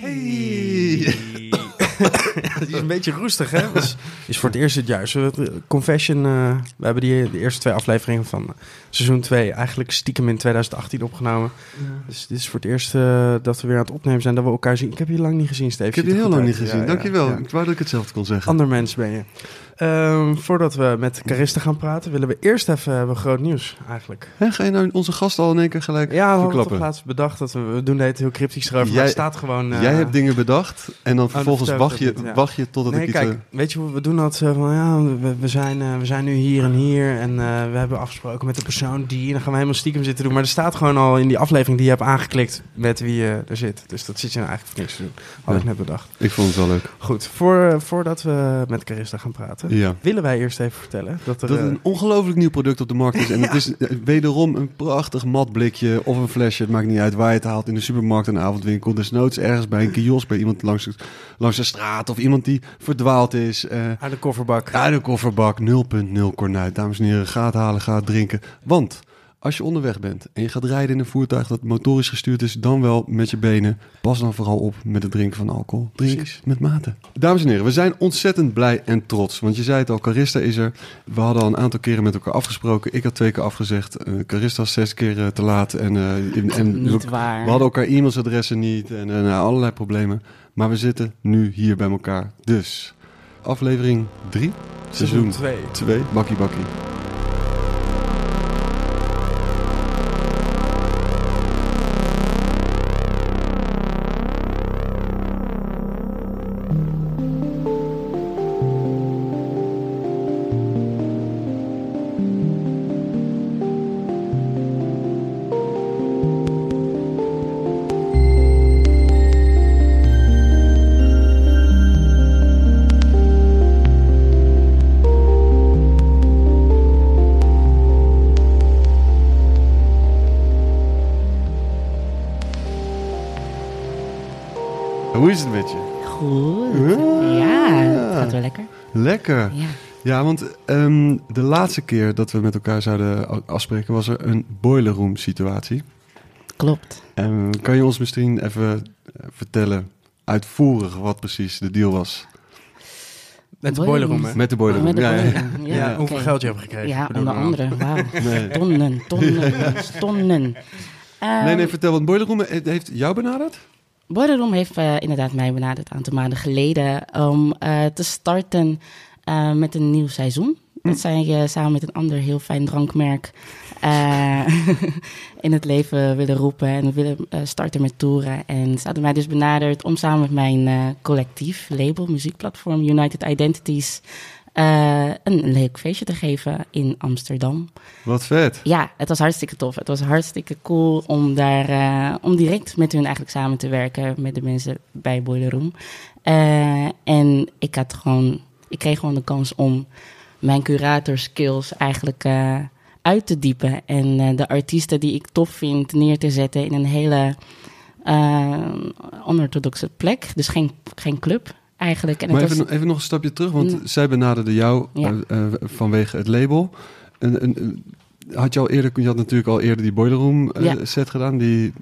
Hey! Die is een beetje roestig, hè? Dus is voor het eerst het juist. Confession, eh, we hebben die, de eerste twee afleveringen van seizoen 2 eigenlijk stiekem in 2018 opgenomen. Dus dit is voor het eerst eh, dat we weer aan het opnemen zijn, dat we elkaar zien. Ik heb je lang niet gezien, Steve. Ik heb je heel lang niet gezien. Ja, Dankjewel. ja. Ik wou dat ik hetzelfde kon zeggen. Ander mens ben je. Ehm, voordat we met Carista gaan praten, willen we eerst even hebben groot nieuws eigenlijk. Hè, ga je nou onze gast al in één keer gelijk Ja, we verklappen? laatst bedacht dat we, we doen het heel cryptisch erover, maar Jij- staat gewoon... eh, Jij hebt dingen bedacht en dan vervolgens vertel ik wacht je, ja. wacht je totdat Nee, ik iets... kijk, eh, weet je hoe we doen dat zo van ja, we, we, zijn, eh, we zijn nu hier en hier en eh, we hebben afgesproken met de persoon die en dan gaan we helemaal stiekem zitten doen. Maar er staat gewoon al in die aflevering die je hebt aangeklikt met wie je er zit. Dus dat zit je nou eigenlijk voor niks te doen. Had Ja. ik net bedacht. ik vond het wel leuk. Goed, voor, eh, voordat we met Carista gaan praten, Ja. willen wij eerst even vertellen dat er... Dat eh, een ongelooflijk nieuw product op de markt is. En het is eh, wederom een prachtig mat blikje of een flesje. Het maakt niet uit waar je het haalt. In de supermarkt, een avondwinkel. Desnoods ergens bij een kiosk, bij iemand langs, de- langs de straat. Of iemand die verdwaald is. eh uit de kofferbak. uit de kofferbak, 0.0 kornuit. Dames en heren, ga het halen, ga het drinken. Want als je onderweg bent en je gaat rijden in een voertuig dat motorisch gestuurd is, dan wel met je benen. Pas dan vooral op met het drinken van alcohol. Drink Precies. met mate. Dames en heren, we zijn ontzettend blij en trots. Want je zei het al, Carista is er. We hadden al een aantal keren met elkaar afgesproken. Ik had twee keer afgezegd. Eh, Carista was zes keer eh, te laat. En, eh, en, en Niet waar. we hadden elkaar e-mailadressen niet en nou, allerlei problemen. Maar we zitten nu hier bij elkaar. Dus, aflevering 3, seizoen 2. 2, bakkie bakkie. Ja. Want ehm, de laatste keer dat we met elkaar zouden afspreken was er een boiler room situatie. Klopt. En kan je ons misschien even eh, vertellen, uitvoerig, wat precies de deal was? Met de Boiler room, hè? Met de boiler room. De ja, ja, ja. boiler room. Ja, Ja, hoeveel geld je hebt gekregen? Ja, onder andere. Wauw. Nee. Tonnen, tonnen, tonnen. Ehm, nee, nee, vertel, want boiler room eh, heeft jou benaderd? Boiler Room heeft eh, inderdaad mij benaderd een aantal maanden geleden om eh, te starten eh, met een nieuw seizoen. Dat zij eh, samen met een ander heel fijn drankmerk eh, in het leven willen roepen en we willen starten met toeren. En ze hadden mij dus benaderd om samen met mijn collectief, label, muziekplatform United Identities een leuk feestje te geven in Amsterdam. Wat vet. Ja, het was hartstikke tof. Het was hartstikke cool om daar om direct met hun eigenlijk samen te werken met de mensen bij Boiler Room. En ik had gewoon, ik kreeg gewoon de kans om mijn curator skills eigenlijk eh, uit te diepen en eh, de artiesten die ik tof vind neer te zetten in een hele eh, onorthodoxe plek. Dus geen, geen club eigenlijk. En Maar even, was, even nog een stapje terug, want Ja. zij benaderde jou Ja. vanwege het label. En, en, en had je al eerder, je had natuurlijk al eerder die boiler room Ja. set gedaan, die...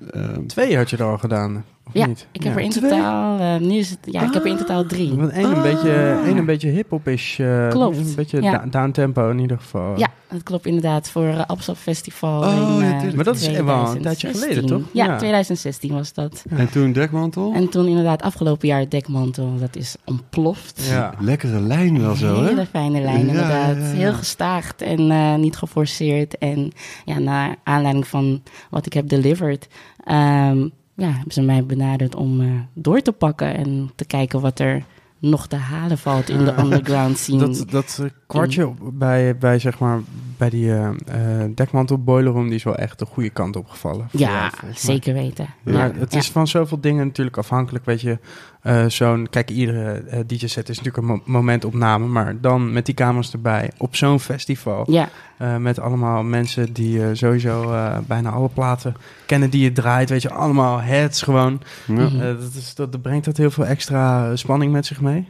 Twee had je er al gedaan, ja, niet? ik heb Ja. er in Twee? totaal, eh, nu is het, ja, ik heb er in totaal drie. Want één een Ah. beetje, één een beetje hip-hop is. eh, Klopt, Een beetje ja. da- down tempo in ieder geval. Ja, dat klopt inderdaad. Voor uh, Absap Festival. Oh, in. Maar dat is wel een tijdje 2016. geleden, toch? Ja, Ja. 2016 was dat. En toen dekmantel. En toen inderdaad afgelopen jaar Dekmantel. Dat is ontploft. Ja. Lekkere lijn wel zo, hè? Hele fijne lijn, inderdaad. ja, ja. Heel gestaagd en eh, niet geforceerd. En ja, naar aanleiding van wat ik heb delivered... ehm, ja, hebben ze mij benaderd om eh, door te pakken... en te kijken wat er nog te halen valt in de underground scene. Dat, dat eh, kwartje op- bij, bij, zeg maar, bij die eh eh, dekmantel boiler room, die is wel echt de goede kant opgevallen. jou, ja, zeker weten. Maar Ja, het ja. is van zoveel dingen natuurlijk afhankelijk, weet je. Eh, zo'n, kijk, iedere DJ-set is natuurlijk een mo- momentopname, maar dan met die camera's erbij op zo'n festival. Ja, eh, met allemaal mensen die sowieso eh, bijna alle platen kennen die je draait, weet je, allemaal heads gewoon. Ja. Mhm. Dat, is, dat, dat brengt dat heel veel extra spanning met zich mee.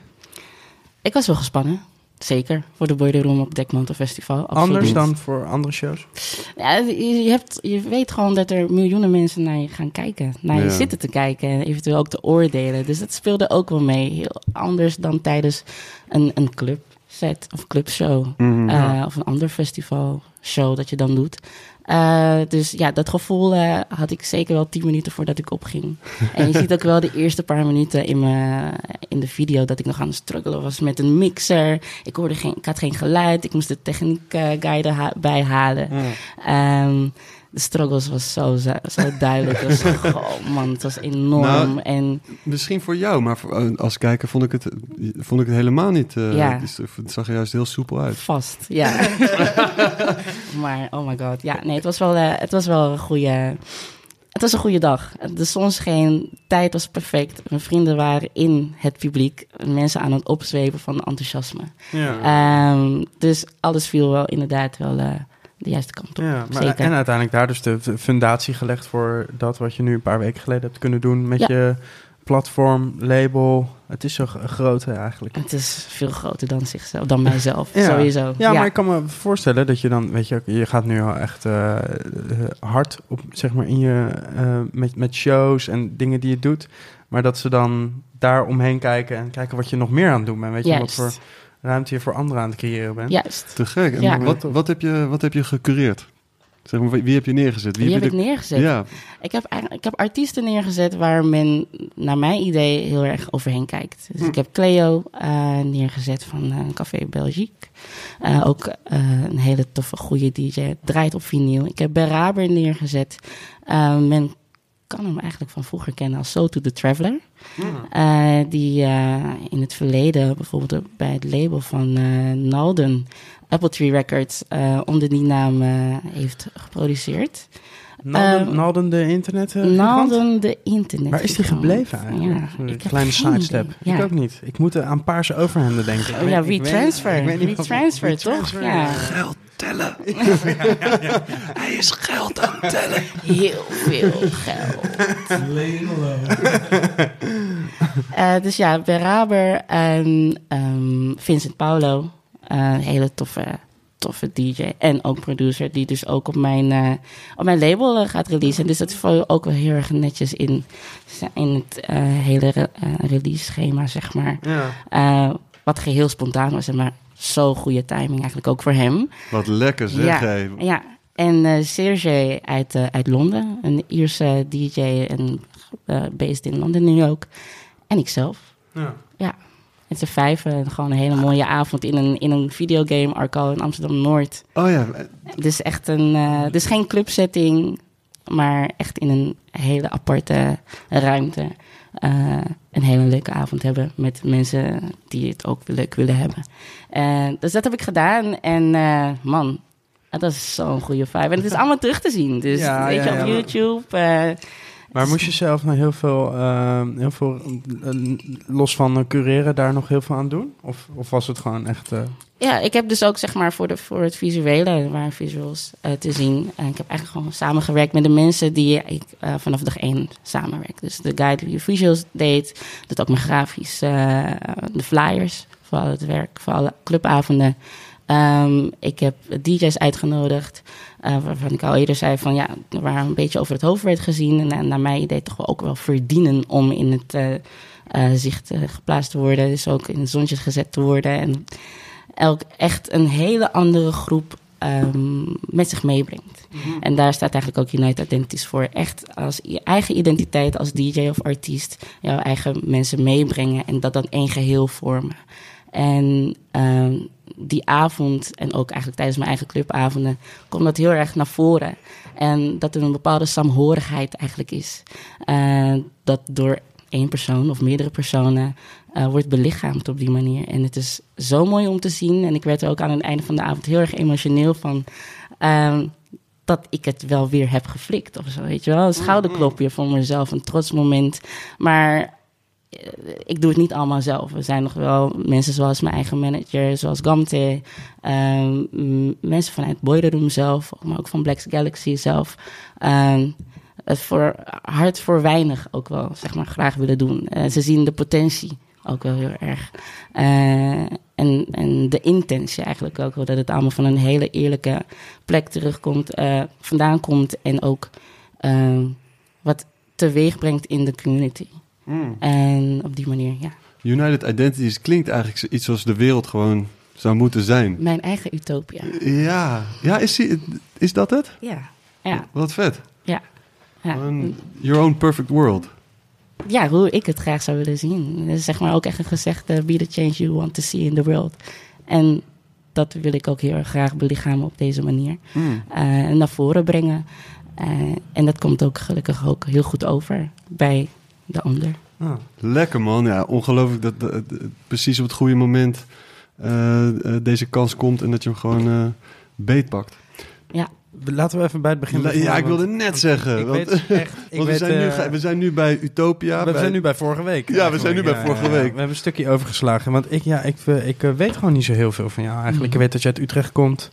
Ik was wel gespannen. Zeker, voor de Boiler Room op Dekmantel Festival. absoluut. Anders dan voor andere shows? Ja, je, hebt, je weet gewoon dat er miljoenen mensen naar je gaan kijken. Naar je Ja. zitten te kijken en eventueel ook te oordelen. Dus dat speelde ook wel mee. Heel anders dan tijdens een, een clubset of clubshow. Eh, of een ander festivalshow dat je dan doet. Eh, dus ja, dat gevoel eh, had ik zeker wel tien minuten voordat ik opging. En je ziet ook wel de eerste paar minuten in, mijn, in de video dat ik nog aan het struggelen was met een mixer. Ik, hoorde geen, ik had geen geluid, ik moest de techniek eh, guide ha- bijhalen. Ehm, de struggles was zo, zo duidelijk. Het was, oh man, het was enorm. Nou, en Misschien voor jou, maar voor- als kijker vond ik het, vond ik het helemaal niet. eh, Ja. Het, het zag er juist heel soepel uit. Vast, ja. maar oh my god, ja, nee, het was wel, eh, het was wel een goede. Het was een goede dag. De zon scheen, tijd was perfect. Mijn vrienden waren in het publiek, mensen aan het opzwepen van enthousiasme. Ja. Ehm, dus alles viel wel inderdaad wel eh, de juiste kant op. Ja, maar Zeker. en uiteindelijk daar dus de fundatie gelegd voor dat wat je nu een paar weken geleden hebt kunnen doen met Ja. je platform, label. Het is zo groot eigenlijk. Het is veel groter dan zichzelf, dan mijzelf, Ja. sowieso. Ja, maar ik kan me voorstellen dat je dan, weet je, je gaat nu al echt eh, hard op, zeg maar, in je, eh, met, met shows en dingen die je doet. Maar dat ze dan daar omheen kijken en kijken wat je nog meer aan het doen bent. Weet je, wat voor ruimte je voor anderen aan het creëren bent. Juist. Te gek. En Ja. wat, wat, heb je, wat heb je gecureerd? Zeg maar, wie heb je neergezet? Wie heb je ik neergezet? Ja, Ik heb, eigenlijk- ik heb artiesten neergezet waar men, naar mijn idee, heel erg overheen kijkt. Dus ik heb Cleo eh, neergezet van eh, Café Belgique. Eh, ook eh, een hele toffe, goede DJ. Draait op vinyl. Ik heb Beraber neergezet. Men kan hem eigenlijk van vroeger kennen als So to the Traveler. Eh, die eh, in het verleden bijvoorbeeld ook bij het label van eh, Nalden, Apple Tree Records, eh, onder die naam eh, heeft geproduceerd. Nalden, Ehm, Nalden de internet. eh, Nalden de internet. Waar is die gebleven eigenlijk? Ja, Een kleine sidestep. Ik ook niet. Ik moet aan paarse overhemden denken. Oh ja, wat- WeTransfer, toch? Ja. geld tellen. Hij is geld aan het tellen. Heel veel geld. Eh, dus ja, Beraber en ehm, Vincent Paulo. eh, Een hele toffe, toffe DJ en ook producer. Die dus ook op mijn, eh, op mijn label gaat releasen. Dus dat valt ook wel heel erg netjes in, in het eh, hele re- release schema, zeg maar. Ja. Eh, wat geheel spontaan was, maar zo goede timing eigenlijk ook voor hem. Wat lekker zeg, Ja. Ja, en eh Sergej uit, eh, uit Londen, een Ierse DJ en eh, based in Londen nu ook. En ikzelf. Ja. Ja, met z'n vijven gewoon een hele mooie avond in een, in een videogame Arco in Amsterdam-Noord. Oh ja, Dus echt een, eh, dus geen clubsetting, maar echt in een hele aparte ruimte. Een hele leuke avond hebben met mensen die het ook leuk willen hebben. Eh, dus dat heb ik gedaan en eh, man, dat is zo'n goede vibe. En het is allemaal terug te zien, dus Ja, weet ja, je, op. YouTube. eh, Maar moest je zelf nog heel veel, eh, heel veel eh, los van eh, cureren, daar nog heel veel aan doen? Of, of was het gewoon echt... eh, Ja, ik heb dus ook zeg maar voor, de, voor het visuele, er waren visuals te zien. En ik heb eigenlijk gewoon samengewerkt met de mensen die ik vanaf dag één samenwerk. Dus de guy die visuals deed, doet ook mijn grafisch, de flyers voor al het werk, voor alle clubavonden. Ehm, ik heb DJ's uitgenodigd, eh, waarvan ik al eerder zei van ja, waar een beetje over het hoofd werd gezien. En, eh, naar mijn idee toch wel ook wel verdienen om in het eh, zicht geplaatst te worden. Dus ook in het zonnetje gezet te worden. En elk echt een hele andere groep ehm, met zich meebrengt. En daar staat eigenlijk ook United Identities voor. Echt als je eigen identiteit als DJ of artiest, jouw eigen mensen meebrengen en dat dan één geheel vormen. En ehm, die avond, en ook eigenlijk tijdens mijn eigen clubavonden, komt dat heel erg naar voren. En dat er een bepaalde saamhorigheid eigenlijk is. Eh, dat door één persoon of meerdere personen eh, wordt belichaamd op die manier. En het is zo mooi om te zien. En ik werd er ook aan het einde van de avond heel erg emotioneel van. ehm, dat ik het wel weer heb geflikt of zo, weet je wel. Een schouderklopje voor mezelf, een trots moment. Maar ik doe het niet allemaal zelf. Er zijn nog wel mensen zoals mijn eigen manager, zoals Gamte. ehm, mensen vanuit Boiler Room zelf, maar ook van Black Galaxy zelf. ehm, het voor hard voor weinig ook wel, zeg maar, graag willen doen. Eh, ze zien de potentie ook wel heel erg. Eh, en en, de intentie eigenlijk ook. Dat het allemaal van een hele eerlijke plek terugkomt, eh, vandaan komt. En ook eh, wat teweeg brengt in de community. En op die manier, ja. United Identities klinkt eigenlijk iets zoals de wereld gewoon zou moeten zijn. Mijn eigen utopia. Ja, ja is, die, is dat het? Ja, ja, Wat vet. ja. ja. Your own perfect world. ja, hoe ik het graag zou willen zien. Dat is zeg maar ook echt een gezegde, be the change you want to see in the world. En dat wil ik ook heel erg graag belichamen op deze manier. Eh, en naar voren brengen. Eh, en dat komt ook gelukkig ook heel goed over bij de ander. Ah. Lekker man, ja, ongelooflijk dat, dat- dat- precies op het goede moment eh, eh, deze kans komt en dat je hem gewoon eh beetpakt. Ja, Laten we even bij het begin beginnen, Ja, ik want- wilde net zeggen. Ik want- weet echt... Ik want we, weet, zijn nu, we zijn nu bij Utopia. we bij- zijn nu bij vorige week. Ja, we zijn nu bij vorige week. We hebben een stukje overgeslagen. Want ik, ja, ik, ik weet gewoon niet zo heel veel van jou eigenlijk. Mhm. Ik weet dat je uit Utrecht komt.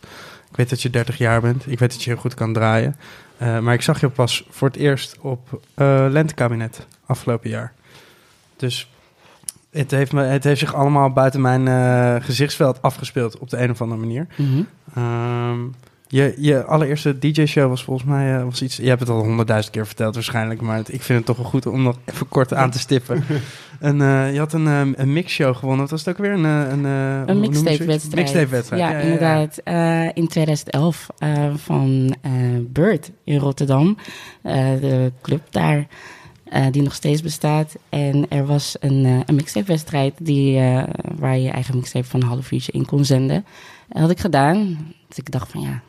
Ik weet dat je 30 jaar bent. Ik weet dat je heel goed kan draaien. Eh, maar ik zag je pas voor het eerst op eh Lentekabinet afgelopen jaar. Dus het heeft, me, het heeft zich allemaal buiten mijn eh, gezichtsveld afgespeeld op de een of andere manier. Ehm, je, je allereerste DJ-show was volgens mij eh, was iets. Je hebt het al honderdduizend keer verteld waarschijnlijk, maar het- ik vind het toch wel goed om nog even kort aan te stippen. en, eh, je had een, een mixshow gewonnen. Wat was het ook weer? Een, eh, een, eh, Een mixtape-wedstrijd. Mixtape-wedstrijd. Ja, inderdaad. Eh, in 2011 eh, van eh Bird in Rotterdam. Eh, de club daar, eh, die nog steeds bestaat. En er was een, eh, een mixtape-wedstrijd die, eh, waar je je eigen mixtape van een half uurtje in kon zenden. Dat had ik gedaan. Dus ik dacht van ja,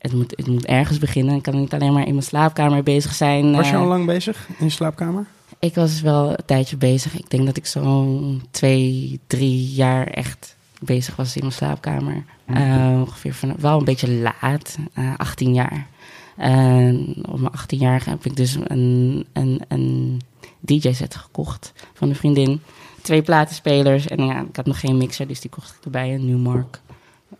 het moet, het moet ergens beginnen. Ik kan niet alleen maar in mijn slaapkamer bezig zijn. Was je eh, al lang bezig in je slaapkamer? ik was wel een tijdje bezig. Ik denk dat ik zo'n twee, drie jaar echt bezig was in mijn slaapkamer. Eh, ongeveer van, wel een beetje laat, eh 18 jaar. Op mijn 18 jaar heb ik dus een, een, een DJ-set gekocht van een vriendin. Twee platenspelers en ja, ik had nog geen mixer, dus die kocht ik erbij, een Newmark.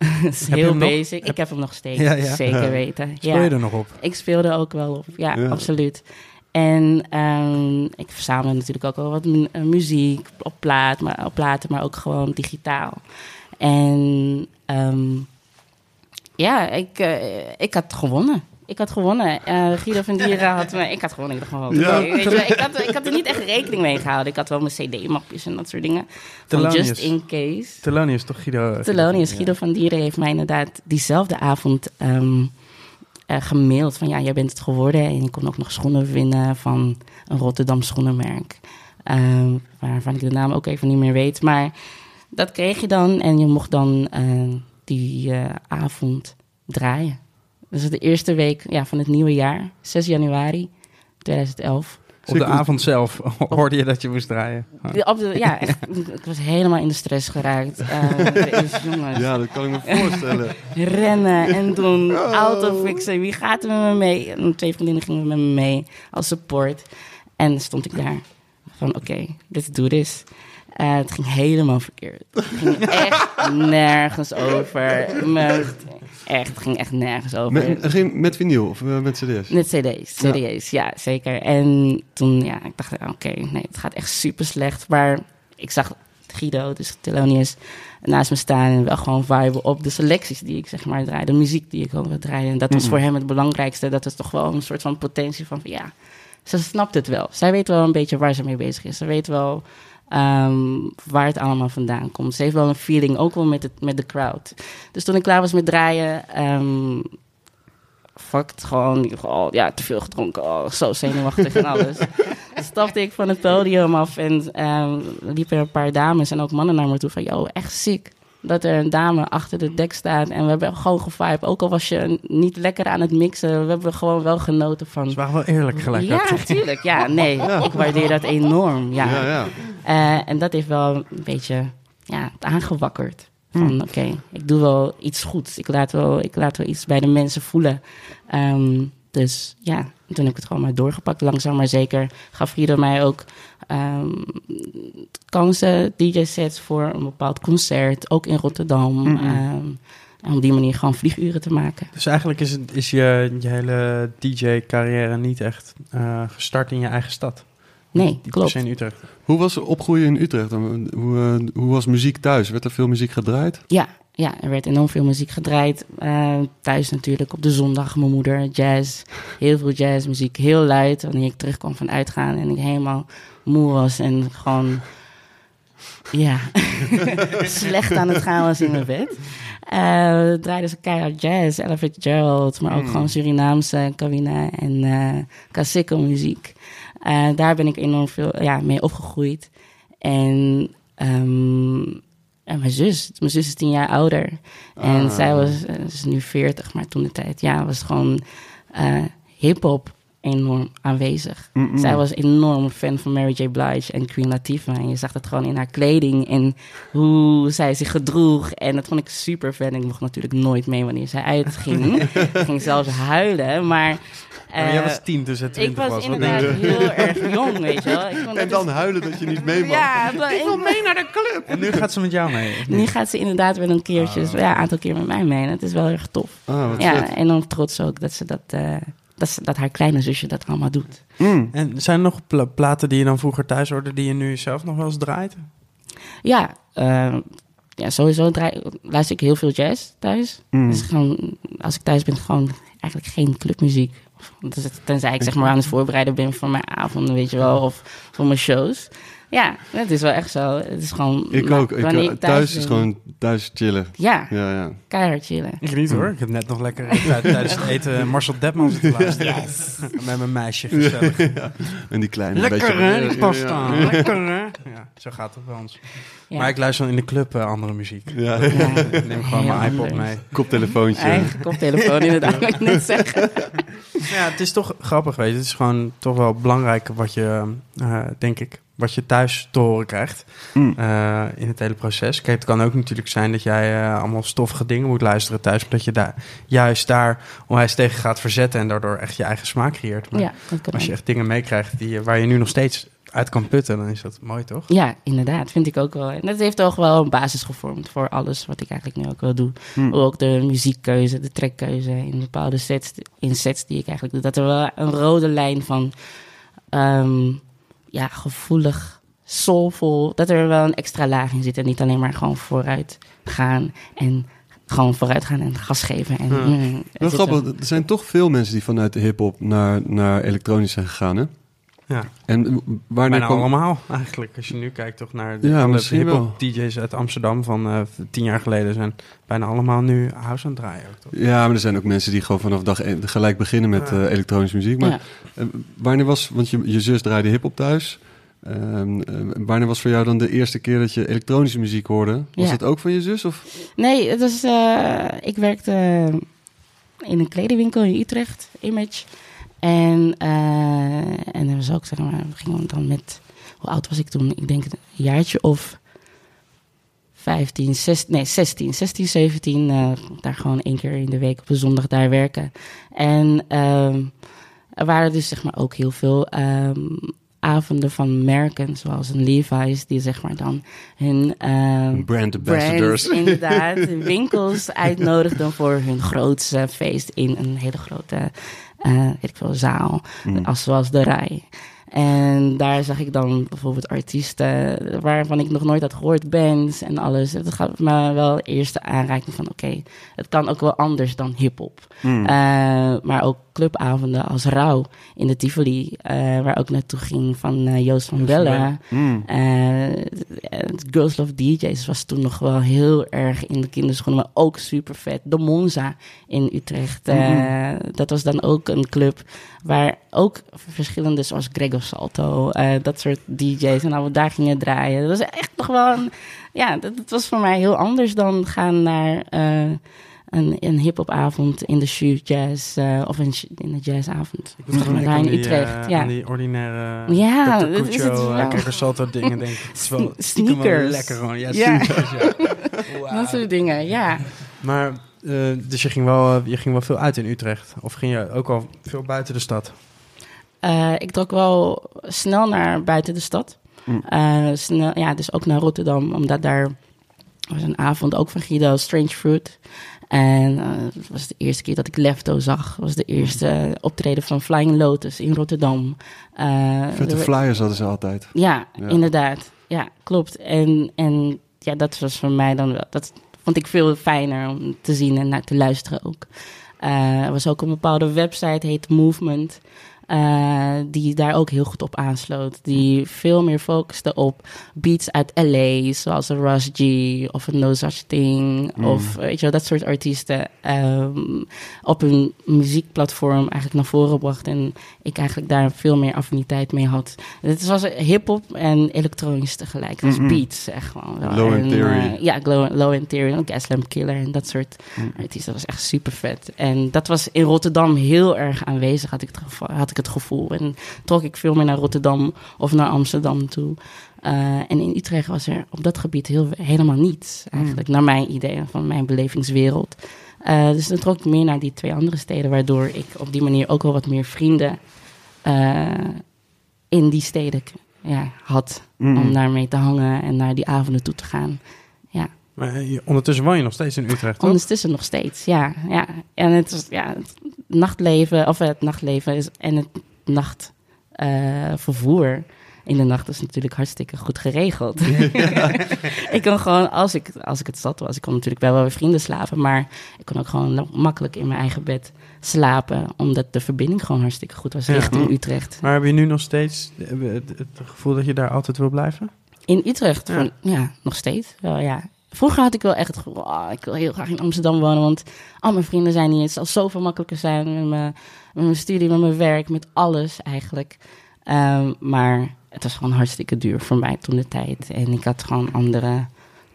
Is heel nog? basic. Ik heb hem nog steeds, Ja, ja. zeker weten. Speel je er nog op? Ik speelde ook wel op, ja, absoluut. En ehm, ik verzamelde natuurlijk ook wel wat mu- eh, muziek op, plaat, maar, op platen, maar ook gewoon digitaal. En ehm, ja, ik, eh, ik had gewonnen. Ik had gewonnen. Eh, Guido van Dieren had me... Ik had gewonnen. Ik gewoon... Ja. weet je ik, had, ik had er niet echt rekening mee gehouden. Ik had wel mijn cd-mapjes en dat soort dingen. Van just in case. Thelonious, toch Guido? Thelonious, Guido van Dieren heeft mij inderdaad diezelfde avond eh, gemaild van ja, jij bent het geworden en je kon ook nog schoenen winnen van een Rotterdam schoenenmerk. Ehm, waarvan ik de naam ook even niet meer weet. Maar dat kreeg je dan en je mocht dan eh, die avond draaien. Dus de eerste week ja, van het nieuwe jaar, 6 januari 2011. Op de avond zelf hoorde je dat je moest draaien. Ja, echt, ik was helemaal in de stress geraakt. Eh, jongens, Ja, dat kan ik me voorstellen. rennen en doen, auto fixen. Wie gaat er met me mee? En twee vriendinnen gingen met me mee als support. En dan stond ik daar van, oké, let's do this. Eh, het ging helemaal verkeerd. Het ging echt nergens over. Echt, het ging echt nergens over. Met, geen- met vinyl of eh, met cd's? Met cd's, cd's, ja. zeker. En toen, ja, ik dacht, oké, nee, het gaat echt super slecht. Maar ik zag Guido, dus Thelonious, naast me staan en wel gewoon viben op de selecties die ik zeg maar draai, de muziek die ik ook draai. En dat was voor hem het belangrijkste. Dat is toch wel een soort van potentie van, ja, ze snapt het wel. Zij weet wel een beetje waar ze mee bezig is. Ze weet wel ehm, waar het allemaal vandaan komt. Ze heeft wel een feeling, ook wel met, het, met de crowd. Dus toen ik klaar was met draaien, ehm fucked gewoon, oh, ja, te veel gedronken, oh, zo zenuwachtig en alles. Toen stapte ik van het podium af en ehm liepen er een paar dames en ook mannen naar me toe van, yo, echt ziek. Dat er een dame achter de dek staat en we hebben gewoon gevibed. Ook al was je niet lekker aan het mixen, we hebben gewoon wel genoten van... Ze waren wel eerlijk gelijk. Ja, natuurlijk. Ja, nee, ik waardeer dat enorm. Ja. Ja, ja. Eh, en dat heeft wel een beetje ja, het aangewakkerd. Van oké, ik doe wel iets goeds. Ik laat wel, ik laat wel iets bij de mensen voelen. Ehm, dus ja, en toen heb ik het gewoon maar doorgepakt. Langzaam maar zeker gaf Guido mij ook ehm, kansen, DJ-sets voor een bepaald concert. Ook in Rotterdam. Ehm, en op die manier gewoon vlieguren te maken. Dus eigenlijk is, het, is je, je hele DJ-carrière niet echt eh, gestart in je eigen stad. Nee, klopt. in Utrecht. Hoe was opgroeien in Utrecht? Hoe, eh, hoe was muziek thuis? Werd er veel muziek gedraaid? Ja, ja, er werd enorm veel muziek gedraaid. Eh, thuis natuurlijk op de zondag. Mijn moeder, jazz. Heel veel jazzmuziek. Heel luid. Wanneer ik terugkwam van uitgaan en ik helemaal moe was en gewoon... Ja, slecht aan het gaan was in mijn bed. Eh draaiden ze keihard jazz, Ella Fitzgerald, maar ook Mm. gewoon Surinaamse, Kawina en Kasiko muziek. Daar ben ik enorm veel ja, mee opgegroeid. En, ehm, en mijn zus, mijn zus is tien jaar ouder. En Ah. zij was, eh, is nu 40, maar toen de tijd, ja, was gewoon eh hip-hop enorm aanwezig. Zij was enorm fan van Mary J. Blige en Queen Latifah. En je zag dat gewoon in haar kleding en hoe zij zich gedroeg. En dat vond ik super fan. Ik mocht natuurlijk nooit mee wanneer zij uitging. ik ging zelfs huilen, maar... Ja, maar jij eh, was tien, dus het ik 20 was was. Wat denk inderdaad je? heel erg jong, weet je wel. Ik vond En dan dus- huilen dat je niet mee mag. Ja, maar ik- mee naar de club. En nu gaat ze met jou mee. nu gaat ze inderdaad wel een keertje, Ah. ja, een aantal keer met mij mee. En dat is wel erg tof. Ah, wat Ja, vet. enorm trots ook dat ze dat, eh, dat, ze, dat haar kleine zusje dat allemaal doet. Mm. En zijn er nog pla- platen die je dan vroeger thuis hoorde die je nu zelf nog wel eens draait? Ja, eh, ja sowieso draai, luister ik heel veel jazz thuis. Mm. Dus gewoon, als ik thuis ben, gewoon eigenlijk geen clubmuziek. Tenzij ik zeg maar aan het voorbereiden ben voor mijn avonden, weet je wel, of voor mijn shows. Ja, het is wel echt zo. Het is gewoon. Ik ook. Ik, eh, thuis is gewoon thuis chillen. Ja, Ja, ja. keihard chillen. Ik niet hoor. Ik heb net nog lekker eh, tijdens het eten Marcel Depman zitten luisteren. Met mijn meisje gezellig. En die kleine Lekker beetje- hè, die pasta. ja. Lekker hè. Ja, zo gaat het bij ons. Ja. Maar ik luister dan in de club eh, andere muziek. Ja. Ja. Ik neem gewoon mijn iPod mee. Koptelefoontje. Eigen koptelefoon, inderdaad, wat ik net zeggen. Ja, het is toch grappig, weet je. Het is gewoon toch wel belangrijk wat je, eh, denk ik, wat je thuis te horen krijgt Mm. eh, in het hele proces. Kijk, het kan ook natuurlijk zijn dat jij eh, allemaal stoffige dingen moet luisteren thuis, omdat je daar juist daar onwijs tegen gaat verzetten en daardoor echt je eigen smaak creëert. Maar Ja, dat kan als je echt dingen meekrijgt die, waar je nu nog steeds uit kan putten, dan is dat mooi, toch? Ja, inderdaad, vind ik ook wel. En dat heeft toch wel een basis gevormd voor alles wat ik eigenlijk nu ook wil doen. Mm. Ook de muziekkeuze, de trekkeuze in bepaalde sets, in sets die ik eigenlijk doe. Dat er wel een rode lijn van ehm, ja, gevoelig, soulvol, dat er wel een extra laag in zit. En niet alleen maar gewoon vooruit gaan en gewoon vooruit gaan en gas geven. En, Ja. mm, grappig, er zijn toch veel mensen die vanuit de hip-hop naar, naar elektronisch zijn gegaan. Hè? Ja, En wanneer bijna kwam. allemaal eigenlijk. Als je nu kijkt toch naar de Ja, alle misschien hip-hop DJ's uit Amsterdam van eh, tien jaar geleden zijn bijna allemaal nu house aan het draaien. Ook, toch? Ja, maar er zijn ook mensen die gewoon vanaf dag één gelijk beginnen met Ja. eh, elektronische muziek. Maar Ja. eh, wanneer was, want je, je zus draaide hip-hop thuis. Ehm, eh, wanneer was voor jou dan de eerste keer dat je elektronische muziek hoorde? Was Ja. dat ook van je zus? Of? Nee, het was, eh, ik werkte in een kledingwinkel in Utrecht, Image. En, eh en was ook, zeg maar, we gingen dan met, hoe oud was ik toen? Ik denk een jaartje of 15, 16, nee 16, 16, 17. eh, daar gewoon één keer in de week op een zondag daar werken. En ehm, er waren dus zeg maar ook heel veel ehm, avonden van merken, zoals een Levi's, die zeg maar dan hun... ehm, Brand ambassadors. brands, inderdaad, winkels uitnodigden voor hun grootste feest in een hele grote, eh weet ik veel, zaal, Mm. als, zoals de Rij. En daar zag ik dan bijvoorbeeld artiesten waarvan ik nog nooit had gehoord, bands en alles. Dat gaf me wel eerste aanraking van, oké, het kan ook wel anders dan hip-hop. Mm. Eh, maar ook clubavonden als Rauw in de Tivoli, eh, waar ook naartoe ging van eh, Joost van Bella. Mm. Eh, Girls Love DJ's was toen nog wel heel erg in de kinderschoenen, maar ook super vet. De Monza in Utrecht. eh, Dat was dan ook een club waar ook verschillende, zoals Gregor Salto, dat soort DJ's, en nou we daar gingen draaien. Dat was echt nog wel een, ja, dat, dat was voor mij heel anders dan gaan naar een, een hip-hopavond in de shoe jazz eh, of een, in de jazzavond. Ik moet denken in Utrecht, eh, ja. die ordinaire Ja, Dr. dat is het wel. eh, dingen denk ik. Het is wel sneakers. lekker gewoon. Ja, Ja. sneakers, ja. Dat soort dingen, ja. Maar, eh, dus je ging, wel, eh, je ging wel veel uit in Utrecht? Of ging je ook al veel buiten de stad? Eh, ik trok wel snel naar buiten de stad. Mm. Eh, snel, ja, dus ook naar Rotterdam, omdat daar was een avond ook van Guido, Strange Fruit. En eh, het was de eerste keer dat ik Lefto zag. Het was de eerste optreden van Flying Lotus in Rotterdam. Eh, Vette er- flyers hadden ze altijd. ja, Ja. inderdaad. Ja, klopt. En, en ja, dat was voor mij dan wel. Dat vond ik veel fijner om te zien en naar te luisteren ook. Eh, er was ook een bepaalde website, heet Movement. Eh, die daar ook heel goed op aansloot. Die veel meer focuste op beats uit LA, zoals een Rush G of een No Such Thing. Mm. Of weet je wel, dat soort artiesten. ehm, op hun muziekplatform eigenlijk naar voren bracht. En ik eigenlijk daar veel meer affiniteit mee had. Het was hip-hop en elektronisch tegelijk. Dus Mhm. beats, echt gewoon. wel. Low En, Theory. eh, ja, Low, low End Theory, Gaslamp Killer en dat soort Mhm. artiesten. Dat was echt super vet. En dat was in Rotterdam heel erg aanwezig, had ik het. Had ik het gevoel. En trok ik veel meer naar Rotterdam of naar Amsterdam toe. Eh, en in Utrecht was er op dat gebied heel, helemaal niets, eigenlijk, naar mijn idee, van mijn belevingswereld. Eh, dus dan trok ik meer naar die twee andere steden, waardoor ik op die manier ook wel wat meer vrienden eh, in die steden ja, had. Mm. Om daarmee te hangen en naar die avonden toe te gaan. Maar eh, je- ondertussen woon je nog steeds in Utrecht, toch? Ondertussen nog steeds, ja. ja. En het, is, ja, het nachtleven, of het nachtleven is, en het nachtvervoer in de nacht is natuurlijk hartstikke goed geregeld. ik kon gewoon, als ik, als ik het zat was, ik kon natuurlijk wel wel bij vrienden slapen, maar ik kon ook gewoon makkelijk in mijn eigen bed slapen, omdat de verbinding gewoon hartstikke goed was Ja. richting Utrecht. Maar heb je nu nog steeds eh, het, het gevoel dat je daar altijd wil blijven? In Utrecht, Ja. van, ja, nog steeds. Wel, ja. Vroeger had ik wel echt het gevoel, ah, ik wil heel graag in Amsterdam wonen, want al mijn vrienden zijn hier. Het zal zoveel makkelijker zijn met mijn, met mijn studie, met mijn werk, met alles eigenlijk. Ehm, maar het was gewoon hartstikke duur voor mij toen de tijd. En ik had gewoon andere,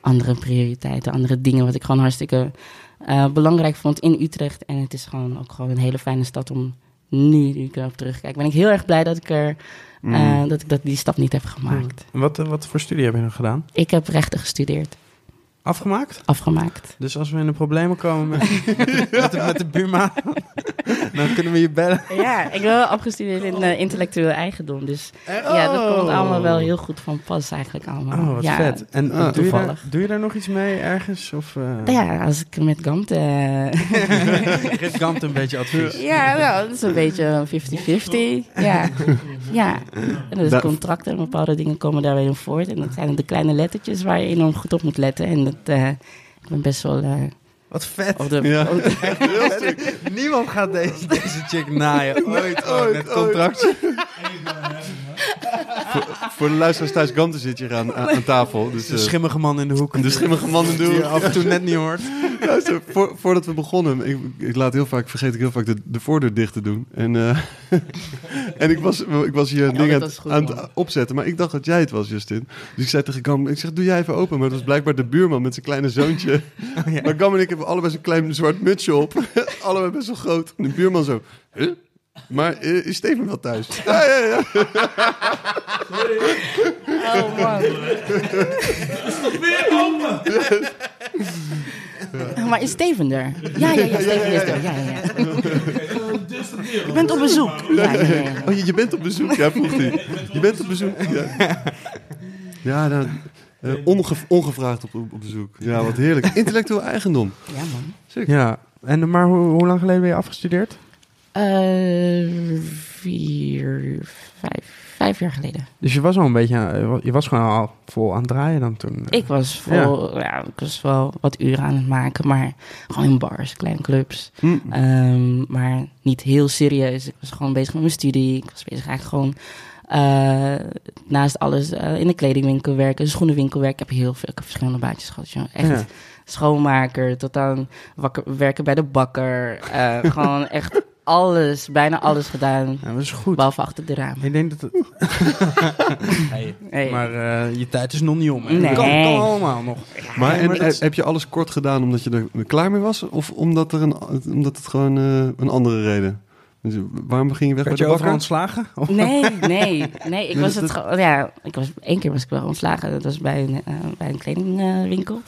andere prioriteiten, andere dingen wat ik gewoon hartstikke eh, belangrijk vond in Utrecht. En het is gewoon ook gewoon een hele fijne stad om nu, nu ik erop terugkijk, ben ik heel erg blij dat ik er, Mm. eh, dat ik dat die stap niet heb gemaakt. En Wat, eh, wat voor studie heb je dan gedaan? Ik heb rechten gestudeerd, Afgemaakt? afgemaakt. Dus als we in de problemen komen met, met, de, met de buurman, dan kunnen we je bellen. Ja, ik ben wel afgestudeerd in eh, intellectueel eigendom. Dus ja, dat komt allemaal wel heel goed van pas eigenlijk allemaal. Oh, wat ja, vet. En doe, je daar, toevallig. doe je daar nog iets mee ergens? Of, eh Ja, als ik met Gant... eh, geeft Gant een beetje advies? ja, nou, dat is een beetje 50-50. Ja, ja. En dus Da- contracten en bepaalde dingen komen daar weer in voort. En dat zijn de kleine lettertjes waar je enorm goed op moet letten. En dat, eh, ik ben best wel... eh, Wat vet. op de, Ja. op de- Niemand gaat deze, deze chick naaien. Ooit, ooit, met contractje. Voor de luisteraars thuis, Gante zit hier aan, aan, aan tafel. Dus, De eh, schimmige man in de hoek. de schimmige man in de Die je hoek. af en toe net niet hoort. Luister, voor, voordat we begonnen, ik, ik laat heel vaak, vergeet ik heel vaak de, de voordeur dicht te doen. En, eh, en ik, was, ik was hier Ja, dingen aan, goed, het opzetten, maar ik dacht dat jij het was, Justin. Dus ik zei tegen Gam, ik zeg, doe jij even open. Maar dat was blijkbaar de buurman met zijn kleine zoontje. ja. Maar Gam en ik hebben allebei zo'n klein zwart mutsje op. allebei best wel groot. En de buurman zo, huh? Maar eh, is Steven wel thuis? Ja, ja, ja. Oh man. Maar is Steven er? Ja, ja, ja, Steven is er. Ja, ja, ja. Je bent op bezoek. Ja, ja. Oh, je, je bent op bezoek, ja, vroeg hij. Je bent op bezoek, ja. Ja, nou, eh, onge- ongevraagd op, op, bezoek. Ja, wat heerlijk. Intellectueel eigendom. Ja, man. Sick. Ja, en, maar hoe, hoe lang geleden ben je afgestudeerd? Eh, vier, vijf, vijf jaar geleden. Dus je was al een beetje, aan- je was gewoon al vol aan het draaien dan toen. Ik was, vol, ja. ik was wel wat uren aan het maken, maar gewoon in bars, kleine clubs. Hm. Ehm, maar niet heel serieus. Ik was gewoon bezig met mijn studie. Ik was bezig eigenlijk gewoon eh, naast alles eh, in de kledingwinkel werken, schoenenwinkel werken. Ik heb heel veel ik heb verschillende baantjes gehad. Joh. Echt Ja. schoonmaker tot aan wakker, werken bij de bakker. Eh, gewoon echt alles, bijna alles gedaan. Ja, dat is goed. Behalve achter de ramen. Ik denk dat het... Hey. Maar eh, je tijd is nog niet om. hè? Nee. Kan, kan allemaal nog. Maar, en, maar dat is- heb je alles kort gedaan omdat je er klaar mee was? Of omdat, er een, omdat het gewoon eh, een andere reden? Dus waarom ging je weg Werd bij je de overal bakker? ontslagen? Of- Nee, nee, nee. Ik Nee, was het gewoon. Ja, ik was één keer was ik wel ontslagen. Dat was bij een, eh, bij een kledingwinkel.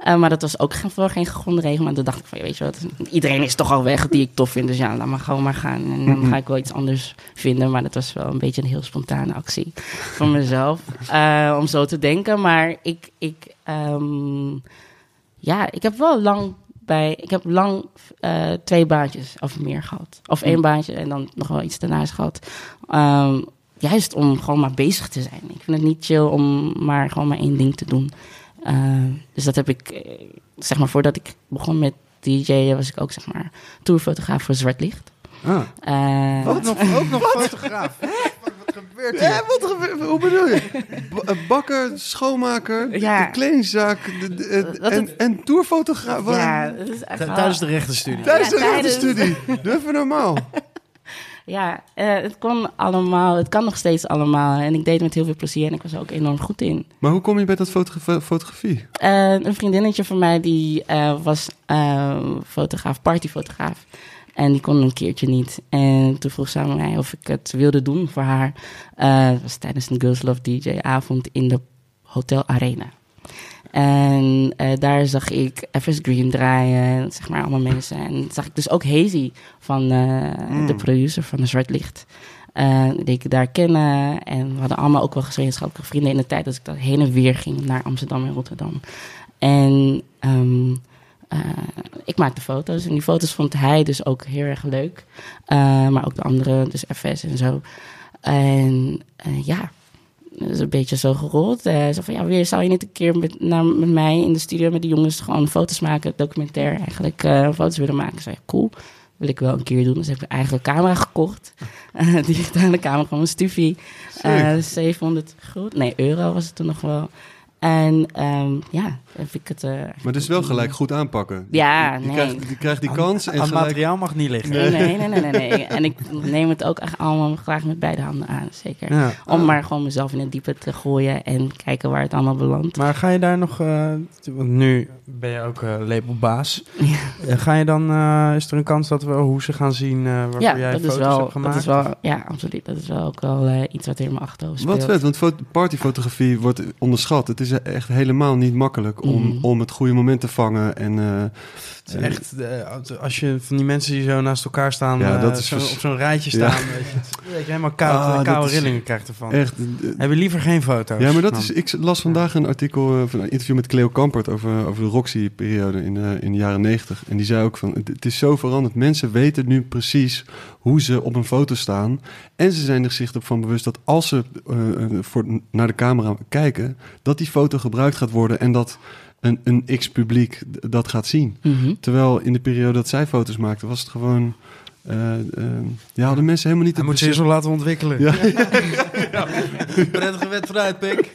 Eh, maar dat was ook voor geen gegronde regel. Maar toen dacht ik van, weet je wat, iedereen is toch al weg die ik tof vind. Dus ja, laat maar gewoon maar gaan. En dan ga ik wel iets anders vinden. Maar dat was wel een beetje een heel spontane actie van mezelf. eh, om zo te denken. Maar ik, ik, ehm, ja, ik heb wel lang bij, ik heb lang eh, twee baantjes of meer gehad. Of één baantje en dan nog wel iets daarnaast gehad. Ehm, juist om gewoon maar bezig te zijn. Ik vind het niet chill om maar gewoon maar één ding te doen. Eh, dus dat heb ik, eh, zeg maar, voordat ik begon met DJ, was ik ook, zeg maar, tourfotograaf voor Zwart Licht. Ah. Eh, Ook nog, ook nog fotograaf. Wat, wat gebeurt hier? Ja, wat gebeurt- hoe bedoel je? B- bakker, schoonmaker, Ja. de kledingzaak de- de- Dat en, het- en tourfotograaf. Wat- ja, dat is Tijdens de rechtenstudie. Tijdens Ja, de tijdens- studie. Doe even normaal. Ja, eh, het kon allemaal. Het kan nog steeds allemaal. En ik deed het met heel veel plezier en ik was er ook enorm goed in. Maar hoe kom je bij dat fotogra- fotografie? Eh, een vriendinnetje van mij die eh, was fotograaf, partyfotograaf. En die kon een keertje niet. En toen vroeg ze aan mij of ik het wilde doen voor haar. Het was tijdens een Girls Love DJ-avond in de Hotel Arena. En eh, daar zag ik FS Green draaien, zeg maar allemaal mensen. En zag ik dus ook Hazy van eh, de producer van de Zwart Licht. Eh, die ik daar kennen. En we hadden allemaal ook wel gemeenschappelijke vrienden in de tijd dat ik dat heen en weer ging naar Amsterdam en Rotterdam. En ehm, eh, ik maakte foto's. En die foto's vond hij dus ook heel erg leuk. Maar ook de andere, dus FS en zo. En ja, dat is een beetje zo gerold. Eh zo van, ja, weer zou je niet een keer met, naar, met mij in de studio met de jongens gewoon foto's maken, documentair eigenlijk, eh, foto's willen maken. Zei, cool, wil ik wel een keer doen. Dus heb ik een eigen camera gekocht. Eh, digitale camera, gewoon een stufie. Eh 700 goed, nee, euro was het toen nog wel. En ehm, ja, heb ik het... eh, Maar dus wel gelijk goed aanpakken. Ja, je, nee. krijgt, je krijgt die kans en Aan gelijk... materiaal mag niet liggen. Nee, nee, nee, nee, nee, nee. En ik neem het ook echt allemaal graag met beide handen aan, zeker. Ja. Om maar gewoon mezelf in het diepe te gooien en kijken waar het allemaal belandt. Maar ga je daar nog, eh, want nu ben je ook eh, labelbaas. Eh, ga je dan, eh, is er een kans dat we hoe ze gaan zien eh waarvoor Ja, jij dat foto's is, wel, hebt gemaakt? dat is wel, ja, absoluut. Dat is wel ook wel eh, iets wat er in mijn achterhoofd speelt. Wat vet, want fo- partyfotografie wordt onderschat. Het is echt helemaal niet makkelijk om, Mhm. om het goede moment te vangen. En, eh, Het is echt, eh, als je van die mensen die zo naast elkaar staan, Ja, eh, dat is zo, vers- op zo'n rijtje Ja. staan, weet je, het- weet je, helemaal koud, Ah, koude is rillingen krijgt ervan. echt, Heb je liever geen foto's? Ja, maar dat is, ik las vandaag een artikel, van een interview met Cleo Kampert over, over de Roxy-periode in, eh, in de jaren negentig. En die zei ook van, het, het is zo veranderd. Mensen weten nu precies hoe ze op een foto staan. En ze zijn er zich ervan bewust dat als ze eh, eh, voor, naar de camera kijken, dat die foto gebruikt gaat worden en dat een, een x-publiek dat gaat zien. Mhm. Terwijl in de periode dat zij foto's maakten, was het gewoon... eh, eh, ja, hadden mensen helemaal niet Hij het moet ze wel laten ontwikkelen. Ja. Prettige wet vooruit, pik.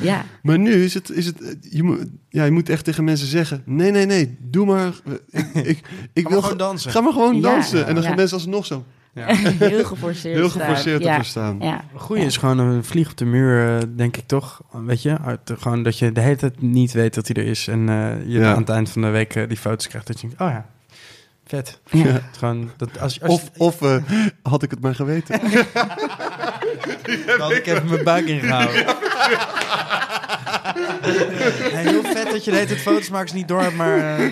Ja, Maar nu is het, is het je, moet, ja, je moet echt tegen mensen zeggen: nee, nee, nee, doe maar. Ik, ik, ik Ga wil gewoon dansen. Ga maar gewoon Ja, dansen. En dan ja. gaan mensen alsnog zo heel geforceerd heel staan. geforceerd ja. staan. Ja. Een goeie is gewoon een vlieg op de muur, eh, denk ik toch. Weet je, Uit- gewoon dat je de hele tijd niet weet dat hij er is. En eh, je Ja. aan het eind van de week eh, die foto's krijgt. Dat je denkt, oh ja, vet. Ja. Ja. Het gewoon, dat, als, als, Of, of eh, had ik het maar geweten. Dan ik even mijn buik ingehouden. Heel vet dat je de hele tijd foto's maakt niet door hebt, maar eh,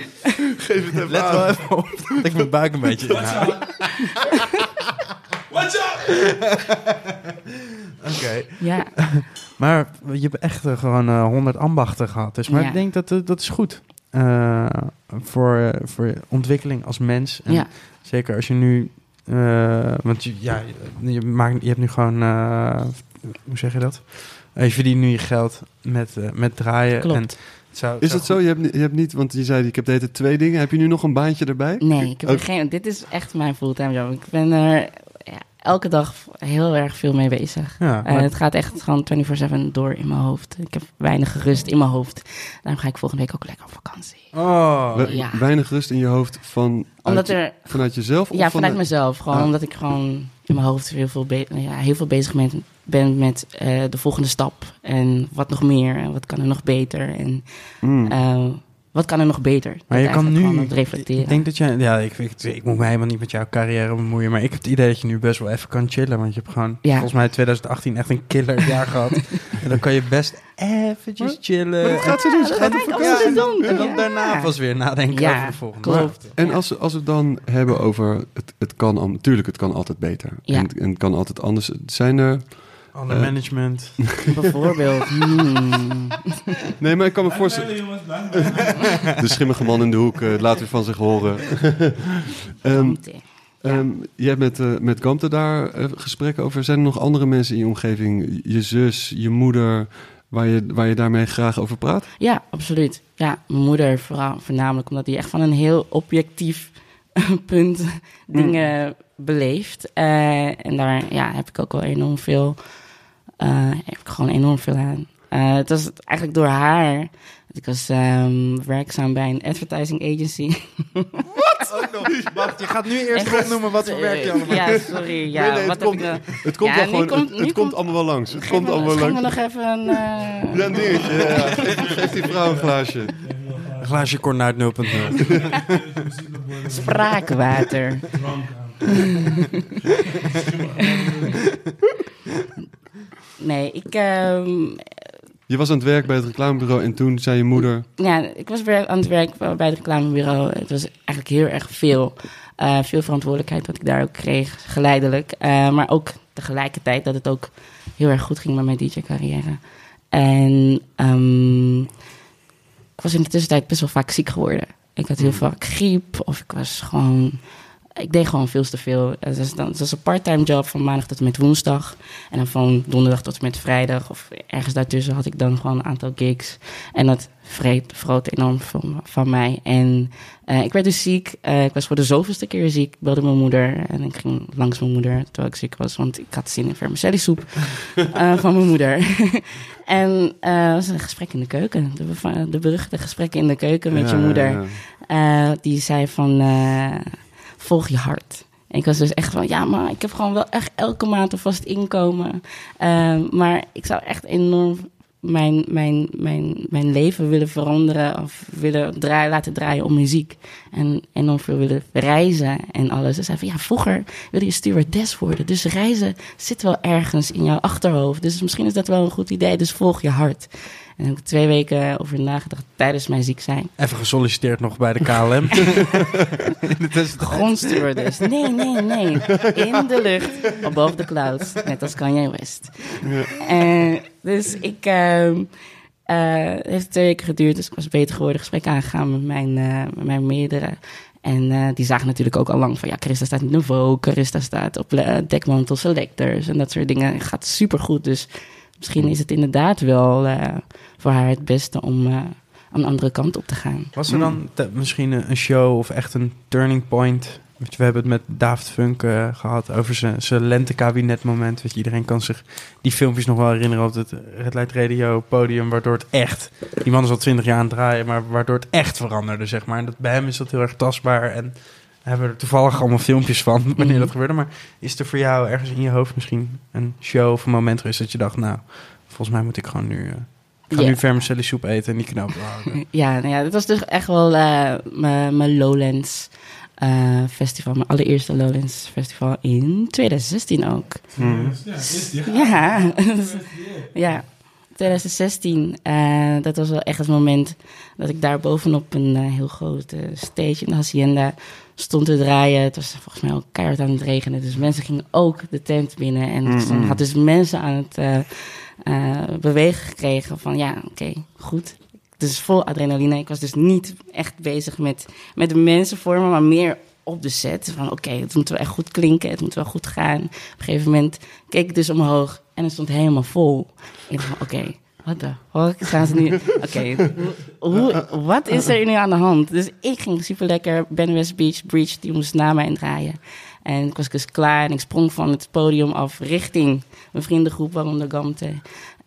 Geef het even let aan. wel even op dat ik mijn buik een beetje inhoud. Oké, ja. maar je hebt echt eh, gewoon eh, 100 ambachten gehad. Dus, maar Ja. ik denk dat dat is goed. Eh, voor, voor je ontwikkeling als mens. En ja. Zeker als je nu... eh, want je, ja, je, maakt, je hebt nu gewoon... eh, hoe zeg je dat? Je verdient nu je geld met, met draaien. Klopt. En het zou, Is het zo? Je hebt, je hebt niet, want je zei ik heb de twee dingen. Heb je nu nog een baantje erbij? Nee, ik heb Ook- geen, dit is echt mijn fulltime job. Ik ben er elke dag heel erg veel mee bezig. Ja, Eh, het gaat echt gewoon 24-7 door in mijn hoofd. Ik heb weinig rust in mijn hoofd. Daarom ga ik volgende week ook lekker op vakantie. Oh, We- ja. Weinig rust in je hoofd van, Omdat uit- er, vanuit jezelf? of ja, vanuit vanuit- mezelf. Gewoon Ah. omdat ik gewoon in mijn hoofd heel veel, be- ja, heel veel bezig ben, ben met eh, de volgende stap. En wat nog meer. En wat kan er nog beter. En Mm. eh, wat kan er nog beter. Maar je kan nu... reflecteren. Ik denk dat jij... Ja, ik, ik, ik moet me helemaal niet met jouw carrière bemoeien. Maar ik heb het idee dat je nu best wel even kan chillen. Want je hebt gewoon Ja. volgens mij 2018 echt een killer jaar gehad. En dan kan je best eventjes chillen. dat gaat ze doen. Ze gaat op doen. En dan Ja. daarna pas weer nadenken Ja, over de volgende. klopt. En Ja. als, we- als we het dan hebben over, het, het kan, al- natuurlijk, het kan altijd beter. Ja. En, en het kan altijd anders. Zijn er, Ander Eh. management. Bijvoorbeeld. hmm. nee, maar ik kan me voorstellen, jongens, blijf de schimmige man in de hoek, eh, laat weer van zich horen. Ehm, ehm, je hebt met, eh, met Gamte daar gesprekken over. Zijn er nog andere mensen in je omgeving, je zus, je moeder, waar je, waar je daarmee graag over praat? Ja, absoluut. Ja, mijn moeder vooral, voornamelijk omdat die echt van een heel objectief punt dingen beleeft. Eh, en daar ja, heb ik ook wel enorm veel, heb ik gewoon enorm veel aan. Eh, het was eigenlijk door haar. Ik was ehm, werkzaam bij een advertising agency. Wacht, je gaat nu eerst Echt? opnoemen wat voor werk je Eh, allemaal Ja, sorry. Ja, Nee, nee, het wat heb komt- ik nou? Het komt Ja, wel nu gewoon, komt- het, komt allemaal wel langs. Het Geef komt me- allemaal langs. me nog even een... eh, Ja, een dingetje. Ja. Geef, geef die vrouw een glaasje. Een glaasje Cornuit 0.0. spraakwater. Nee, ik, ehm, Je was aan het werk bij het reclamebureau en toen zei je moeder... ja, ik was aan het werk bij het reclamebureau. Het was eigenlijk heel erg veel. eh, veel verantwoordelijkheid wat ik daar ook kreeg, geleidelijk. Eh, maar ook tegelijkertijd dat het ook heel erg goed ging met mijn DJ-carrière. En ehm, ik was in de tussentijd best wel vaak ziek geworden. Ik had heel vaak griep of ik was gewoon... Ik deed gewoon veel te veel. Het was, dan, het een part-time job van maandag tot en met woensdag. En dan van donderdag tot en met vrijdag. Of ergens daartussen had ik dan gewoon een aantal gigs. En dat vreet, vroot enorm van, van mij. En eh, ik werd dus ziek. Eh, ik was voor de zoveelste keer ziek. Ik belde mijn moeder. En ik ging langs mijn moeder terwijl ik ziek was. Want ik had zin in vermicelli soep eh, van mijn moeder. en was een gesprek in de keuken. De, de beruchte gesprekken in de keuken met Ja, je moeder. ja, ja. Die zei van, volg je hart. En ik was dus echt van, ja, maar ik heb gewoon wel echt elke maand een vast inkomen. Eh, maar ik zou echt enorm mijn, mijn, mijn, mijn leven willen veranderen of willen laten draaien om muziek. En enorm veel willen reizen en alles. Ze zei van, ja, vroeger wilde je stewardess worden. Dus reizen zit wel ergens in jouw achterhoofd. Dus misschien is dat wel een goed idee, dus volg je hart. En heb ik twee weken over nagedacht tijdens mijn ziek zijn. Even gesolliciteerd nog bij de KLM. De. Grondstewardess. Nee, nee, nee. In de lucht, above the clouds. Net als Kanye West. Eh, dus ik... ehm, eh, het heeft twee weken geduurd, dus ik was beter geworden. Gesprek aangegaan met mijn, eh, met mijn meerdere. En die zagen natuurlijk ook al lang van... ja, Christa staat in de Vogue, Christa staat op Dekmantel Selectors... en dat soort dingen. Het gaat supergoed, dus misschien is het inderdaad wel eh, voor haar het beste... om eh, aan de andere kant op te gaan. Was er dan misschien een show of echt een turning point? We hebben het met David Funk eh, gehad over zijn- zijn lentekabinetmoment. Weet iedereen kan zich die filmpjes nog wel herinneren op het Red Light Radio podium. Waardoor het echt, die man is al twintig jaar aan het draaien, maar waardoor het echt veranderde, zeg maar. En dat, bij hem is dat heel erg tastbaar en we hebben er toevallig allemaal filmpjes van wanneer Mhm. dat gebeurde. Maar is er voor jou ergens in je hoofd misschien een show of een moment geweest dat je dacht, nou, volgens mij moet ik gewoon nu... eh, ik ga Ja. nu vermicelli soep eten en die knoop houden. Ja, nou ja, dat was dus echt wel eh, mijn Lowlands eh, festival. Mijn allereerste Lowlands festival in 2016 ook. Ja, is die Ja, ja. 2016, eh, dat was wel echt het moment dat ik daar bovenop een eh, heel grote stage in de Hacienda stond te draaien. Het was volgens mij ook keihard aan het regenen, dus mensen gingen ook de tent binnen. En ik stond- had dus mensen aan het eh, eh, bewegen gekregen van ja, oké, goed. Dus vol adrenaline. Ik was dus niet echt bezig met, met de mensen vormen, maar meer op de set. Van oké, het moet wel echt goed klinken, het moet wel goed gaan. Op een gegeven moment keek ik dus omhoog en het stond helemaal vol. Ik dacht oké, wat de fuck staan ze nu? Oké, hoe- wat is er nu aan de hand? Dus ik ging super lekker. Ben West Beach, Breach, die moest na mij draaien. En ik was dus klaar en ik sprong van het podium af richting mijn vriendengroep, waaronder Gamte.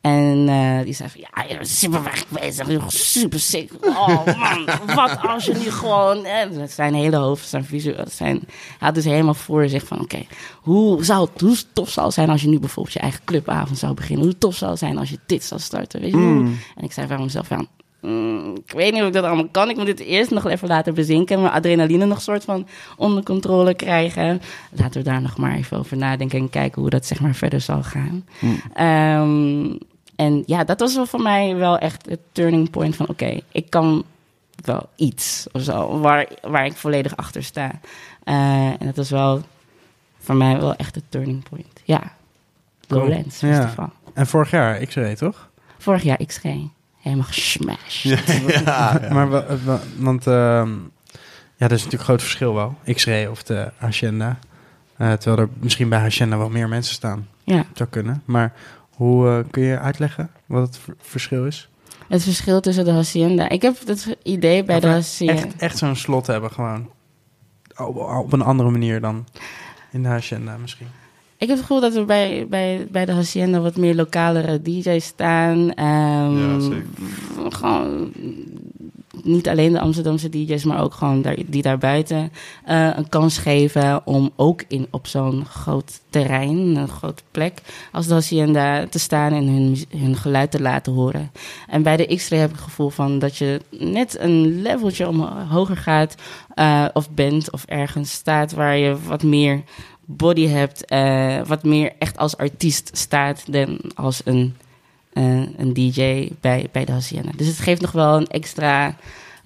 En eh, die zei van, ja, je bent super weg bezig, je bent super sick. Oh man, wat als je nu gewoon... eh, dat zijn hele hoofd, zijn visueel, zijn... Hij had dus helemaal voor zich van, oké, hoe zou het, hoe tof zou het zijn als je nu bijvoorbeeld je eigen clubavond zou beginnen? Hoe tof zou het zijn als je dit zou starten, weet je wel? En ik zei van mezelf van, mm, ik weet niet of ik dat allemaal kan. Ik moet dit eerst nog even laten bezinken. Mijn adrenaline nog soort van onder controle krijgen. Laten we daar nog maar even over nadenken en kijken hoe dat zeg maar verder zal gaan. Ehm, en ja, dat was wel voor mij wel echt het turning point van... oké, ik kan wel iets of zo, waar, waar ik volledig achter sta. Eh, en dat was wel voor mij wel echt het turning point. Ja, Cool. Lowlands Ja. Festival. En vorig jaar X-Ray, toch? Vorig jaar XG. Helemaal gesmashed. Maar wa- wa- want ehm, ja, er is natuurlijk groot verschil wel. X-Ray of de Hacienda. Eh, terwijl er misschien bij Hacienda wel meer mensen staan. Ja. Zou kunnen. Maar hoe eh, kun je uitleggen wat het verschil is? Het verschil tussen de Hacienda. Ik heb het idee bij de Hacienda. Echt, echt zo'n slot hebben gewoon. Op, op een andere manier dan in de Hacienda misschien. Ik heb het gevoel dat er bij, bij, bij de Hacienda wat meer lokalere DJ's staan. Ehm, Ja, zeker. Gewoon niet alleen de Amsterdamse DJ's, maar ook gewoon daar, die daarbuiten eh een kans geven om ook in, op zo'n groot terrein, een grote plek als de Hacienda te staan en hun, hun geluid te laten horen. En bij de X-Ray heb ik het gevoel van dat je net een leveltje om, hoger gaat eh, of bent of ergens staat waar je wat meer body hebt, eh, wat meer echt als artiest staat dan als een, een DJ bij, bij de Hacienda. Dus het geeft nog wel een extra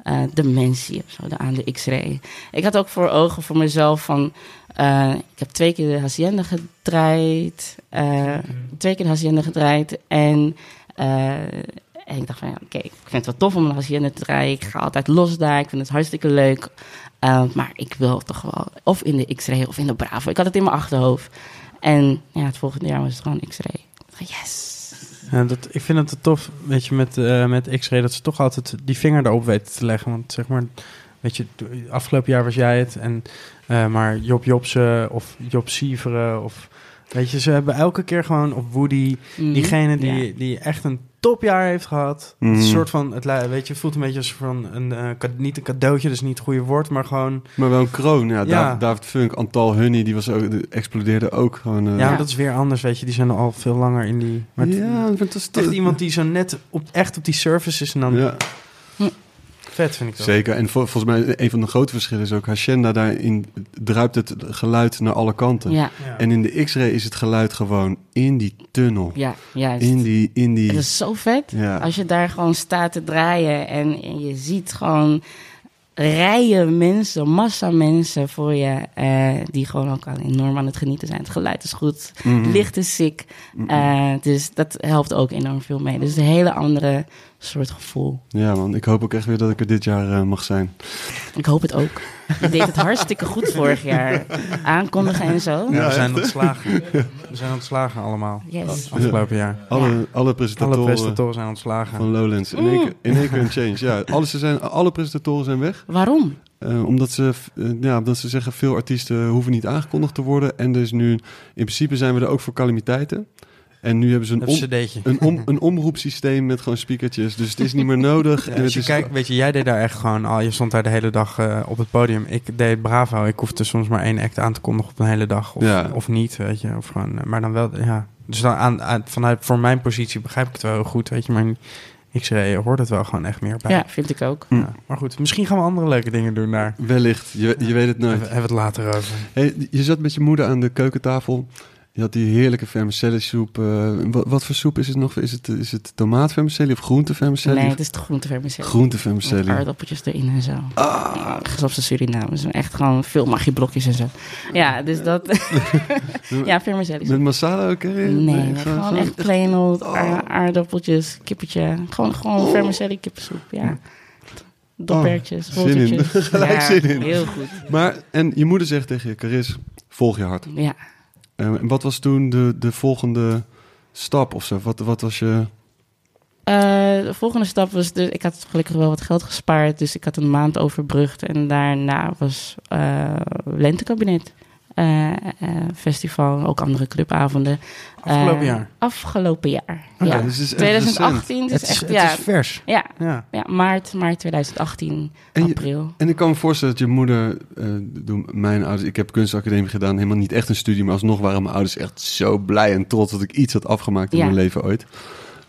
eh, dimensie of zo aan de X-ray. Ik had ook voor ogen voor mezelf van, eh, ik heb twee keer de Hacienda gedraaid, eh, twee keer de Hacienda gedraaid en en ik dacht van, ja, oké, ik vind het wel tof om een Hacienda te draaien. Ik ga altijd los daar, ik vind het hartstikke leuk. Maar ik wil toch wel of in de X-ray of in de Bravo. Ik had het in mijn achterhoofd. En ja, het volgende jaar was het gewoon X-ray. Yes. Ja, dat, ik vind het tof, weet je, met, uh, met X-Ray... dat ze toch altijd die vinger erop weten te leggen. Want zeg maar, weet je, afgelopen jaar was jij het. En, uh, maar Job Jobsen of Job Sieveren of... Weet je, ze hebben elke keer gewoon op Woody... Mm, diegene die, ja. die echt een topjaar heeft gehad. Mm. Een soort van, het, weet je, voelt een beetje als van een, uh, niet een cadeautje, dat is niet het goede woord, maar gewoon... Maar wel een kroon, ja. ja. David Funk, Antal Honey, die was ook, die explodeerde ook gewoon... Uh, ja, maar dat is weer anders, weet je. Die zijn al veel langer in die... Maar ja, het is echt iemand die zo net op, echt op die surface is en dan... Ja. Vet vind ik dat. Zeker. En vol, volgens mij een van de grote verschillen is ook... Hacienda, daarin druipt het geluid naar alle kanten. Ja. Ja. En in de X-ray is het geluid gewoon in die tunnel. Ja, juist. In die... In die... Het is zo vet. Ja. Als je daar gewoon staat te draaien en, en je ziet gewoon rijen mensen, massa mensen voor je... Uh, die gewoon ook al enorm aan het genieten zijn. Het geluid is goed, mm -hmm. licht is sick. -hmm. uh, dus dat helpt ook enorm veel mee. Dus een hele andere soort gevoel. Ja man, ik hoop ook echt weer dat ik er dit jaar uh, mag zijn. Ik hoop het ook. Je deed het hartstikke goed vorig jaar. Aankondigen en zo. Ja, we zijn ontslagen. We zijn ontslagen allemaal. Yes. Afgelopen jaar. Alle, ja. alle, presentatoren, alle presentatoren zijn ontslagen. Van Lowlands. In één, keer, in één keer een change. Ja, alles zijn, alle presentatoren zijn weg. Waarom? Uh, omdat, ze, uh, ja, omdat ze zeggen veel artiesten hoeven niet aangekondigd te worden. En dus nu, in principe zijn we er ook voor calamiteiten. En nu hebben ze een, om, een, om, een omroepsysteem met gewoon speakertjes. Dus het is niet meer nodig. Ja, en als je is, kijkt, weet je, jij deed daar echt gewoon al. Je stond daar de hele dag uh, op het podium. Ik deed Bravo. Ik hoefde soms maar één act aan te kondigen op een hele dag. Of, ja. of niet, weet je. Of gewoon, maar dan wel, ja. Dus dan aan, aan, vanuit voor mijn positie begrijp ik het wel heel goed, weet je. Maar X-ray hoort het wel gewoon echt meer bij. Ja, vind ik ook. Ja, maar goed, misschien gaan we andere leuke dingen doen daar. Wellicht, je, je weet het nooit. We hebben het later over. Hey, je zat met je moeder aan de keukentafel. Je had die heerlijke vermicelli soep. Uh, wat, wat, voor soep is het nog? Is het, is het tomaatvermicelli of groentevermicelli? Nee, het is de groentevermicelli. Groentevermicelli. Met aardappeltjes erin en zo. Ah. Ja, zijn Suriname. Echt gewoon veel magieblokjes en zo. Ja, dus dat... ja, vermicelli. Met masala ook erin? Nee, nee gewoon, gewoon, echt plain old oh. aardappeltjes, kippetje. Gewoon, gewoon oh. vermicelli kippensoep, ja. Doppertjes, oh, zin in. Gelijk ja, zin in. heel goed. Maar, en je moeder zegt tegen je, Caris, volg je hart. Ja. En uh, wat was toen de, de volgende stap of zo? Wat, wat was je... Uh, de volgende stap was dus, ik had gelukkig wel wat geld gespaard, dus ik had een maand overbrugd en daarna was uh, lentekabinet. Uh, festival, ook andere clubavonden. Afgelopen jaar? Afgelopen jaar, okay, ja. Dus is 2018, dus het is echt, het ja. is vers. Ja, ja. ja maart, maart 2018, en je, april. En ik kan me voorstellen dat je moeder, uh, mijn ouders, ik heb kunstacademie gedaan, helemaal niet echt een studie, maar alsnog waren mijn ouders echt zo blij en trots dat ik iets had afgemaakt in ja. mijn leven ooit.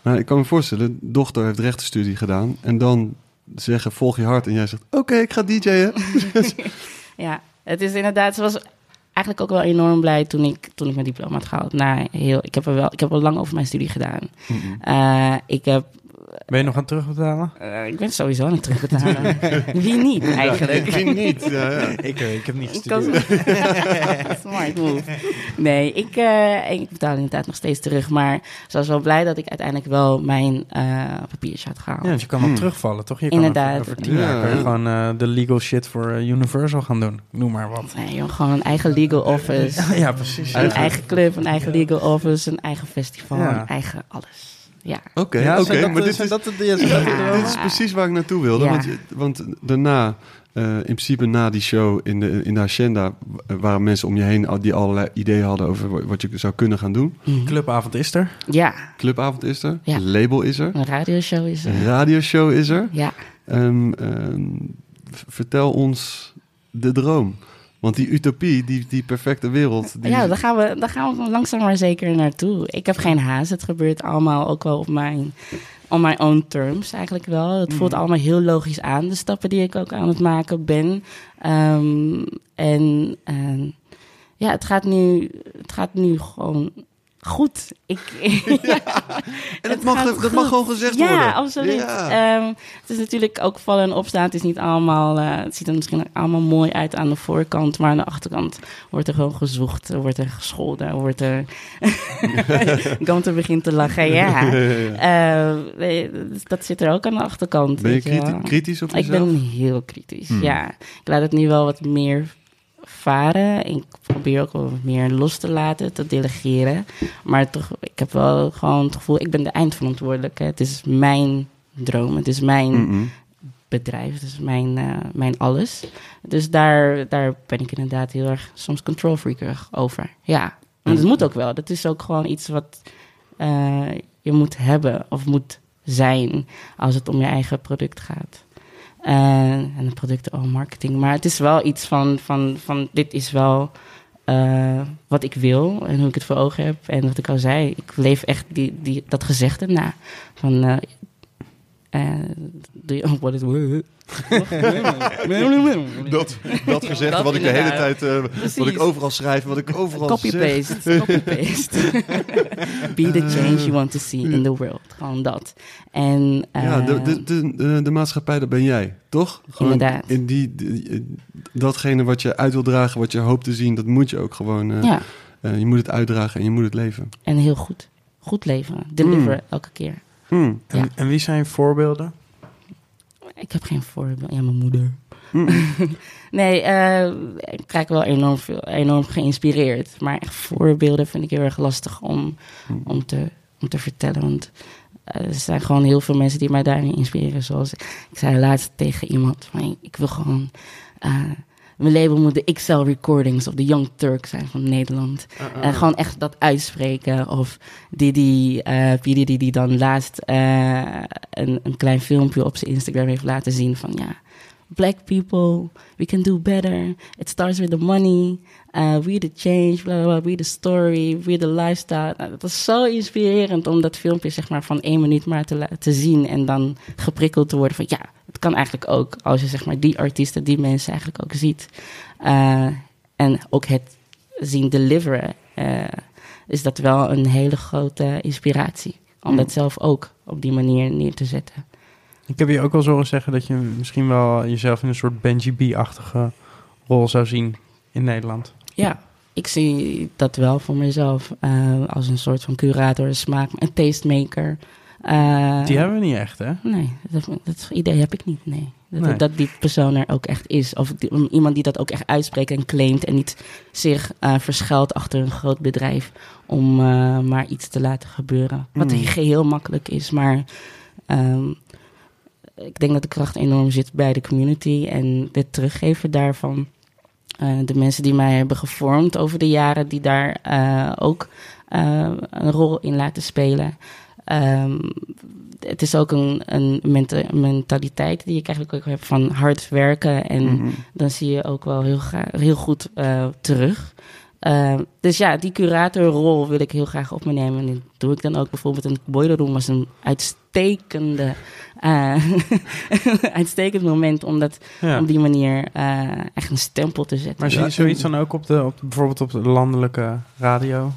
Maar ik kan me voorstellen, dochter heeft rechtenstudie gedaan en dan zeggen volg je hart en jij zegt oké, okay, ik ga DJ'en. ja, het is inderdaad, zoals eigenlijk ook wel enorm blij toen ik, toen ik mijn diploma had gehaald. Nou, heel, ik, heb er wel, ik heb al lang over mijn studie gedaan. Eh, ik heb Ben je nog aan het terugbetalen? eh, ik ben sowieso aan het terugbetalen. Wie niet, eigenlijk? Ik vind niet. Ja, ja. Ik, ik heb niet kan Smart move. Nee, ik, eh, ik betaal inderdaad nog steeds terug. Maar ik was wel blij dat ik uiteindelijk wel mijn eh, papiertje had gehaald. Ja, want je kan nog terugvallen, toch? Je kan Inderdaad. Over, over tien Ja. kan gewoon eh, de legal shit voor eh, Universal gaan doen. Noem maar wat. Nee, joh, gewoon een eigen legal office. Ja, precies. Een eigen club, een eigen legal office, een eigen festival, Ja. een eigen alles. Ja. Oké, Ja, oké, maar dit is, dat ja, Ja. dit is precies waar ik naartoe wilde. Ja. Want, want daarna, eh, in principe na die show in de, in de agenda... w- waren mensen om je heen al- die allerlei ideeën hadden... over wa- wat je zou kunnen gaan doen. Mhm. Clubavond is er. Ja, Clubavond is er, Ja. label is er, een radioshow is er. een radioshow is er. Ja. Ehm, ehm, vertel ons de droom. Want die utopie, die, die perfecte wereld... Die, Ja, daar gaan, we, daar gaan we langzaam maar zeker naartoe. Ik heb geen haast. Het gebeurt allemaal ook wel op mijn on my own terms eigenlijk wel. Het voelt allemaal heel logisch aan, de stappen die ik ook aan het maken ben. Ehm, en ehm, ja, het gaat, nu, het gaat nu gewoon goed. Ik, en dat mag, dat mag gewoon gezegd ja, worden. absoluut. Ja. Ehm, het is natuurlijk ook vallen en opstaan. Het is niet allemaal. eh, het ziet er misschien allemaal mooi uit aan de voorkant, maar aan de achterkant wordt er gewoon gezocht, wordt er gescholden, wordt er. Gante begint te lachen. Ja. Eh, nee, dat zit er ook aan de achterkant. Ben je weet kriti- wel. kritisch op Ik ben heel kritisch, Hmm. ja. Ik laat het nu wel wat meer varen. Ik probeer ook wel wat meer los te laten, te delegeren. Maar toch, ik heb wel gewoon het gevoel, ik ben de eindverantwoordelijke. Het is mijn droom, het is mijn bedrijf, het is mijn, eh, mijn alles. Dus daar, daar ben ik inderdaad heel erg soms control freakerig over. Ja, want het moet ook wel. Dat is ook gewoon iets wat eh, je moet hebben of moet zijn als het om je eigen product gaat. Eh, en de producten, oh, marketing. Maar het is wel iets van, van, van dit is wel eh, wat ik wil en hoe ik het voor ogen heb. En wat ik al zei, ik leef echt die, die, dat gezegde na. Van, eh eh, doe je, oh, what is Dat, dat gezegd Dat wat ik de hele tijd... eh, wat ik overal schrijf, wat ik overal zeg. Copy-paste. Copy-paste. Be the change you want to see in the world. Gewoon dat. En, Ja, de, eh, de, de, de, de maatschappij, dat ben jij, toch? Inderdaad. In die, die- datgene wat je uit wil dragen, wat je hoopt te zien, dat moet je ook gewoon... eh, ja, eh, je moet het uitdragen en je moet het leven. en heel goed. Goed leven. Deliver Mm. elke keer. Hmm. En, Ja. en wie zijn voorbeelden? Ik heb geen voorbeeld. Ja, mijn moeder. Hmm. Nee, eh, ik krijg wel enorm, veel, enorm geïnspireerd. Maar echt voorbeelden vind ik heel erg lastig om, Hmm. om, te, om te vertellen. Want eh, er zijn gewoon heel veel mensen die mij daarin inspireren. Zoals ik zei laatst tegen iemand: van, ik wil gewoon. eh, mijn label moet de XL Recordings of de Young Turk zijn van Nederland. En gewoon echt dat uitspreken. Of die die, eh die, die, die dan laatst eh, een, een klein filmpje op zijn Instagram heeft laten zien van ja. Black people, we can do better. It starts with the money. Uh, we the change, blah, blah, blah, we the story, we the lifestyle. Nou, dat was zo inspirerend om dat filmpje zeg maar van één minuut maar te, te zien en dan geprikkeld te worden van ja, het kan eigenlijk ook als je zeg maar die artiesten, die mensen eigenlijk ook ziet. Uh, en ook het zien deliveren, uh, is dat wel een hele grote inspiratie. Om dat zelf ook op die manier neer te zetten. Ik heb je ook wel zo horen zeggen dat je misschien wel jezelf in een soort Benji B-achtige rol zou zien in Nederland. Ja, ik zie dat wel voor mezelf uh, als een soort van curator, smaak, een tastemaker. Uh, die hebben we niet echt, hè? Nee, dat, dat idee heb ik niet, nee. Dat, Nee. dat die persoon er ook echt is. Of die- iemand die dat ook echt uitspreekt en claimt... en niet zich uh, verschuilt achter een groot bedrijf... om maar iets te laten gebeuren. Wat Hmm. geheel makkelijk is, maar... Um, ik denk dat de kracht enorm zit bij de community... en het teruggeven daarvan. Uh, de mensen die mij hebben gevormd over de jaren... die daar uh, ook een rol in laten spelen... Um, het is ook een, een menta mentaliteit die ik eigenlijk ook heb van hard werken. En Mhm. dan zie je ook wel heel, heel goed uh, terug. Eh, dus ja, die curatorrol wil ik heel graag op me nemen. En dat doe ik dan ook bijvoorbeeld in Boiler Room was een uitstekende, eh, uitstekend moment om dat Ja. op die manier eh, echt een stempel te zetten. Maar zie je zoiets dan ook op de, op, de- bijvoorbeeld op de landelijke radio?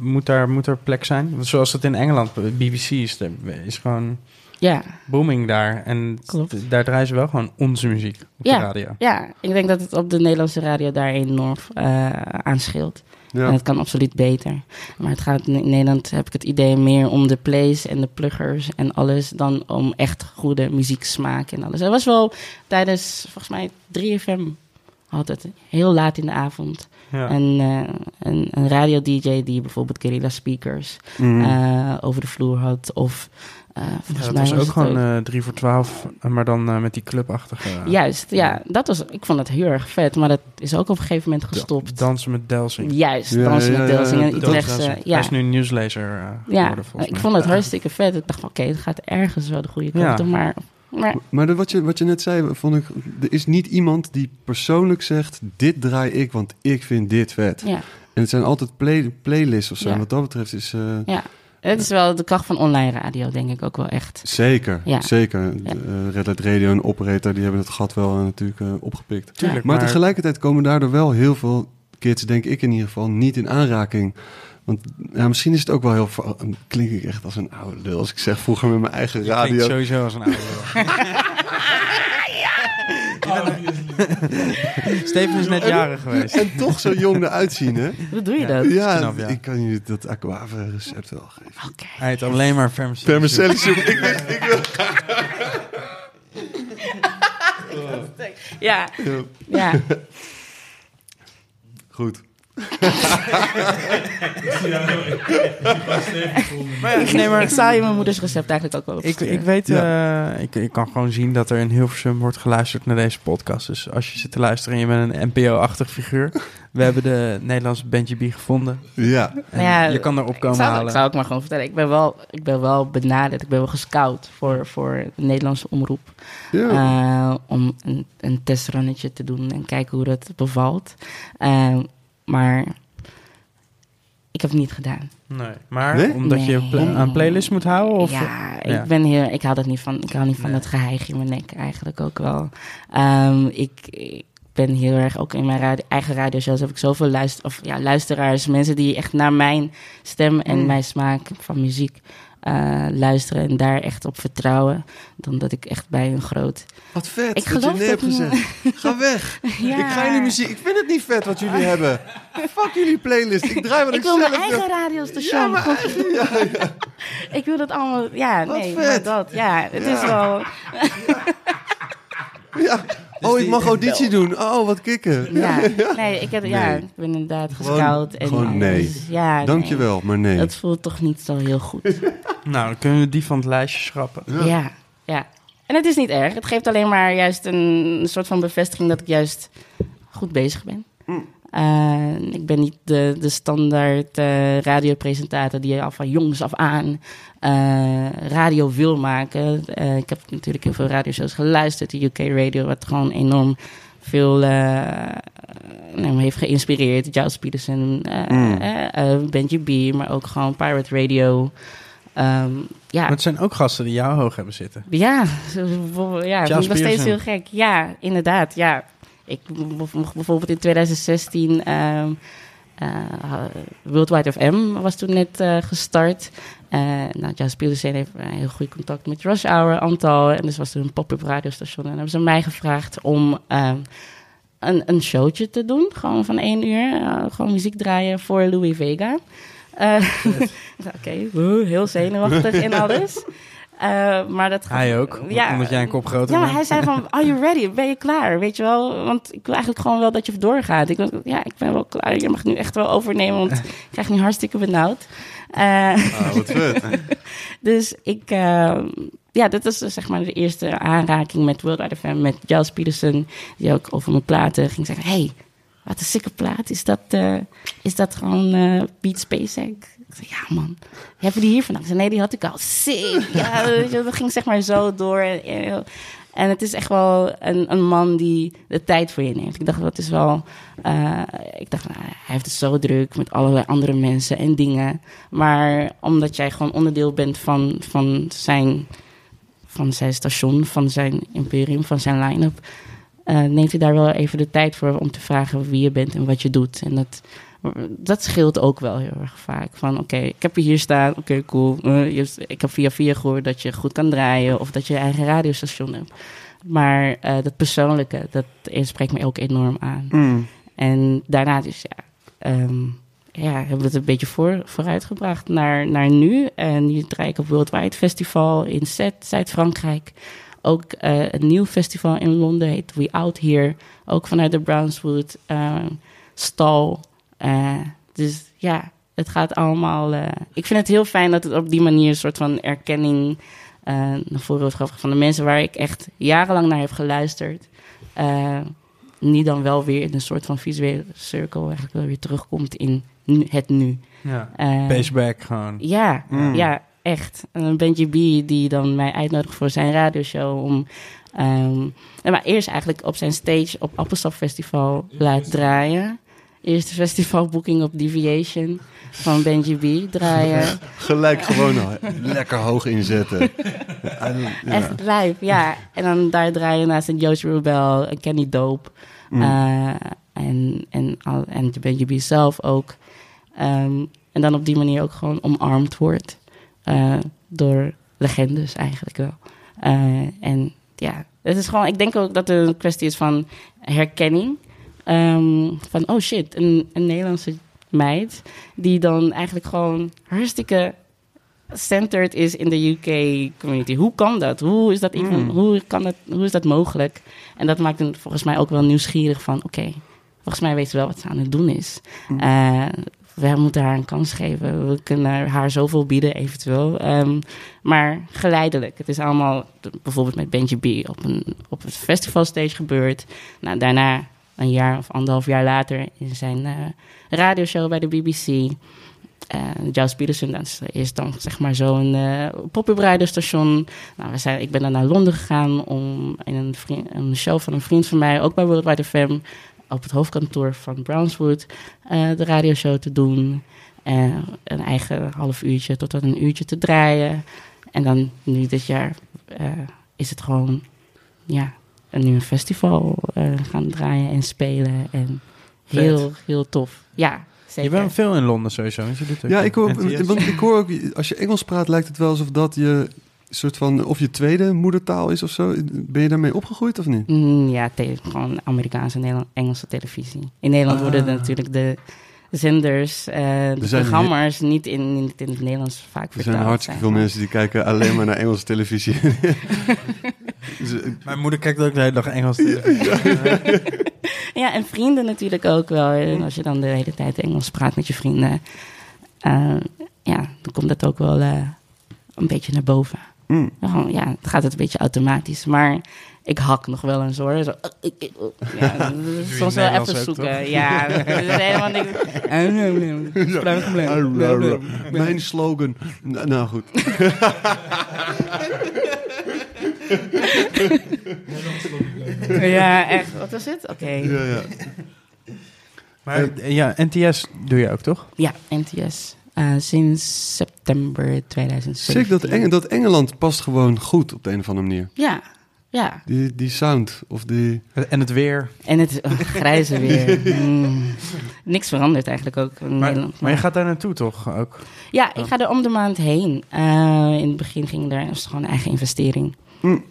Moet daar, moet er plek zijn? Want Zoals het in Engeland, BBC is, er- is gewoon Ja, booming daar. En Klopt. daar draaien ze wel gewoon onze muziek op Ja. de radio. ja, ik denk dat het op de Nederlandse radio daar enorm eh aan scheelt. En het kan absoluut beter. Maar het gaat in Nederland, heb ik het idee, meer om de plays en de pluggers en alles... dan om echt goede muzieksmaak en alles. Er was wel tijdens, volgens mij, 3FM had het heel laat in de avond... Ja. Een, eh, een, een radio-dj die bijvoorbeeld Guerrilla Speakers Mm. eh, over de vloer had. Of eh Ja, volgens dat mij was was ook het gewoon eh 3 voor 12, maar dan eh, met die clubachtige... Juist, ja. Dat was, ik vond het heel erg vet. Maar dat is ook op een gegeven moment gestopt. Dansen met Delsing. Juist, Ja, dansen ja, met ja, Delsing en dat- Utrechtse. Hij Ja, is nu nieuwslezer eh, ja. geworden, volgens ik vond het hartstikke vet. Ik dacht van, oké, het gaat ergens wel de goede kant Ja. op. Maar, maar Maar de- wat, je, wat je net zei, vond ik... Er is niet iemand die persoonlijk zegt... dit draai ik, want ik vind dit vet. ja, En het zijn altijd play, playlists of zo. Ja. En wat dat betreft is... eh, ja. Het is wel de kracht van online radio, denk ik ook wel echt. Zeker, Ja. zeker. Ja. Eh, Red Light Radio en Operator, die hebben het gat wel eh, natuurlijk eh, opgepikt. Tuurlijk, Maar, tegelijkertijd komen daardoor wel heel veel kids, denk ik in ieder geval, niet in aanraking. Want ja, misschien is het ook wel heel... Klink ik echt als een oude lul als ik zeg vroeger met mijn eigen Klinkt radio. sowieso als een oude lul. Steven is net jarig geweest. En toch zo jong eruit zien, hè? Hoe doe je Ja. dat? Ja, knap, ja. ik kan jullie dat aquavit recept wel geven. Hij heet alleen maar vermicelli. Vermicelli soep. ik, weet- ik wil... Ja, ja. Goed. Maar ja, nee, maar Ik zou je mijn moeders recept eigenlijk ook wel Ik, opsturen. ik weet, eh, ik, ik kan gewoon zien dat er in Hilversum wordt geluisterd naar deze podcast. Dus als je zit te luisteren en je bent een NPO-achtig figuur. We hebben de Nederlandse Benji B gevonden. Ja. En Ja, je kan erop ik komen zou, halen. Ik zou ook maar gewoon vertellen. Ik ben wel, ik ben wel benaderd. Ik ben wel gescout voor, voor de Nederlandse omroep. ja. eh, om een, een testrunnetje te doen en kijken hoe dat bevalt. Eh, maar ik heb het niet gedaan. Nee. Maar Nee? omdat je pla- aan playlist moet houden? Of? ja, ik ja. ben heel, ik hou dat niet van. Ik hou niet van Nee. dat geheig in mijn nek eigenlijk ook wel. Ehm, ik, ik ben heel erg ook in mijn radio, eigen radioshows heb ik zoveel luister, of, ja, luisteraars, mensen die echt naar mijn stem en Mm. mijn smaak van muziek eh, luisteren en daar echt op vertrouwen, dan dat ik echt bij een groot. Wat vet Ik je geloof hebt niet. gezegd. Ga weg. Ja. Ik ga jullie muziek... Ik vind het niet vet wat jullie hebben. Fuck jullie playlist. Ik draai wat ik, Ik wil mijn eigen radiostation. Ja, maar eigen... Ja, ja. Ik wil dat allemaal. Ja, Wat nee, vet. dat. Ja, het is wel. Oh, ik mag auditie doen. Oh, wat kikken. Ja, nee, ik, heb, ja, ik ben inderdaad gescout. En gewoon nee. Ja, Dankjewel, maar nee. Het voelt toch niet zo heel goed. Nou, dan kunnen we die van het lijstje schrappen. Ja. ja, En het is niet erg. Het geeft alleen maar juist een soort van bevestiging dat ik juist goed bezig ben. Mm. Eh, ik ben niet de, de standaard eh, radiopresentator die al van jongs af aan eh, radio wil maken. Ik heb natuurlijk heel veel radioshows geluisterd. De UK Radio, wat gewoon enorm veel nou, me heeft geïnspireerd. Giles Peterson, Mm. Benji B, maar ook gewoon Pirate Radio. Ehm, ja, Maar het zijn ook gasten die jou hoog hebben zitten. ja, ja vind ik nog steeds heel gek. Ja, inderdaad. Ja. Ik mocht bijvoorbeeld in 2016... ehm eh, World Wide FM was toen net eh, gestart. Eh nou, Peterson heeft een heel goed contact met Rush Hour, Antal. En dus was er een pop-up radiostation. En hebben ze mij gevraagd om ehm, een, een showtje te doen. Gewoon van één uur. gewoon muziek draaien voor Louis Vega. Oké, heel zenuwachtig en alles. Eh, maar dat Hij ook, omdat jij een kop groter ja, bent. hij zei van, are you ready? Ben je klaar? Weet je wel? Want ik wil eigenlijk gewoon wel dat je doorgaat. Ik ja, ik ben wel klaar. Je mag nu echt wel overnemen, want ik krijg nu hartstikke benauwd. Eh, Ah, wat vet. dus ik, eh, ja, dit is dus zeg maar de eerste aanraking met World Wide FM, met Giles Peterson, die ook over mijn platen ging zeggen, hey, wat een sikke plaat. Is dat, eh, is dat gewoon eh Beat SpaceX? Ik zei, ja man, hebben die hier vandaan? Ik zei, nee, die had ik al. Sick. Ja, dat ging zeg maar zo door. En, En het is echt wel een, een man die de tijd voor je neemt. Ik dacht, dat is wel. eh, ik dacht, nou, hij heeft het zo druk met allerlei andere mensen en dingen. Maar omdat jij gewoon onderdeel bent van, van, zijn, van zijn station, van zijn imperium, van zijn line-up. eh, neemt hij daar wel even de tijd voor om te vragen wie je bent en wat je doet. En dat, dat scheelt ook wel heel erg vaak. Van oké, ik heb je hier staan, oké, cool. Je hebt- ik heb via via gehoord dat je goed kan draaien of dat je je eigen radiostation hebt. Maar eh, dat persoonlijke, dat spreekt me ook enorm aan. Mm. En daarna dus, ja, ehm, ja, hebben we het een beetje voor, vooruitgebracht naar, naar nu. En nu draai ik op Worldwide Festival in Zuid-Frankrijk. Ook eh, een nieuw festival in Londen heet We Out Here. Ook vanuit de Brownswood stal. Eh, dus ja, het gaat allemaal... eh, ik vind het heel fijn dat het op die manier een soort van erkenning... eh, naar voren wordt gebracht van de mensen waar ik echt jarenlang naar heb geluisterd. Eh, nu dan wel weer in een soort van visuele cirkel eigenlijk wel weer terugkomt in nu, het nu. Ja. Paceback gewoon. ja, Mm. ja, echt. En dan Benji B die dan mij uitnodigt voor zijn radioshow om... ehm, en maar eerst eigenlijk op zijn stage op Appelsap Festival laat draaien. Eerste festivalboeking op Deviation van Benji B draaien. Gelijk gewoon lekker hoog inzetten. Ja. Echt live, ja. En dan daar draaien naast een Joost Rubel, een Kenny Dope. Mm. eh, en, en, al- en de Benji B zelf ook. Ehm, en dan op die manier ook gewoon omarmd wordt. eh, door legendes eigenlijk wel. Eh, en ja, het is gewoon... Ik denk ook dat het een kwestie is van herkenning. Ehm, van, oh shit, een, een Nederlandse meid... die dan eigenlijk gewoon hartstikke centered is in de UK community. Hoe kan dat? Hoe is dat, even, Mm. hoe kan dat, hoe is dat mogelijk? En dat maakt hem volgens mij ook wel nieuwsgierig van... oké, volgens mij weet ze wel wat ze aan het doen is. Mm. We moeten haar een kans geven. We kunnen haar zoveel bieden, eventueel. Ehm, maar geleidelijk. Het is allemaal bijvoorbeeld met Benji B op, een, op het festivalstage gebeurd. Nou, daarna, een jaar of anderhalf jaar later, in zijn eh, radioshow bij de BBC. eh Giles Peterson, dat is dan zeg maar zo'n eh pop-up. Nou, we zijn, ik ben dan naar Londen gegaan om in een, show van een vriend van mij, ook bij Worldwide FM, op het hoofdkantoor van Brownswood, de radioshow te doen. Een eigen half uurtje tot aan een uurtje te draaien. En dan nu dit jaar is het gewoon, ja, een nieuw festival eh, gaan draaien en spelen. En Vet. heel, heel tof. Ja, zeker. Je bent veel in Londen sowieso. want Je doet Ja, ik hoor, NTS. want ik hoor ook, als je Engels praat, lijkt het wel alsof dat je soort van, of je tweede moedertaal is of zo. Ben je daarmee opgegroeid of niet? Mm, ja, gewoon Amerikaanse en Nederland, Engelse televisie. In Nederland worden Ah. natuurlijk de zenders, de zijn programma's niet in, niet in het Nederlands vaak Er vertaald. zijn hartstikke veel mensen die kijken alleen maar naar Engelse televisie. Dus, eh, Mijn moeder kijkt ook de hele dag Engels televisie. Ja, en vrienden natuurlijk ook wel. En als je dan de hele tijd Engels praat met je vrienden, eh, ja, dan komt dat ook wel eh, een beetje naar boven. mm. Ja, gewoon, ja, het gaat het een beetje automatisch. Maar ik hak nog wel eens hoor. Zo, uh, uh, uh, uh. ja, dat is soms wel even zoeken. toch? Ja, het is helemaal niks. Mijn slogan. Nou, nou goed. Ja, echt. Wat was het? Oké. Ja, ja. Maar eh, ja, NTS doe je ook, toch? Ja, NTS. Eh, sinds september 2017. Zeker dat, Eng dat Engeland past gewoon goed op de een of andere manier. Ja, ja. Die, die sound of die... En het weer. En het oh, grijze weer. Mm. Niks verandert eigenlijk ook in Maar, Nederland. maar je gaat daar naartoe toch ook? Ja, ik ga er om de maand heen. Eh, in het begin ging er, was het gewoon een eigen investering. Mm.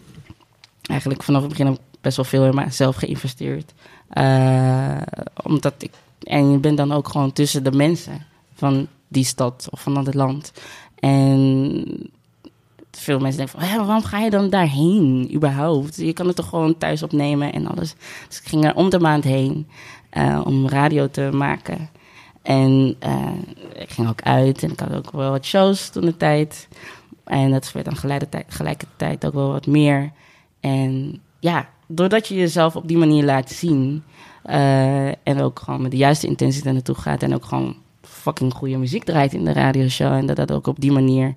Eigenlijk vanaf het begin heb ik best wel veel in mezelf geïnvesteerd. Eh, omdat ik, en je bent dan ook gewoon tussen de mensen van die stad of van dat land. En veel mensen denken van, "Hè, waarom ga je dan daarheen überhaupt? Je kan het toch gewoon thuis opnemen en alles. Dus ik ging er om de maand heen eh, om radio te maken. En eh, ik ging ook uit en ik had ook wel wat shows toen de tijd. En dat werd dan gelijkertijd ook wel wat meer. En ja, doordat je jezelf op die manier laat zien... eh, en ook gewoon met de juiste intentie naartoe gaat... en ook gewoon fucking goede muziek draait in de radioshow... en dat dat ook op die manier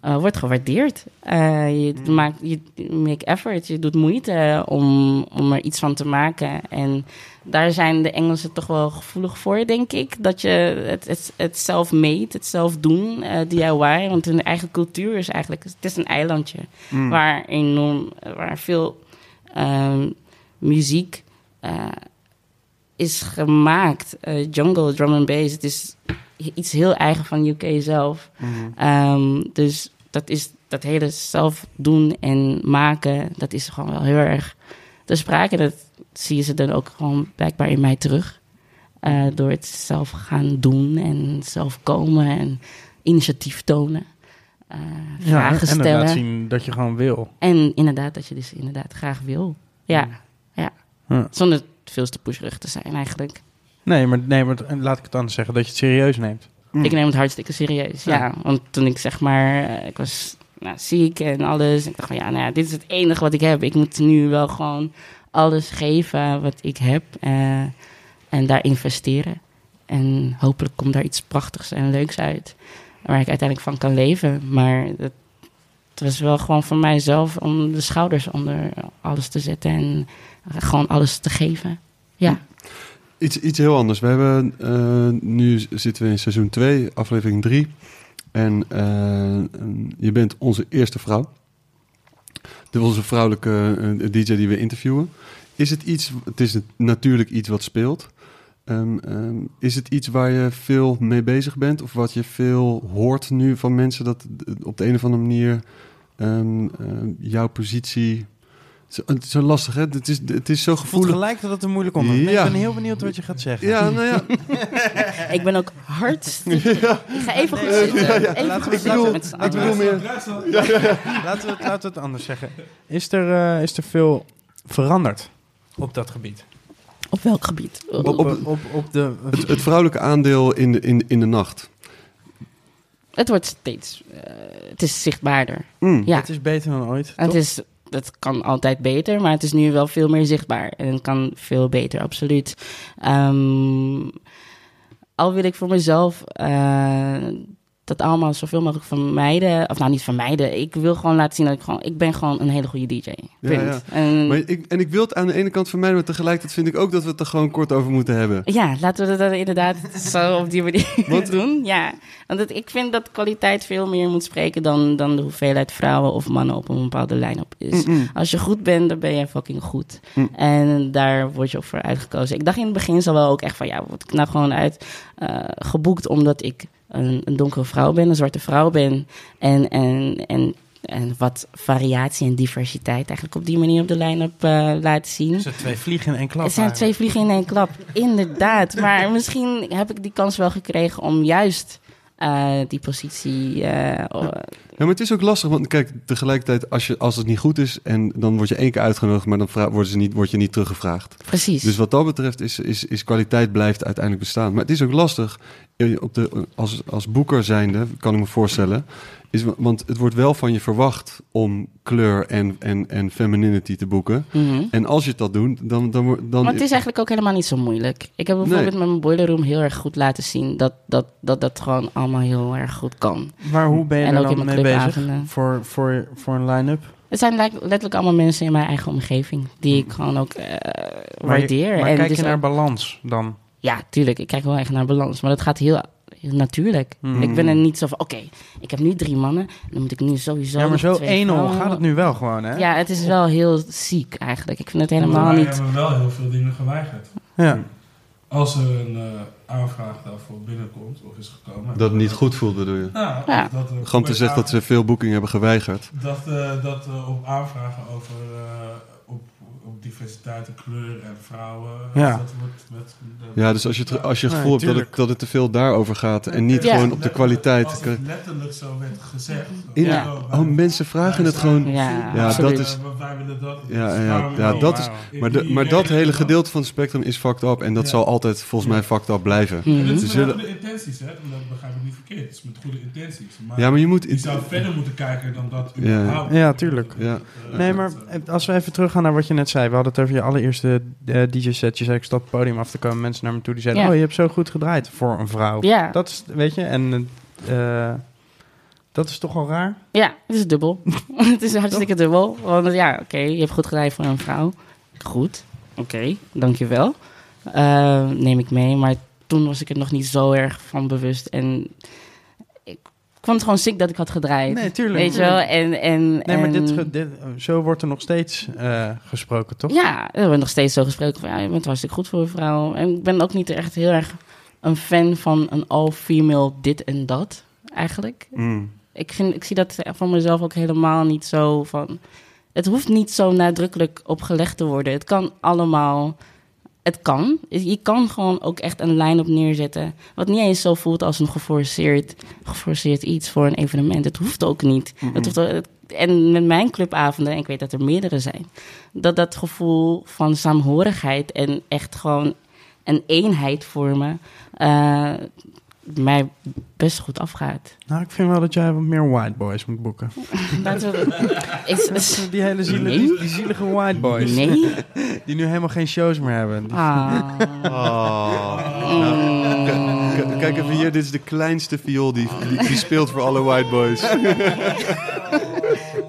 eh, wordt gewaardeerd. Eh, je, Mm. maakt, je make effort, je doet moeite om, om er iets van te maken. En daar zijn de Engelsen toch wel gevoelig voor, denk ik. Dat je het, het, het self-made, het zelf doen, eh, DIY. Want hun eigen cultuur is eigenlijk... Het is een eilandje Mm. waar enorm... Waar veel ehm, muziek is gemaakt. Jungle, drum and bass. Het is iets heel eigen van UK zelf. Mhm. Ehm, dus dat is dat hele zelf doen en maken, dat is gewoon wel heel erg te sprake. Dat zie je ze dan ook gewoon blijkbaar in mij terug. Eh, door het zelf gaan doen en zelf komen en initiatief tonen. Eh, Ja, vragen en stellen. inderdaad zien dat je gewoon wil. En inderdaad, dat je dus inderdaad graag wil. Ja, ja. Ja. Zonder veel te pusherig te zijn eigenlijk. Nee, maar, nee, maar laat ik het anders zeggen, dat je het serieus neemt. Ik neem het hartstikke serieus, ja. Ja. Want toen ik zeg maar, eh, ik was nou, ziek en alles. Ik dacht van ja, nou ja, dit is het enige wat ik heb. Ik moet nu wel gewoon alles geven wat ik heb eh, en daar investeren. En hopelijk komt daar iets prachtigs en leuks uit. Waar ik uiteindelijk van kan leven. Maar het, het was wel gewoon voor mijzelf om de schouders onder alles te zetten en gewoon alles te geven. Ja. Iets, iets heel anders. We hebben, eh, nu zitten we in seizoen 2, aflevering 3. En eh, je bent onze eerste vrouw. De onze vrouwelijke eh, DJ die we interviewen. Is het iets, het is natuurlijk iets wat speelt. Ehm, ehm, is het iets waar je veel mee bezig bent? Of wat je veel hoort nu van mensen dat op de een of andere manier ehm, jouw positie. Zo, het is zo lastig, hè? Het is, het is zo gevoelig. gelijk dat het een moeilijk onderwerp is. Ja. Ik ben heel benieuwd wat je gaat zeggen. Ja, nou ja. Ik ben ook hartstikke... Ik ga even goed zitten. Even Laten goed we- zitten bedoel- met z'n ik allen. bedoel meer- Duitsland. Laten, we het, laten we het anders zeggen. Is er, eh, is er veel veranderd op dat gebied? Op welk gebied? Op, op- op, op, op de... Het, het vrouwelijke aandeel in de, in, in de nacht. Het wordt steeds... eh, het is zichtbaarder. Mm. Ja, Het is beter dan ooit, het, is, het kan altijd beter, maar het is nu wel veel meer zichtbaar. En het kan veel beter, absoluut. Ehm, al wil ik voor mezelf eh, dat allemaal zoveel mogelijk vermijden. Of nou, niet vermijden. Ik wil gewoon laten zien dat ik gewoon... Ik ben gewoon een hele goede DJ. Punt. ja. En, Maar ik, en ik wil het aan de ene kant vermijden, maar tegelijkertijd vind ik ook dat we het er gewoon kort over moeten hebben. Ja, laten we dat inderdaad zo op die manier Want- doen. Ja, want het, ik vind dat kwaliteit veel meer moet spreken dan, dan de hoeveelheid vrouwen of mannen op een bepaalde line-up is. Mm-mm. Als je goed bent, dan ben je fucking goed. Mm. En daar word je ook voor uitgekozen. Ik dacht in het begin zo wel ook echt van, ja, word ik nou gewoon uit eh, geboekt omdat ik een, een donkere vrouw ben, een zwarte vrouw ben. En, en, en, en wat variatie en diversiteit eigenlijk op die manier op de line-up eh laten zien. Het zijn twee vliegen in één klap. Het zijn eigenlijk. twee vliegen in één klap, inderdaad. Maar misschien heb ik die kans wel gekregen om juist eh, die positie. eh, Ja, maar het is ook lastig, want kijk, tegelijkertijd, als, je, als het niet goed is, en dan word je één keer uitgenodigd, maar dan worden ze niet, word je niet teruggevraagd. precies. Dus wat dat betreft is, is, is kwaliteit blijft uiteindelijk bestaan. Maar het is ook lastig, eh, op de, als, als boeker zijnde, kan ik me voorstellen, is, want het wordt wel van je verwacht om kleur en, en, en femininity te boeken. Mhm. En als je dat doet, dan... dan, dan Maar het is eigenlijk ook helemaal niet zo moeilijk. Ik heb bijvoorbeeld Nee. met mijn boiler room heel erg goed laten zien dat dat, dat, dat gewoon allemaal heel erg goed kan. Maar hoe ben je En ook in dan mijn mee bezig voor, voor, voor een line-up? Het zijn lijk- letterlijk allemaal mensen in mijn eigen omgeving die ik gewoon ook eh, Maar, je- waardeer. maar en kijk het je naar ook- balans dan? Ja, tuurlijk. Ik kijk wel echt naar balans. Maar dat gaat heel, heel natuurlijk. Mhm. Ik ben er niet zo van, oké, ik heb nu drie mannen. Dan moet ik nu sowieso Ja, maar zo twee 1-0 vrouwen. gaat het nu wel gewoon, hè? Ja, het is wel heel ziek eigenlijk. Ik vind het helemaal niet... hebben wel heel veel dingen geweigerd. Ja. Als er een eh, aanvraag daarvoor binnenkomt of is gekomen. Dat het niet goed voelt, bedoel je? Nou, Ja. dat, er Gewoon te zeggen dat ze veel boekingen hebben geweigerd. Dat, eh, dat op aanvragen over eh, diversiteit en kleur en vrouwen. Ja. Dat wordt met, Ja, dus als je, het- als je het Nee, gevoel hebt dat het, dat het te veel daarover gaat en niet Ja. gewoon op de kwaliteit. Als het letterlijk zo werd gezegd. In- Ja. Oh, mensen vragen het gewoon. Ja, dat is- Eh, wij willen dat. Ja, ja, ja, dat is- Wauw. Maar, de, maar dat hele gedeelte van het spectrum is fucked up. En dat Ja. zal altijd volgens mij fucked up blijven. Is zullen- met goede intenties, hè? Dat begrijp ik niet verkeerd. Het is met goede intenties. Maar Ja, maar je moet... je zou verder moeten kijken dan dat Ja. überhaupt. Ja, tuurlijk. Ja. Eh, Nee, maar eh, als we even teruggaan naar wat je net zei. We hadden het over je allereerste eh, DJ-set. Je zei, ik stap het podium af te komen. Mensen naar me toe die zeiden, Ja. oh, je hebt zo goed gedraaid voor een vrouw. Ja. Dat is, weet je, en eh, Dat is toch al raar? Ja, het is dubbel. het is hartstikke dubbel. Want ja, oké, je hebt goed gedaan voor een vrouw. Goed, oké, dankjewel. Eh neem ik mee. Maar toen was ik er nog niet zo erg van bewust. En ik vond het gewoon ziek dat ik had gedraaid. Nee, tuurlijk. Weet je wel? En, en, Nee, maar dit, en- dit, zo wordt er nog steeds eh, gesproken, toch? Ja, er wordt nog steeds zo gesproken van... ja, je bent hartstikke goed voor een vrouw. En ik ben ook niet echt heel erg een fan van een all-female dit en dat, eigenlijk. Mm. Ik, vind, ik zie dat van mezelf ook helemaal niet zo van... Het hoeft niet zo nadrukkelijk opgelegd te worden. Het kan allemaal... Het kan. Je kan gewoon ook echt een lijn op neerzetten. Wat niet eens zo voelt als een geforceerd, geforceerd iets voor een evenement. Het hoeft ook niet. Het hoeft ook- en met mijn clubavonden, en ik weet dat er meerdere zijn... dat dat gevoel van saamhorigheid en echt gewoon een eenheid vormen... eh, mij best goed afgaat. Nou, ik vind wel dat jij wat meer white boys moet boeken. Is, is, Die hele ziele, Nee. die, die zielige white boys. nee? Die nu helemaal geen shows meer hebben. Ah. Ah. K- k- Kijk even hier, dit is de kleinste viool die, die, die speelt voor alle white boys.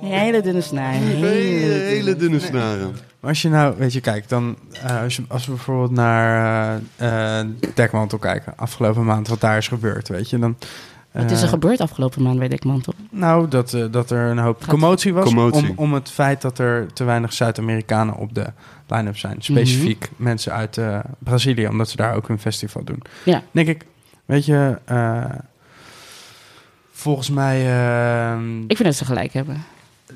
Hele dunne snaar. een Hele, Hele, hele dunne snaren. Maar als je nou, weet je, kijk, dan eh, als, je, als we bijvoorbeeld naar eh eh, Dekmantel kijken, afgelopen maand, wat daar is gebeurd, weet je, dan. Wat is er gebeurd afgelopen maand bij Dekmantel? Nou, dat, eh, dat er een hoop Gaat- commotie was Commotie. Om, om het feit dat er te weinig Zuid-Amerikanen op de line-up zijn. Specifiek mensen uit eh, Brazilië, omdat ze daar ook een festival doen. Ja. Denk ik, weet je, eh, volgens mij eh, Ik vind dat ze gelijk hebben.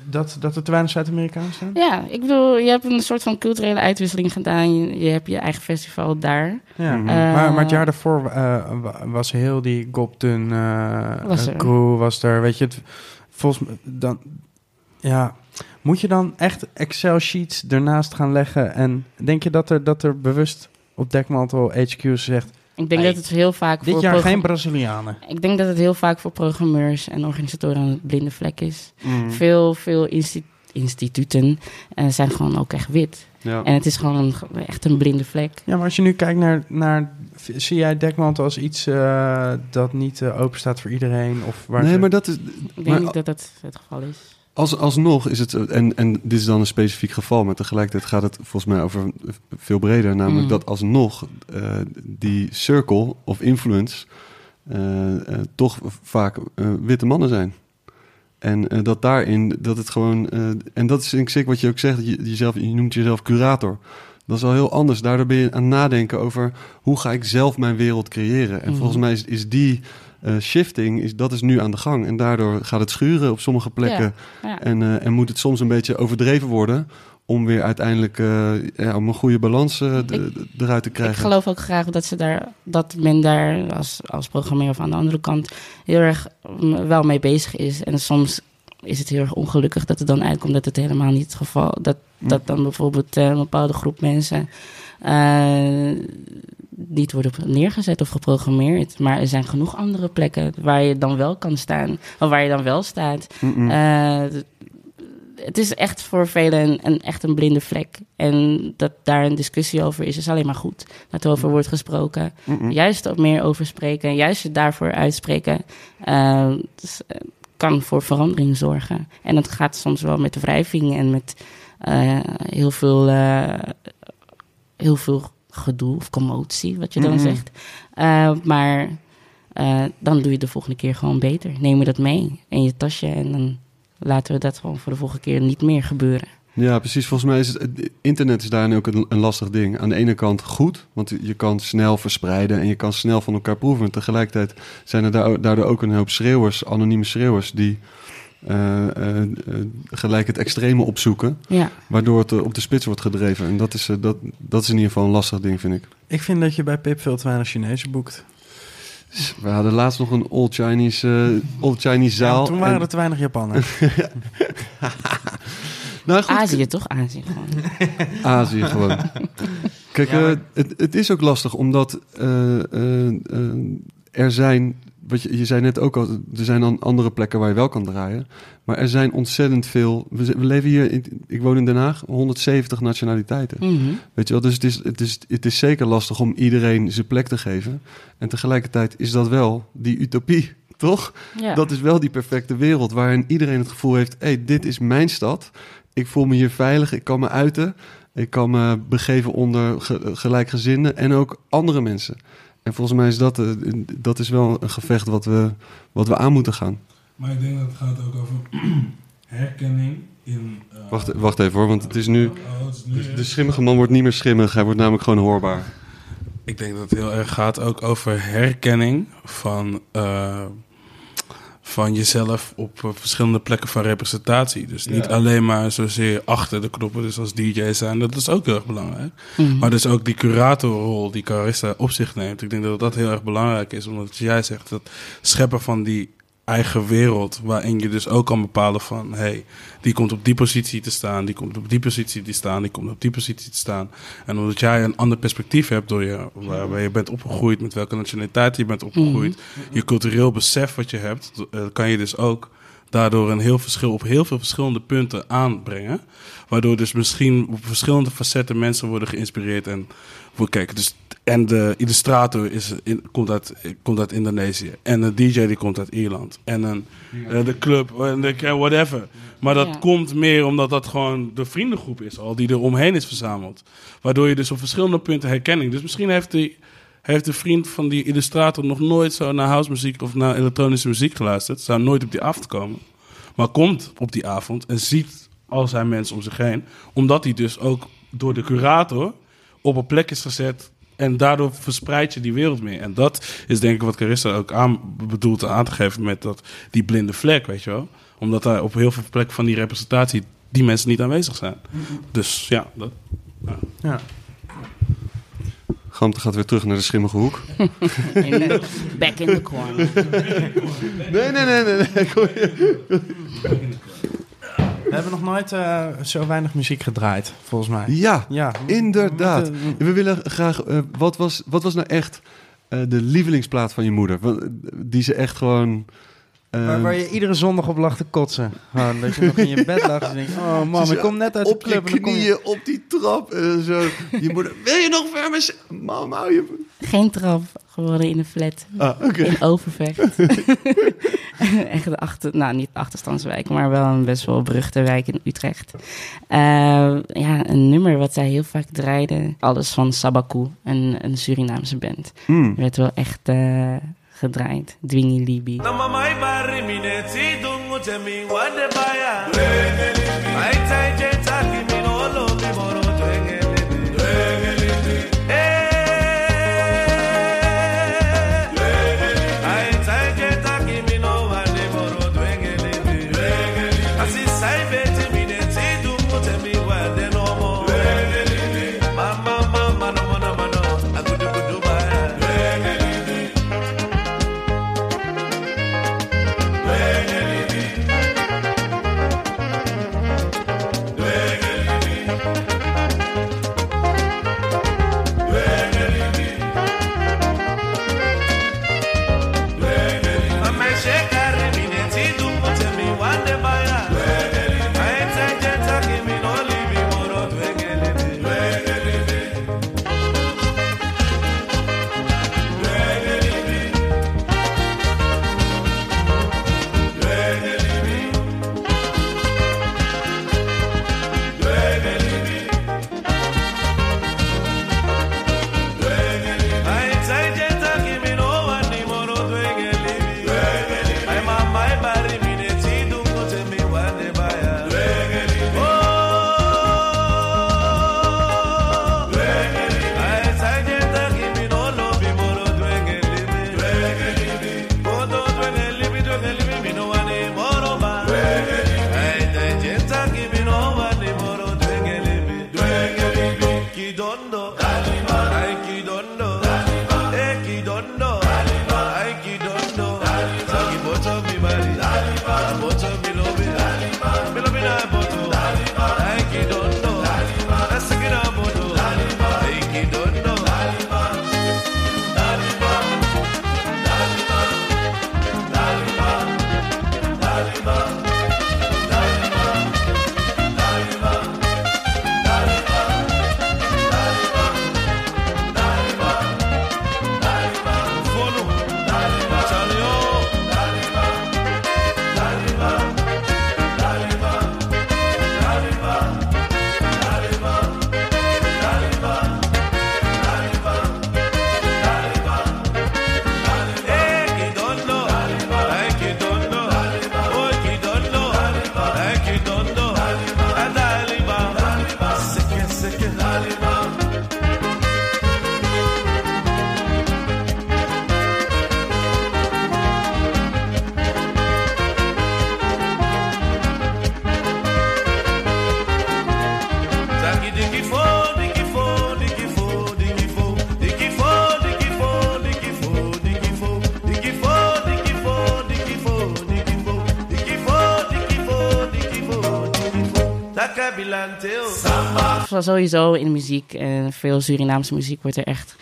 Dat, dat er te weinig Zuid-Amerikanen zijn. Ja, ik bedoel, je hebt een soort van culturele uitwisseling gedaan. Je, je hebt je eigen festival daar. Ja, Mhm. maar, maar het Eh, jaar daarvoor eh, wa- was heel die Goptun eh Was eh, crew was er. Weet je, het, volgens mij dan, ja, moet je dan echt Excel sheets ernaast gaan leggen en denk je dat er dat er bewust op dekmantel HQ zegt Ik denk Nee. dat het heel vaak dit voor jaar geen Brazilianen. Ik denk dat het heel vaak voor programmeurs en organisatoren een blinde vlek is. Mm. Veel, veel insti- instituten eh, zijn gewoon ook echt wit. Ja. En het is gewoon een, echt een blinde vlek. Ja, maar als je nu kijkt naar, naar zie jij dekmantel als iets eh, dat niet eh, open staat voor iedereen of waar Nee, ze- maar dat is. Ik denk Maar niet dat dat het geval is. Als, alsnog is het. En, en dit is dan een specifiek geval, maar tegelijkertijd gaat het volgens mij over veel breder. Namelijk Mm. dat alsnog eh, die circle of influence eh, eh, toch vaak witte mannen zijn. En dat daarin, dat het gewoon. en dat is ik wat je ook zegt, je, jezelf, je noemt jezelf curator. Dat is al heel anders. Daardoor ben je aan het nadenken over hoe ga ik zelf mijn wereld creëren. En Mhm. volgens mij is, is die eh, shifting, is, dat is nu aan de gang. En daardoor gaat het schuren op sommige plekken. Ja. En, eh, en moet het soms een beetje overdreven worden om weer uiteindelijk eh, ja, om een goede balans Ik- eruit te Ik krijgen. geloof ook graag dat, ze daar, dat men daar als, als programmeur of aan de andere kant heel erg mm, wel mee bezig is. En soms is het heel erg ongelukkig dat het dan uitkomt dat het helemaal niet het geval dat dat dan bijvoorbeeld een bepaalde groep mensen niet worden neergezet of geprogrammeerd. Maar er zijn genoeg andere plekken waar je dan wel kan staan, of waar je dan wel staat. Eh, het is echt voor velen een, een, echt een blinde vlek. En dat daar een discussie over is, is alleen maar goed. Dat er over wordt gesproken. Juist er meer over spreken, juist je daarvoor uitspreken, eh, dus, eh, kan voor verandering zorgen. En dat gaat soms wel met wrijving en met heel, veel, heel veel gedoe of commotie, wat je dan Mhm. zegt. Eh, maar eh, dan doe je de volgende keer gewoon beter. Neem je dat mee in je tasje en dan laten we dat gewoon voor de volgende keer niet meer gebeuren. Ja, precies. Volgens mij is het internet is daarin ook een, een lastig ding. Aan de ene kant goed, want je kan snel verspreiden en je kan snel van elkaar proeven. En tegelijkertijd zijn er daar- daardoor ook een hoop schreeuwers, anonieme schreeuwers, die eh, eh, eh, gelijk het extreme opzoeken, Ja, waardoor het op de spits wordt gedreven. En dat is, eh, dat, dat is in ieder geval een lastig ding, vind ik. Ik vind dat je bij Pip veel te weinig Chinezen boekt. We hadden laatst nog een Old Chinese, eh, old Chinese zaal. Ja, toen waren en- er te weinig Japanners. nou, goed, Azië toch? Azië gewoon. Azië gewoon. Kijk, Ja, maar- het, het is ook lastig omdat eh, eh, eh, er zijn, wat je, je zei net ook al, er zijn dan andere plekken waar je wel kan draaien. Maar er zijn ontzettend veel. We, leven hier, in, ik woon in Den Haag, 170 nationaliteiten. Mhm. Weet je wel, dus het is, het, is, het is zeker lastig om iedereen zijn plek te geven. En tegelijkertijd is dat wel die utopie. toch? Ja. Dat is wel die perfecte wereld waarin iedereen het gevoel heeft: hé, hey, dit is mijn stad. Ik voel me hier veilig, ik kan me uiten. Ik kan me begeven onder ge- gelijkgezinden en ook andere mensen. En volgens mij is dat, eh, dat is wel een gevecht wat we, wat we aan moeten gaan. Maar ik denk dat het gaat ook over herkenning in... eh, Wacht, wacht even hoor, want het is nu. Oh, het is nu De schimmige man wordt niet meer schimmig, hij wordt namelijk gewoon hoorbaar. Ik denk dat het heel erg gaat ook over herkenning van, eh, van jezelf op eh, verschillende plekken van representatie. Dus niet Ja. alleen maar zozeer achter de knoppen, dus als DJ zijn. Dat is ook heel erg belangrijk. Mhm. Maar dus ook die curatorrol die Carissa op zich neemt. Ik denk dat dat heel erg belangrijk is. Omdat jij zegt dat scheppen van die eigen wereld. Waarin je dus ook kan bepalen van... hey, die komt op die positie te staan. Die komt op die positie te staan. Die komt op die positie te staan. En omdat jij een ander perspectief hebt... door je, waar, je bent opgegroeid... met welke nationaliteit je bent opgegroeid... je cultureel besef wat je hebt... eh, kan je dus ook daardoor een heel verschil op heel veel verschillende punten aanbrengen. Waardoor dus misschien op verschillende facetten mensen worden geïnspireerd en voor kijken. Dus, en de illustrator is in, komt, uit, komt uit Indonesië. En de DJ die komt uit Ierland. En een, eh, de club, en de, whatever. Maar dat Ja. komt meer omdat dat gewoon de vriendengroep is al die er omheen is verzameld. Waardoor je dus op verschillende punten herkenning. Dus misschien heeft die heeft de vriend van die illustrator nog nooit zo naar housemuziek of naar elektronische muziek geluisterd. Zou nooit op die avond komen. Maar komt op die avond en ziet al zijn mensen om zich heen. Omdat hij dus ook door de curator op een plek is gezet. En daardoor verspreid je die wereld meer. En dat is denk ik wat Carissa ook aan bedoelt aan te geven met dat, die blinde vlek, weet je wel. Omdat daar op heel veel plekken van die representatie die mensen niet aanwezig zijn. Dus ja, dat. Ja. Gamte gaat weer terug naar de schimmige hoek. In back in the corner. Nee, nee, nee, nee. nee. We hebben nog nooit eh, zo weinig muziek gedraaid, volgens mij. Ja, Ja, inderdaad. we moeten- We willen graag... eh, wat, was, wat was nou echt eh, de lievelingsplaat van je moeder? Eh, Die ze echt gewoon... eh, Waar, waar je iedere zondag op lag te kotsen. Gewoon, dat je nog in je bed lag en denkt, oh man, ik kom net uit de op je club. en kom je- knieën, op die trap. En zo. Je moeder, wil je nog verder? z- Mam, hou je... Geen trap, geworden in een flat. Ah, oké. In Overvecht. Echt de achter, nou niet achterstandswijk, maar wel een best wel beruchte wijk in Utrecht. Eh, ja, een nummer wat zij heel vaak draaide. Alles van Sabaku, een, een Surinaamse band. Hmm. Werd wel echt eh, gedraaid. Dwingy Libi. Oh. Van Sowieso in muziek en veel Surinaamse muziek wordt er echt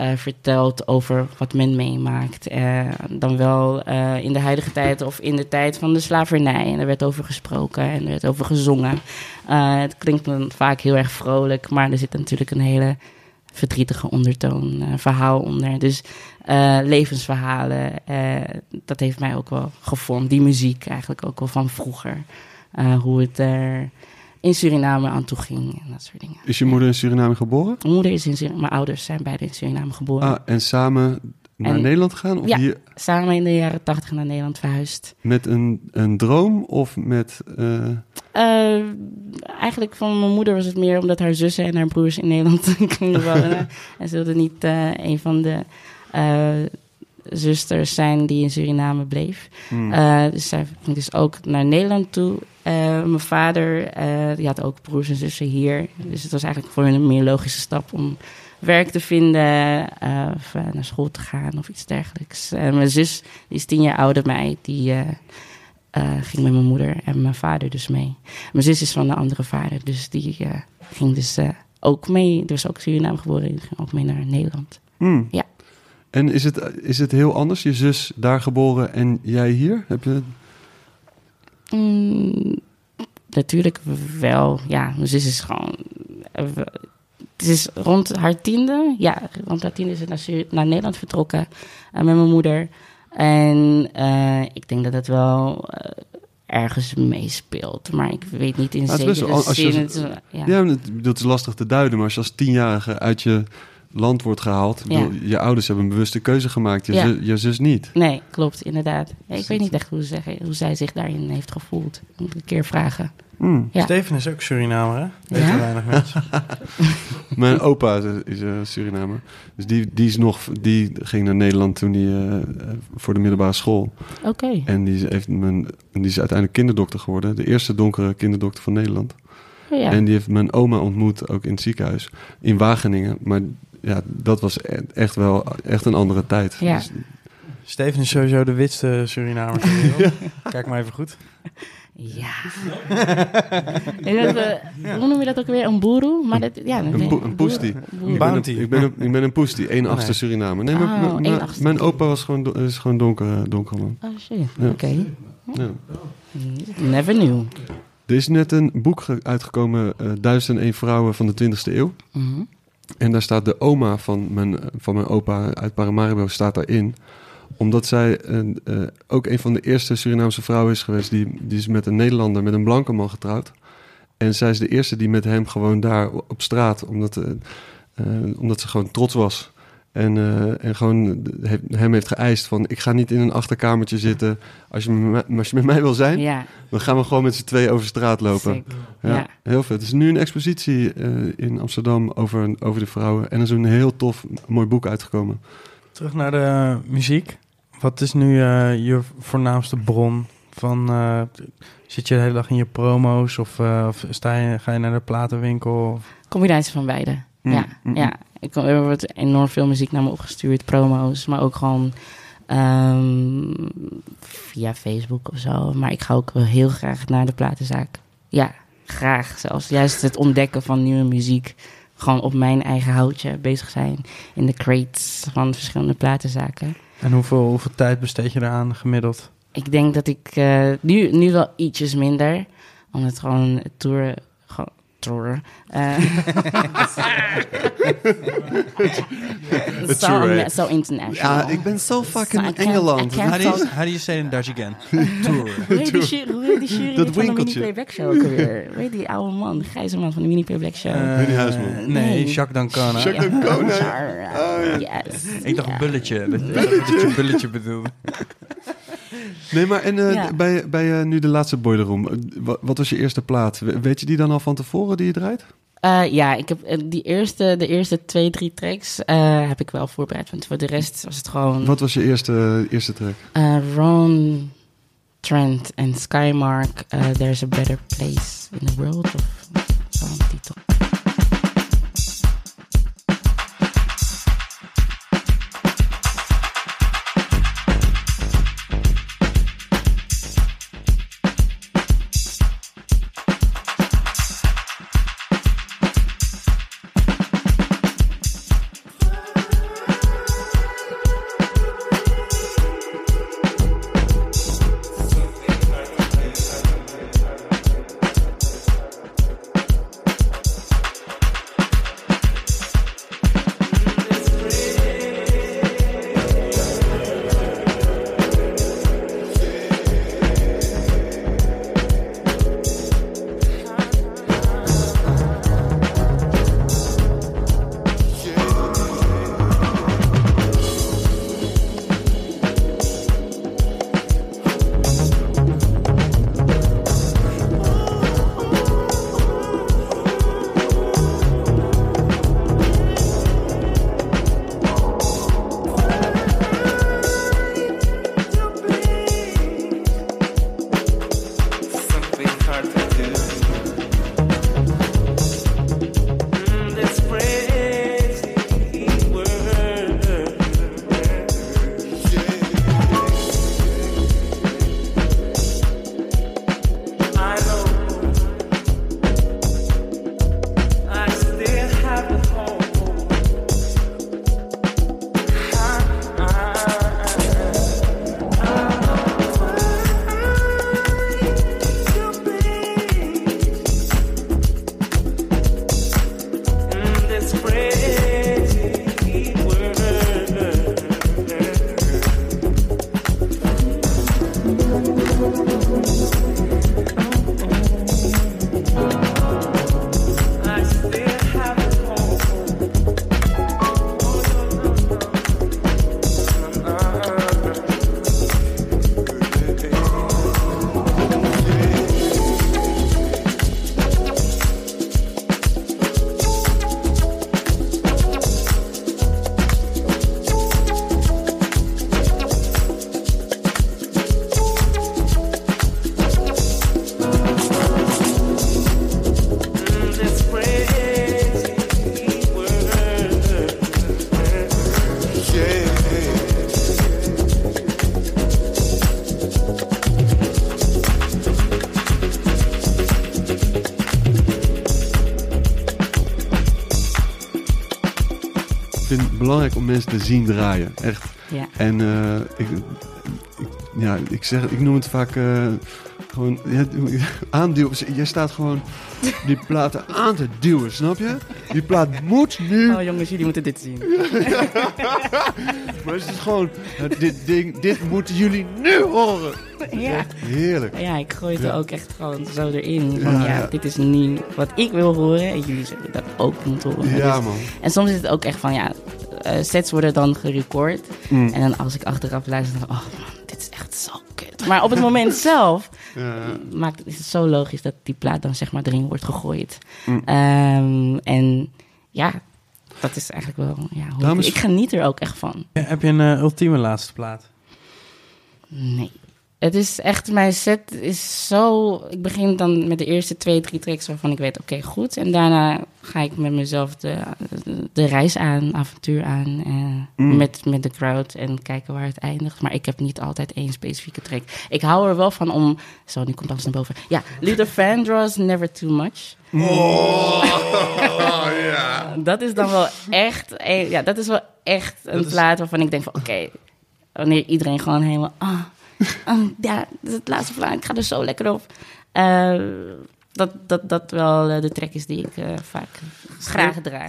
eh, verteld over wat men meemaakt. Eh, dan wel eh, in de huidige tijd of in de tijd van de slavernij. En er werd over gesproken en er werd over gezongen. Het klinkt dan vaak heel erg vrolijk, maar er zit natuurlijk een hele verdrietige ondertoon, verhaal onder. Dus levensverhalen, dat heeft mij ook wel gevormd. Die muziek eigenlijk ook wel van vroeger. Hoe het er in Suriname aan toe ging en dat soort dingen. Is je moeder in Suriname geboren? Mijn moeder is in Suriname, mijn ouders zijn beide in Suriname geboren. Ah, en samen naar En- Nederland gegaan? Of Ja. hier Samen in de jaren tachtig naar Nederland verhuisd. met een, een droom of met... eh, Eh, eigenlijk van mijn moeder was het meer omdat haar zussen en haar broers in Nederland gingen wonen. en ze wilde niet eh, een van de zusters zijn die in Suriname bleef. hmm. Eh, dus zij ging dus ook naar Nederland toe. Eh, mijn vader, eh, die had ook broers en zussen hier. Dus het was eigenlijk voor hen een meer logische stap om werk te vinden of naar school te gaan of iets dergelijks. Mijn zus, die is tien jaar ouder dan mij, die ging met mijn moeder en mijn vader dus mee. Mijn zus is van een andere vader, dus die ging dus ook mee. Dus ook Suriname geboren, die ging ook mee naar Nederland. Hmm. Ja. En is het, is het heel anders? Je zus daar geboren en jij hier? Heb je... Mm, natuurlijk wel. Ja, mijn zus is gewoon. eh, Het is rond haar tiende. Ja, rond haar tiende is ze naar, naar Nederland vertrokken eh, met mijn moeder. En eh, ik denk dat het wel ergens meespeelt. Maar ik weet niet in best zekere als zin. Ja. Ja, het is lastig te duiden, maar als je als tienjarige uit je land wordt gehaald... bedoel, je ouders hebben een bewuste keuze gemaakt, je, Ja. zus, je zus niet. Nee, klopt, inderdaad. Ja, ik weet niet echt hoe, ze, hoe zij zich daarin heeft gevoeld. Moet ik een keer vragen. Hmm. Ja. Steven is ook Surinamer, hè? Weet Ja? je weinig mensen. Mijn opa is, is eh, Surinamer. Dus die, die, is nog, die ging naar Nederland toen hij eh, eh, voor de middelbare school. Oké. En die is, heeft mijn, die is uiteindelijk kinderdokter geworden. De eerste donkere kinderdokter van Nederland. Oh, ja. En die heeft mijn oma ontmoet, ook in het ziekenhuis. In Wageningen. Maar ja, dat was e- echt wel echt een andere tijd. Ja. Dus, Steven is sowieso de witste Surinamer. Kijk maar even goed. Ja. Dat, eh, hoe noem je dat ook weer? Een boeroe? Maar dat, ja, Een een poestie. boeroe. ben Bounty. een, ik, ben een, ik ben een poestie, één Oh, achtste nee. Surinamer. Nee, maar, Oh, mijn opa was gewoon, is gewoon donker, eh, donker man. Oh shit, Ja. oké. Ja. Never knew. Er is net een boek ge- uitgekomen, eh 1001 vrouwen van de 20e eeuw. Mhm. En daar staat de oma van mijn, van mijn opa uit Paramaribo staat daarin. Omdat zij eh, ook een van de eerste Surinaamse vrouwen is geweest. Die, die is met een Nederlander, met een blanke man getrouwd. En zij is de eerste die met hem gewoon daar op straat, omdat, eh, eh, omdat ze gewoon trots was. En, eh, en gewoon hem heeft geëist van, ik ga niet in een achterkamertje zitten. Als je, met mij- als je met mij wil zijn, Ja, dan gaan we gewoon met z'n twee over straat lopen. Ja, Ja. heel vet. Er is nu een expositie eh, in Amsterdam over, over de vrouwen. En er is een heel tof, mooi boek uitgekomen. Terug naar de muziek. Wat is nu eh, je voornaamste bron van... eh, zit je de hele dag in je promo's of, eh, of sta je, ga je naar de platenwinkel? Of- Combinatie van beide. Mm, Ja, mm, ja. Ik, er wordt enorm veel muziek naar me opgestuurd, promo's, maar ook gewoon ehm, via Facebook of zo. Maar ik ga ook wel heel graag naar de platenzaak. Ja, graag zelfs. Juist het ontdekken van nieuwe muziek. Gewoon op mijn eigen houtje bezig zijn in de crates van verschillende platenzaken. En hoeveel, hoeveel tijd besteed je eraan gemiddeld? Ik denk dat ik eh, nu, nu wel ietsjes minder. Omdat gewoon het tour... Tour. eh, zo, tour, zo international. ben zo fucking I can't- Engeland. How do you, how do you say it in Dutch again? Tour. Hoe heet die jury, hoe heet die jury Dat van de winkeltje. Mini Playback Show ook alweer? Heet die oude man, de grijze man van de Mini Playback Show? Eh, Winnie Huisman. Nee, Nee. Jacques Dancona. Jacques Dancona. Ja, Yes. Ik dacht bulletje. Dat, dat je bulletje bedoelde. Nee, maar en eh, Ja. bij, bij eh, nu de laatste Boiler Room. eh, wat, wat was je eerste plaat? We- Weet je die dan al van tevoren die je draait? Ja, ik heb die eerste, de eerste twee, drie tracks heb ik wel voorbereid. Want voor de rest was het gewoon Wat was je eerste, eerste track? Ron Trent en Skymark. There's a better place in the world. Of zo'n titel. Belangrijk om mensen te zien draaien. Echt. Ja. En eh, ik, ik- ja, ik, zeg, ik noem het vaak eh, gewoon ja, aanduwen. Jij staat gewoon die platen aan te duwen, snap je? Die plaat moet nu. Oh jongens, jullie moeten dit zien. Maar het is gewoon, dit ding, dit moeten jullie nu horen. Ja. Heerlijk. Ja, ik gooi het er ook echt gewoon zo erin. Van, Ja, dit is nu wat ik wil horen. En jullie zullen dat ook moeten horen. Ja, Dus- man. en soms is het ook echt van, ja, eh, sets worden dan gerecord. Mm. En dan als ik achteraf luister, dan, oh man, dit is echt zo kut. Maar op het moment zelf Ja, maakt, is het zo logisch dat die plaat dan zeg maar erin wordt gegooid. Mm. Ehm, en ja, dat is eigenlijk wel, ja, hoe Dames- ik, ik geniet er ook echt van. Ja, heb je een eh, ultieme laatste plaat? Nee. Het is echt, mijn set is zo... Ik begin dan met de eerste twee, drie tracks waarvan ik weet, oké, goed. En daarna ga ik met mezelf de, de reis aan, avontuur aan. eh, Mm. met, met de crowd en kijken waar het eindigt. Maar ik heb niet altijd één specifieke track. Ik hou er wel van om... Zo, nu komt alles naar boven. Ja, Luther Vandross, Never Too Much. Dat is dan wel echt... Ja, dat is wel echt een plaat waarvan ik denk van, oké... wanneer iedereen gewoon helemaal... Ah, ah, ja, dit is het laatste plaat. Ik ga er zo lekker op. Eh, dat, dat, dat wel eh, de track is die ik eh, vaak graag draai.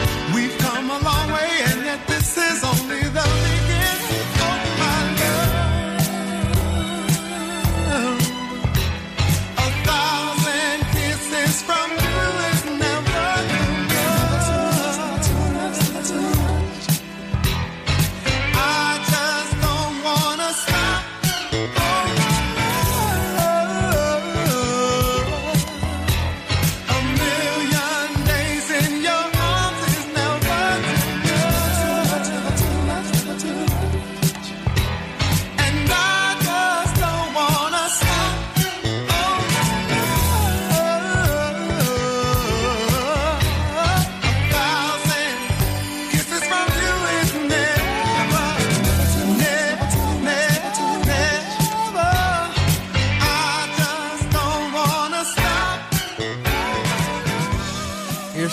Only the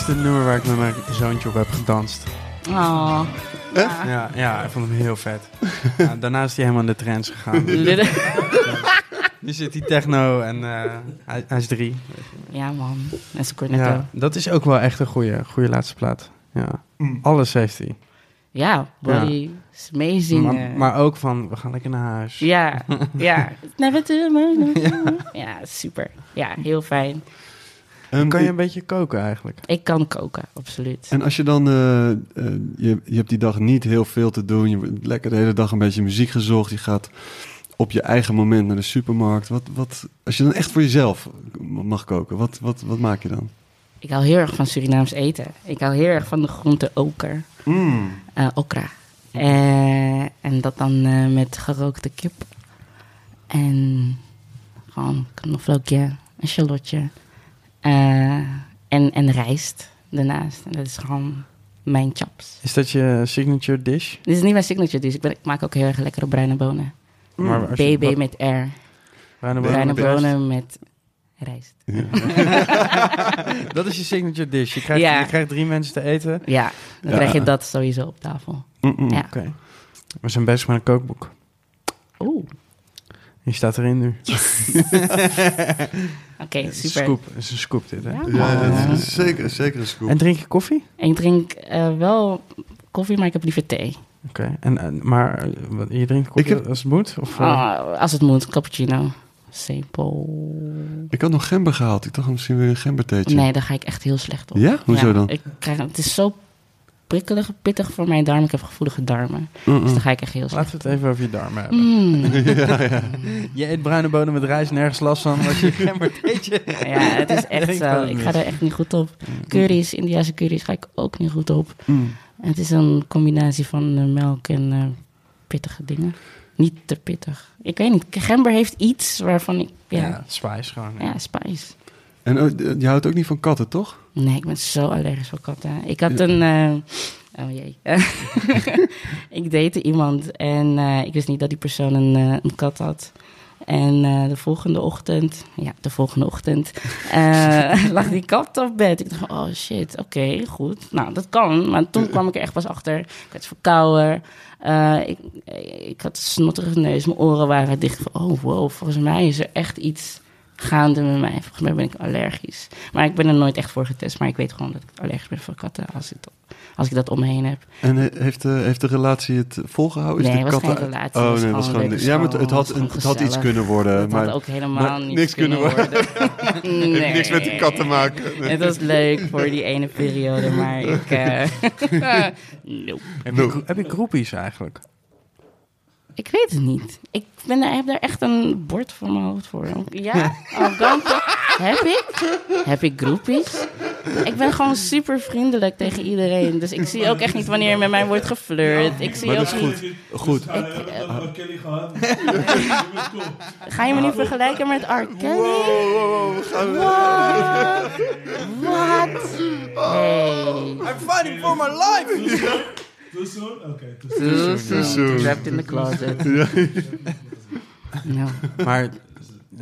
het nummer waar ik met mijn zoontje op heb gedanst. Oh. Ja, ja ik vond hem heel vet. Ja, daarna is hij helemaal in de trance gegaan. Nu zit hij techno en eh, hij, hij is drie. ja, man. En zijn cornetto. Ja, Ja, dat is ook wel echt een goede, goede laatste plaat. Ja. Alles heeft hij. body is amazing. Maar, eh. maar ook van, we gaan lekker naar huis. Ja, ja. Never to me. Ja, super. Ja, heel fijn. Ehm, Kan je een beetje koken eigenlijk? Ik kan koken, absoluut. En als je dan, eh, eh, je, je hebt die dag niet heel veel te doen, je hebt lekker de hele dag een beetje muziek gezocht, je gaat op je eigen moment naar de supermarkt. Wat, wat, als je dan echt voor jezelf mag koken, wat, wat, wat maak je dan? Ik hou heel erg van Surinaams eten. Ik hou heel erg van de groente oker. Mm. eh, okra. Eh, en dat dan eh, met gerookte kip. En gewoon knoflookje, een shallotje. Eh, en, en rijst daarnaast. En dat is gewoon mijn chops. Is dat je signature dish? Dit is niet mijn signature dish. Ik, ben, ik maak ook heel erg lekkere bruine bonen. Maar als je- BB wat- met R. Bruine bonen Bruine met rijst? bonen met rijst. Dat is je signature dish. Je krijgt, Ja. je krijgt drie mensen te eten. Ja, dan Ja. krijg je dat sowieso op tafel. Ja. Oké. We zijn bezig met een kookboek. Oeh, Die staat erin nu. oké, Het is een super. scoop. Het is een scoop dit, hè? Ja. Ja, dat is zeker, zeker een scoop. En drink je koffie? En ik drink eh, wel koffie, maar ik heb liever thee. Oké. En, en- maar eh, wat, je drinkt koffie Ik heb- als het moet? Of, eh, Ah, als het moet, cappuccino. Simpel. Ik had nog gember gehaald. Ik dacht misschien weer een gembertheetje. Nee, daar ga ik echt heel slecht op. Ja? Hoezo dan? Ik krijg, het is zo prikkelig, pittig voor mijn darmen. Ik heb gevoelige darmen. Dus daar ga ik echt heel slecht Laten we het even over je darmen hebben. Mm. Je eet bruine bonen met rijst, nergens last van. Als je gember eetje. Ja, het is echt zo. Ik mis. ga er echt niet goed op. Curry's, Indiase curry's ga ik ook niet goed op. Mm. Het is een combinatie van eh, melk en eh, pittige dingen. Niet te pittig. Ik weet niet. Gember heeft iets waarvan ik... Ja, Ja, spice gewoon. ja. ja, spice. En oh, je houdt ook niet van katten, toch? Nee, ik ben zo allergisch voor katten. Ik had een... eh, oh jee. ik date iemand en eh, ik wist niet dat die persoon een, eh, een kat had. En de volgende ochtend, ja, de volgende ochtend, lag die kat op bed. Ik dacht, oh shit, oké, goed. Nou, dat kan. Maar toen kwam ik er echt pas achter. Ik werd verkouden. Ik, ik had een snotterige neus. Mijn oren waren dicht. Oh, wow, volgens mij is er echt iets gaande met mij. Volgens mij ben ik allergisch. Maar ik ben er nooit echt voor getest. Maar ik weet gewoon dat ik allergisch ben voor katten als ik dat, als ik dat om me heen heb. En he- heeft, de, heeft de relatie het volgehouden? Is Nee, de het was katten- geen relatie, Oh het was nee, het was gewoon Ja, maar het, het, had, het had iets kunnen worden. maar had ook helemaal maar niets, niks kunnen worden. nee. heeft niks met die kat te maken. Nee. Het was leuk voor die ene periode, maar ik... eh nope. Heb, je, gro- heb je groepies eigenlijk? Ik weet het niet. Ik ben daar, heb daar echt een bord voor mijn hoofd voor. Ja, arrogante. Heb ik? Heb ik groepies? Ik ben gewoon super vriendelijk tegen iedereen. Dus ik zie ook echt niet wanneer er met mij wordt geflirt. Ik zie Maar ook dat is niet... goed. Goed. We hebben Kelly gehad. Ga je me nu vergelijken met R. Kelly? Wow, wow, wow, we gaan Wat? Wat? Hey. I'm fighting for my life! Too soon? Oké, too Too soon. soon. Trapped in the closet. Nou, Maar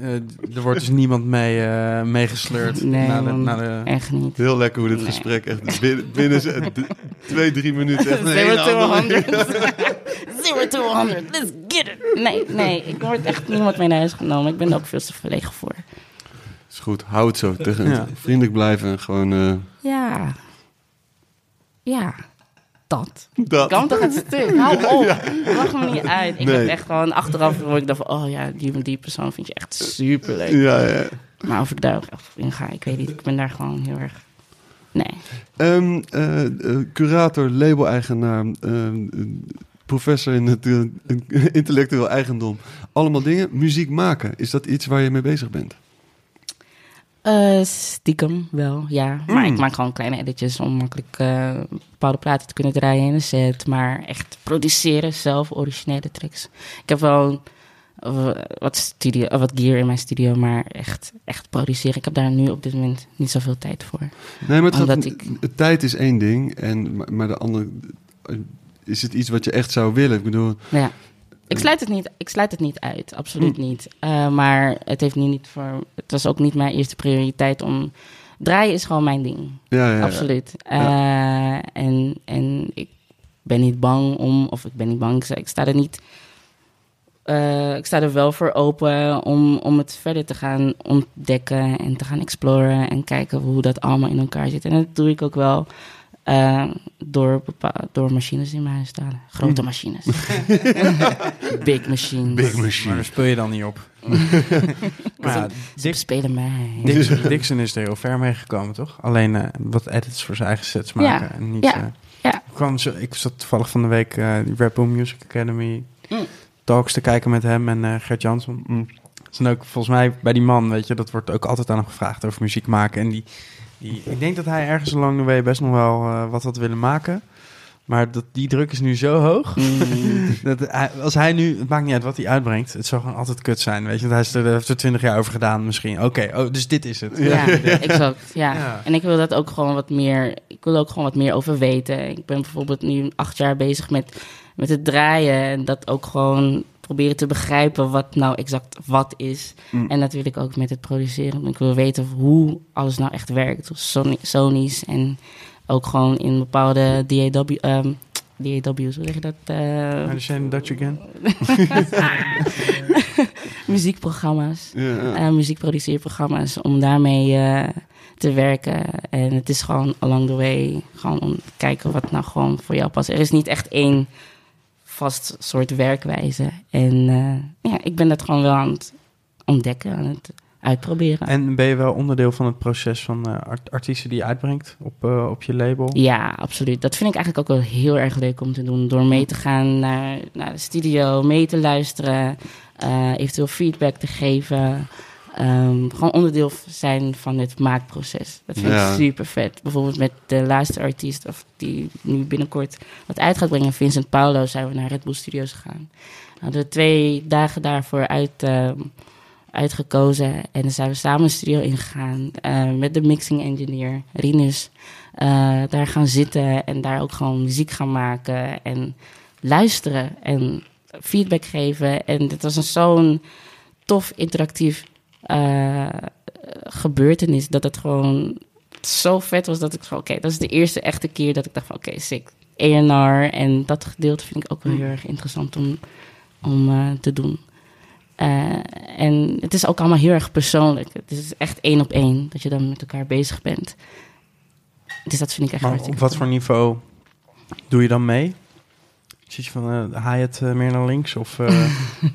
eh, er wordt dus niemand mee, eh meegesleurd nee, naar de, man, naar de... echt niet. Heel lekker hoe dit Nee. gesprek echt binnen, twee, drie minuten echt een Zero hele to andere... 100. Zero to 100. Let's get it. Nee, nee. Ik word echt niemand mee naar huis genomen. Ik ben er ook veel te verlegen voor. Is goed, hou het zo. Tegen, Ja. Vriendelijk blijven en gewoon... eh, Ja. Ja. Dat. dat. Kan toch het stuk? Hou op. Lach me niet uit. Ik Nee. heb echt gewoon achteraf... ik dacht van... Oh ja, die, die persoon vind je echt super leuk. Ja, ja. Maar of ik daar ook echt in ga, ik weet niet. Ik ben daar gewoon heel erg... Nee. Ehm, eh, eh, curator, label-eigenaar, ehm, eh, professor in het eh, intellectueel eigendom. Allemaal dingen. Muziek maken, is dat iets waar je mee bezig bent? Eh, stiekem wel, ja. Maar Mm. ik maak gewoon kleine editjes om makkelijk eh, bepaalde platen te kunnen draaien in een set. Maar echt produceren zelf, originele tracks. Ik heb wel eh, wat, studio, wat gear in mijn studio, maar echt, echt produceren. Ik heb daar nu op dit moment niet zoveel tijd voor. Nee, maar het gaat, ik- tijd is één ding, en, maar, de andere... Is het iets wat je echt zou willen? Ik bedoel, Ja. Ik sluit het niet, ik sluit het niet uit, absoluut Hm. niet. Eh, maar het, heeft nu niet voor, het was ook niet mijn eerste prioriteit om draaien is gewoon mijn ding. Ja, ja, ja. Absoluut. Eh, en, en ik ben niet bang om, of ik ben niet bang, ik, sta- ik sta er niet. eh, ik sta er wel voor open om, om het verder te gaan ontdekken en te gaan exploren en kijken hoe dat allemaal in elkaar zit. En dat doe ik ook wel eh, door, door machines in mijn huis te halen. Grote machines. Big machines. Big Maar machine. daar speel je dan niet op. maar ja, Dick, spelen mij. Dixon, Dixon is er heel ver mee gekomen, toch? Alleen eh, wat edits voor zijn eigen sets maken. Ja, En niet, ja, eh, ja. Zo, ik zat toevallig van de week eh die Red Bull Music Academy Mm. talks te kijken met hem en eh, Gert Jansson. Mm. zijn ook volgens mij bij die man, weet je, dat wordt ook altijd aan hem gevraagd over muziek maken. En die, die ik denk dat hij ergens along the way best nog wel eh, wat had willen maken. Maar dat, die druk is nu zo hoog. Mm. Dat hij, als hij nu, het maakt niet uit wat hij uitbrengt, het zal gewoon altijd kut zijn. Weet je, want hij is er, heeft er twintig jaar over gedaan misschien. Oké, oh, dus dit is het. Ja, exact. Ja. Ja. En ik wil dat ook gewoon wat meer. Ik wil er ook gewoon wat meer over weten. Ik ben bijvoorbeeld nu acht jaar bezig met, met het draaien. En dat ook gewoon proberen te begrijpen wat nou exact wat is. Mm. En dat wil ik ook met het produceren. Ik wil weten hoe alles nou echt werkt. Sony, Sony's en ook gewoon in bepaalde DAW. ehm DAW's, hoe zeg je dat? Eh, Understand Dutch again? muziekprogramma's. Eh, muziekproduceerprogramma's om daarmee eh, te werken. En het is gewoon along the way, gewoon om te kijken wat nou gewoon voor jou past. Er is niet echt één vast soort werkwijze. En eh, ja, ik ben dat gewoon wel aan het ontdekken, aan het uitproberen. En ben je wel onderdeel van het proces van eh, art- artiesten die je uitbrengt op, eh, op je label? Ja, absoluut. Dat vind ik eigenlijk ook wel heel erg leuk om te doen. Door mee te gaan naar, naar de studio, mee te luisteren, eventueel feedback te geven. Ehm, gewoon onderdeel zijn van het maakproces. Dat vind Ja. ik super vet. Bijvoorbeeld met de laatste artiest, of die nu binnenkort wat uit gaat brengen, Vincent Paulo, zijn we naar Red Bull Studios gegaan. We hadden twee dagen daarvoor uit, ehm, uitgekozen. En dan zijn we samen de studio ingegaan eh, met de mixing engineer, Rinus. Eh, daar gaan zitten en daar ook gewoon muziek gaan maken en luisteren en feedback geven. En dit was een zo'n tof interactief eh, gebeurtenis dat het gewoon zo vet was dat ik van oké, dat is de eerste echte keer dat ik dacht van oké, sick. ENR en dat gedeelte vind ik ook wel heel erg interessant om, om eh, te doen. Eh, en het is ook allemaal heel erg persoonlijk. Het is echt één op één dat je dan met elkaar bezig bent. Dus dat vind ik echt Maar hartstikke op wat voor niveau doe je dan mee? Zit je van, haal je het eh, meer naar links? Of eh,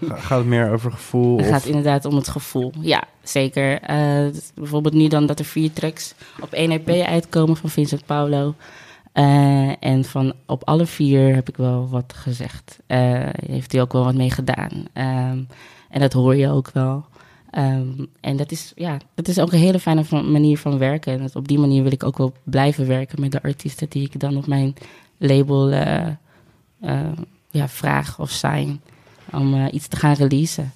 ga- gaat het meer over gevoel? Het Of, gaat inderdaad om het gevoel. Ja, zeker. Bijvoorbeeld nu dan dat er vier tracks op één EP uitkomen van Vincent Paulo. En van op alle vier heb ik wel wat gezegd. Heeft hij ook wel wat mee gedaan. Ehm, en dat hoor je ook wel. Ehm, en dat is, ja, dat is ook een hele fijne van- manier van werken. En dat op die manier wil ik ook wel blijven werken met de artiesten die ik dan op mijn label ja, vraag of sign. Om eh, iets te gaan releasen.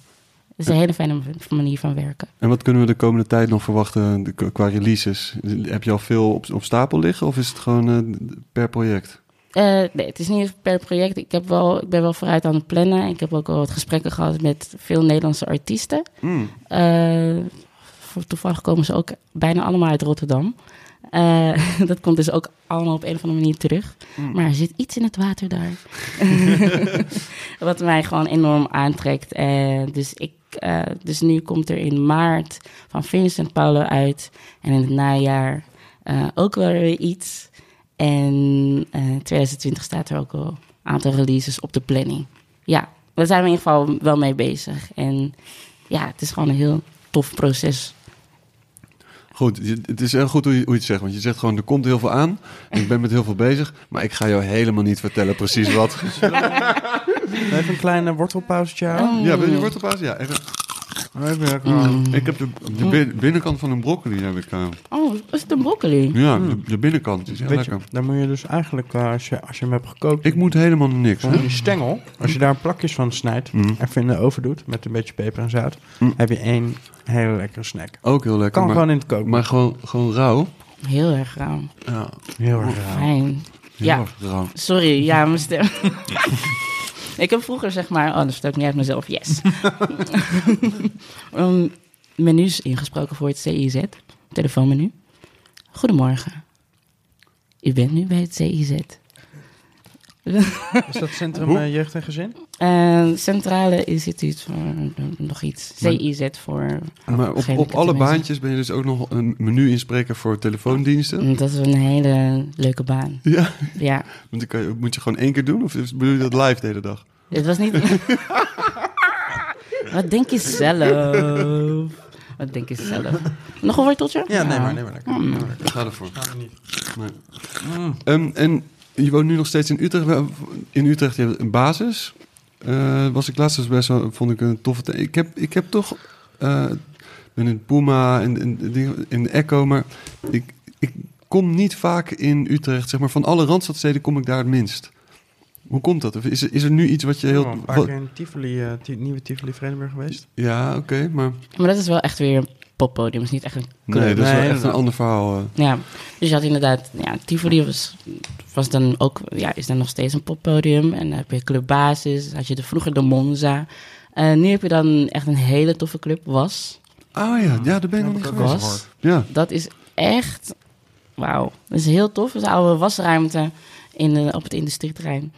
Het is een hele fijne manier van werken. En wat kunnen we de komende tijd nog verwachten de- qua releases? Heb je al veel op, op stapel liggen of is het gewoon eh, per project? Eh, nee, het is niet per project. Ik, heb wel, ik ben wel vooruit aan het plannen. Ik heb ook al wat gesprekken gehad met veel Nederlandse artiesten. Mm. Eh, voor- toevallig komen ze ook bijna allemaal uit Rotterdam. Eh, dat komt dus ook allemaal op een of andere manier terug. Mm. Maar er zit iets in het water daar. Wat mij gewoon enorm aantrekt. Eh, dus, ik, eh, dus nu komt er in maart van Vincent Paulo uit. En in het najaar ook wel weer iets. En eh 2020 staat er ook wel een aantal releases op de planning. Ja, daar zijn we in ieder geval wel mee bezig. En ja, het is gewoon een heel tof proces. Goed, het is heel goed hoe je, hoe je het zegt. Want je zegt gewoon, er komt heel veel aan. Ik ben met heel veel bezig. Maar ik ga jou helemaal niet vertellen precies wat. Even een kleine wortelpauzetje houden. Ja, wil je wortelpaas? Ja, even. Even, Mm. Ik heb de, de bin- binnenkant van een broccoli. Heb ik, eh, Oh, is het een broccoli? ja, de, de binnenkant. Is heel Weet je, lekker. daar moet je dus eigenlijk, eh, als, je, als je hem hebt gekookt, Ik moet helemaal niks. van Hè? die stengel, als je daar plakjes van snijdt, Mm. even in de oven doet, met een beetje peper en zout, Mm. heb je één hele lekkere snack. Ook heel lekker. Kan maar, gewoon in het koken. maar gewoon, gewoon rauw. Heel erg rauw. Ja, Heel erg raar. Fijn. heel Ja. erg rauw. Sorry, ja, mijn stem. ik heb vroeger zeg maar... Oh, dat vertel ik niet uit mezelf. Yes. um, menus ingesproken voor het CIZ. Telefoonmenu. Goedemorgen. U bent nu bij het CIZ. Is dat Centrum eh, Jeugd en Gezin? Eh, Centrale Instituut voor nog iets. CIZ voor... Maar op, op alle mensen. baantjes ben je dus ook nog een menu-inspreker voor telefoondiensten. Dat is een hele leuke baan. Ja, Ja, want dan je, moet je gewoon één keer doen of bedoel je dat live de hele dag? het was niet... Wat denk je zelf? Wat denk je zelf? Nog een worteltje? Ja, nee maar, nee maar. lekker. Mm. Ga ervoor. We niet. Nee. Ehm, en je woont nu nog steeds in Utrecht. In Utrecht, je hebt een basis. Eh, was ik laatst dus best wel, vond ik een toffe... Ik heb, ik heb toch... eh, ik ben in Puma en in, in, in de Echo, maar ik, ik kom niet vaak in Utrecht. Zeg maar, van alle Randstadsteden kom ik daar het minst. Hoe komt dat? Of is, er- is er nu iets wat je heel... Oh, een paar keer in Tivoli, eh, nieuwe Tivoli Vredenburg geweest. ja, oké, maar... Maar dat is wel echt weer poppodium. Het is niet echt een club. Nee, dat is Nee, wel echt een ander verhaal. eh. Ja, dus je had inderdaad, ja, Tivoli was, was dan ook, ja, is dan nog steeds een poppodium. En dan heb je Club Basis, had je de, vroeger de Monza. Eh, nu heb je dan echt een hele toffe club, Was. Oh ja, ja, daar ben ik nog niet geweest. Was. Ja, Dat is echt, wauw. Dat is heel tof. Dat is een oude wasruimte in de, op het industrieterrein.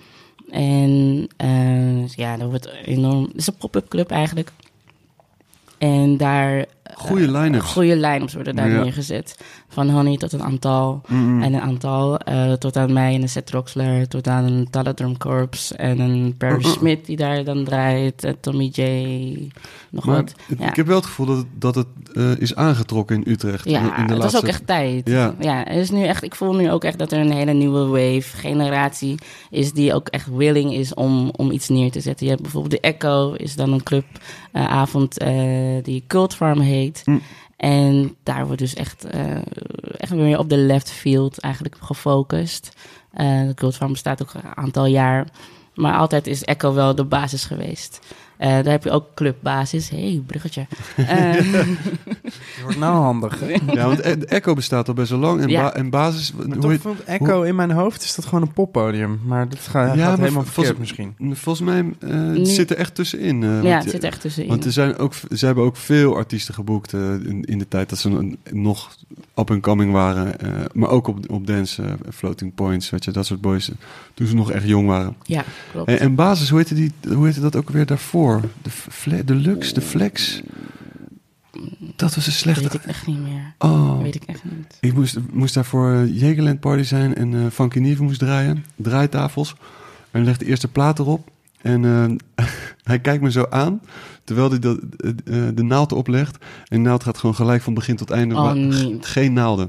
En eh, ja, dat wordt enorm, het is een pop-up club eigenlijk. En daar goede line-ups. goede lijnen worden daar Ja. neergezet. Van Honey tot een aantal. Mm-mm. En een aantal, eh, tot aan mij en een Seth Roxler, tot aan een Taladrum Corps en een Perry Uh-uh. Smith die daar dan draait, en Tommy J, nog Maar wat. het- Ja. ik heb wel het gevoel dat het, dat het eh, is aangetrokken in Utrecht. in, Ja, in de het was ook echt tijd. Ja. Ja. het is nu echt, ik voel nu ook echt dat er een hele nieuwe wave, generatie is die ook echt willing is om, om iets neer te zetten. Je hebt bijvoorbeeld de Echo, is dan een clubavond eh die Cult Farm heet. Mm. En daar wordt dus echt, eh, echt weer op de left field eigenlijk gefocust. Eh, de Cult Farm bestaat ook een aantal jaar. Maar altijd is Echo wel de basis geweest. Eh, daar heb je ook clubbasis. hey, bruggetje. Eh, Je wordt nou handig. hè? Ja, want E- Echo bestaat al best wel lang. En, Ja. ba- en basis... Maar hoe vond Echo in mijn hoofd is dat gewoon een poppodium. Maar dat gaat, Ja, gaat maar helemaal verkeerd volgens- misschien. volgens mij eh, het Nu- zit er echt tussenin. eh, ja, want, het zit echt tussenin. Want er zijn ook, ze hebben ook veel artiesten geboekt eh, in, in de tijd dat ze een- nog up and coming waren. eh, maar ook op, op dance, eh, floating points, weet je, dat soort boys. eh, Toen ze nog echt jong waren. Ja, klopt. En, en basis, hoe heette, die, hoe heette dat ook weer daarvoor? De, fle, de Lux, de Flex? Dat was een slechte... weet ik echt niet meer. Oh. Weet ik echt niet. Ik moest, moest daar voor eh, Jagerland Party zijn en eh Funky Nieve moest draaien. Draaitafels. En legde eerst de plaat erop. En eh, hij kijkt me zo aan, terwijl hij dat, eh, eh, de naald oplegt. En de naald gaat gewoon gelijk van begin tot einde. Oh, nee. Geen naalden.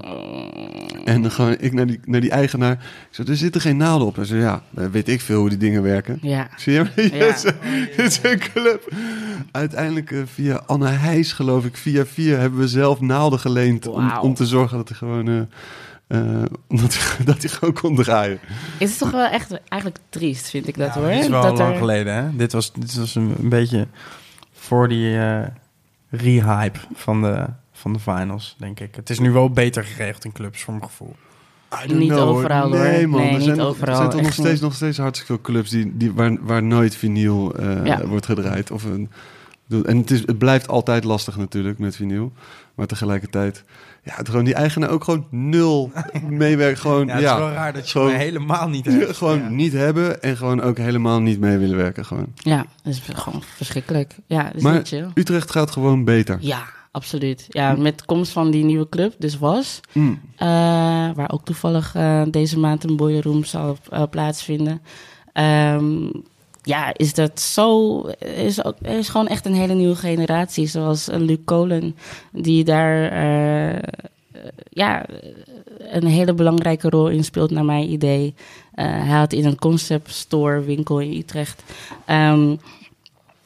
En dan gewoon ik naar die, naar die eigenaar. Ik zei, er zitten geen naalden op. Hij zei, ja, weet ik veel hoe die dingen werken. Ja. Zie je? Ja. Het is- een club. Uiteindelijk via Anne Heijs, geloof ik, via via hebben we zelf naalden geleend om, om te zorgen dat hij gewoon, eh, omdat hij, dat hij gewoon kon draaien. Het is toch wel echt eigenlijk triest, vind ik dat Ja, hoor. Dit is wel dat lang er- geleden, hè? Dit was, dit was een, een beetje voor die eh rehype van de, van de finals, denk ik. Het is nu wel beter geregeld in clubs, voor mijn gevoel. I don't Niet know, overal, hoor. Nee, man. Nee, er niet zijn, nog- overal, Er zijn toch nog steeds, niet. nog steeds hartstikke veel clubs die, die, waar, waar nooit vinyl eh, Ja. wordt gedraaid. Of een, en het, is, het blijft altijd lastig natuurlijk met vinyl. Maar tegelijkertijd, ja, het, gewoon die eigenaar ook gewoon nul meewerkt. Gewoon, ja, Ja, het is wel raar dat je gewoon- helemaal niet hebt. gewoon Ja. niet hebben en gewoon ook helemaal niet mee willen werken. Gewoon. Ja, dat is gewoon verschrikkelijk. Ja, dat is Maar niet chill. Utrecht gaat gewoon beter. Ja, absoluut. Ja, met de komst van die nieuwe club, dus Was, Mm. eh, waar ook toevallig eh, deze maand een boiler room zal eh, plaatsvinden. Ehm, ja, is dat zo. Is, ook, is gewoon echt een hele nieuwe generatie. Zoals Luc Kolen, die daar. eh, ja, een hele belangrijke rol in speelt, naar mijn idee. Eh, hij had in een concept store winkel in Utrecht. ehm,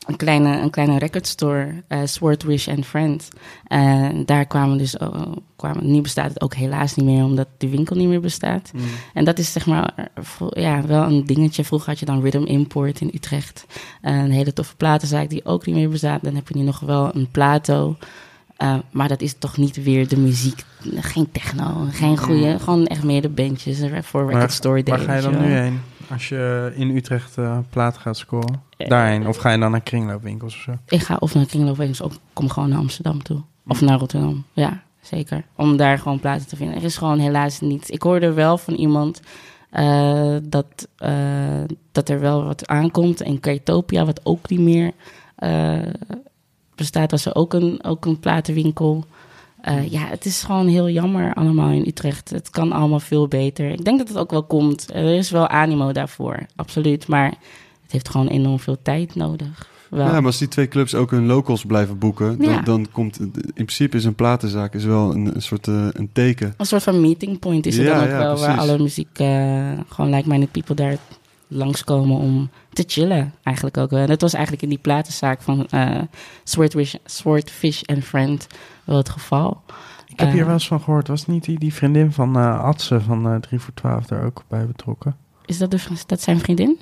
een kleine, een kleine recordstore, eh Sword Wish and Friends. En daar kwamen dus, oh, kwamen, nu bestaat het ook helaas niet meer, omdat die winkel niet meer bestaat. Mm. En dat is zeg maar eh, ja, wel een dingetje. Vroeger had je dan Rhythm Import in Utrecht. Eh, een hele toffe platenzaak die ook niet meer bestaat. Dan heb je nu nog wel een Plato. Eh, maar dat is toch niet weer de muziek. Geen techno, geen goede. Gewoon echt meer de bandjes eh, voor Record Store. Waar ga je dan nu heen? Als je in Utrecht eh platen gaat scoren? Eh, Daarheen? Of ga je dan naar kringloopwinkels of zo? Ik ga of naar Kringloop Winkels of kom gewoon naar Amsterdam toe. Of naar Rotterdam. Ja, zeker. Om daar gewoon plaatsen te vinden. Er is gewoon helaas niet. Ik hoorde wel van iemand eh, dat, eh, dat er wel wat aankomt. In Kretopia, wat ook niet meer bestaat, was er ook een, ook een platenwinkel. Eh, ja, het is gewoon heel jammer allemaal in Utrecht. Het kan allemaal veel beter. Ik denk dat het ook wel komt. Er is wel animo daarvoor, absoluut. Maar heeft gewoon enorm veel tijd nodig. Wel. Ja, maar als die twee clubs ook hun locals blijven boeken, dan, Ja. dan komt in principe is een platenzaak is wel een, een soort eh, een teken. Een soort van meeting point is het Ja, dan ook ja, wel, waar alle muziek, eh, gewoon like-minded people daar langskomen om te chillen. Eigenlijk ook wel. En dat was eigenlijk in die platenzaak van eh Swordfish, Swordfish and Friend wel het geval. Ik heb hier wel eens van gehoord. Was niet die, die vriendin van eh Adse van eh 3 voor 12 daar ook bij betrokken? Is dat, de, dat zijn vriendin?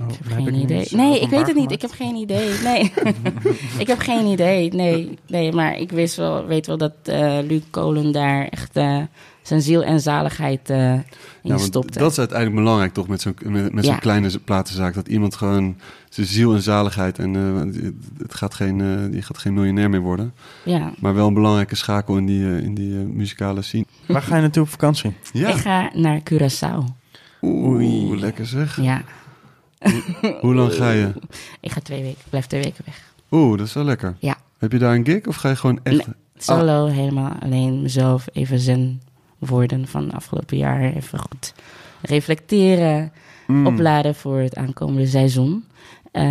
Oh, Ik heb geen idee. Nee, ik weet het niet. Ik heb geen idee. Nee, ik heb geen idee. Nee, nee maar ik wist wel, weet wel dat eh Luc Kolen daar echt eh, zijn ziel en zaligheid eh, in Ja, stopte. dat is uiteindelijk belangrijk toch met zo'n met, met zo'n Ja. kleine platenzaak. Dat iemand gewoon zijn ziel en zaligheid en eh, het gaat geen, eh, je gaat geen miljonair meer worden. Ja. Maar wel een belangrijke schakel in die, in die muzikale scene. Waar ga je naartoe op vakantie? Ja, Ik ga naar Curaçao. oeh, lekker zeg. Ja, Hoe lang ga je? ik ga twee weken. Ik blijf twee weken weg. Oeh, dat is wel lekker. Ja. Heb je daar een gig of ga je gewoon echt... Nee. Solo, helemaal alleen mezelf even zen worden van het afgelopen jaar. Even goed reflecteren, Mm. opladen voor het aankomende seizoen. Eh,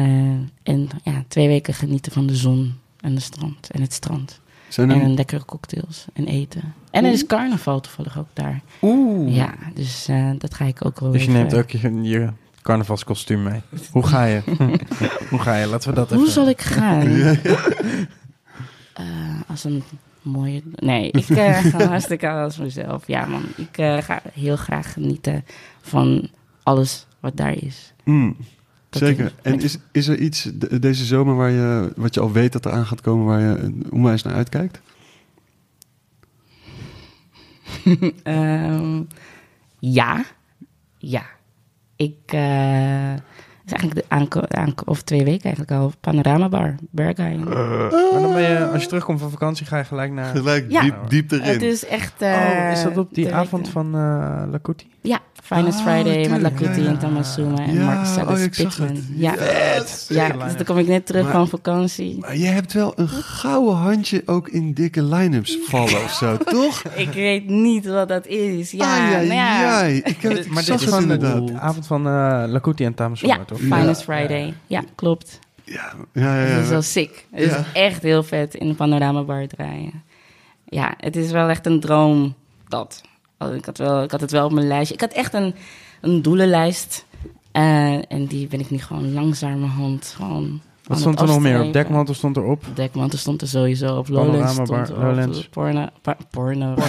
en ja, twee weken genieten van de zon en de strand en het strand. Zijn En er... lekkere cocktails en eten. En er is carnaval toevallig ook daar. Oeh. Ja, dus eh, dat ga ik ook wel Dus je even- neemt ook je, je carnavalskostuum mee. Hoe ga je? Hoe ga je? Laten we dat even... Hoe zal ik gaan? Eh, als een mooie... Nee, ik eh, ga hartstikke als mezelf. Ja man, ik eh, ga heel graag genieten van alles wat daar is. Mm, Dat zeker. is- En is, is er iets de- deze zomer waar je, wat je al weet dat er aan gaat komen, waar je onwijs naar uitkijkt? Ehm, ja. Ja. Ik... eh, het is eigenlijk de aanko aanko- of twee weken eigenlijk al. Panorama Bar, Berghain. Maar dan ben je, als je terugkomt van vakantie, ga je gelijk naar... Gelijk Ja. diep, diep erin. Het is echt... eh, oh, is dat op die avond weken. van uh, Lakuti? Ja, Finest Ah, Friday met Lakuti ja, ja. en Tamasuma en Ja, Mark Sellers oh, Pittman. Ja, Yes. ja dus dan kom ik net terug Maar- van vakantie. Maar je hebt wel een gouden handje ook in dikke line-ups vallen of zo, toch? Ik weet niet wat dat is. Ja, nou ja. Ik heb het, Maar dit is van de, avond van uh, Lakuti en Tamasuma, Ja, toch? Finest Friday. Ja, klopt. Ja, ja, ja. Dat is wel sick. Het is echt heel vet in de panorama bar draaien. Ja, het is wel echt een droom dat. Oh, Ik had, wel, ik had het wel op mijn lijstje. Ik had echt een, een doelenlijst. Eh, en die ben ik nu gewoon langzamerhand gewoon Wat stond er nog meer op? Dekmantel stond erop. Dekmantel stond er sowieso op. Lowlands stond bar- er Lowlands. op. Porno. porno.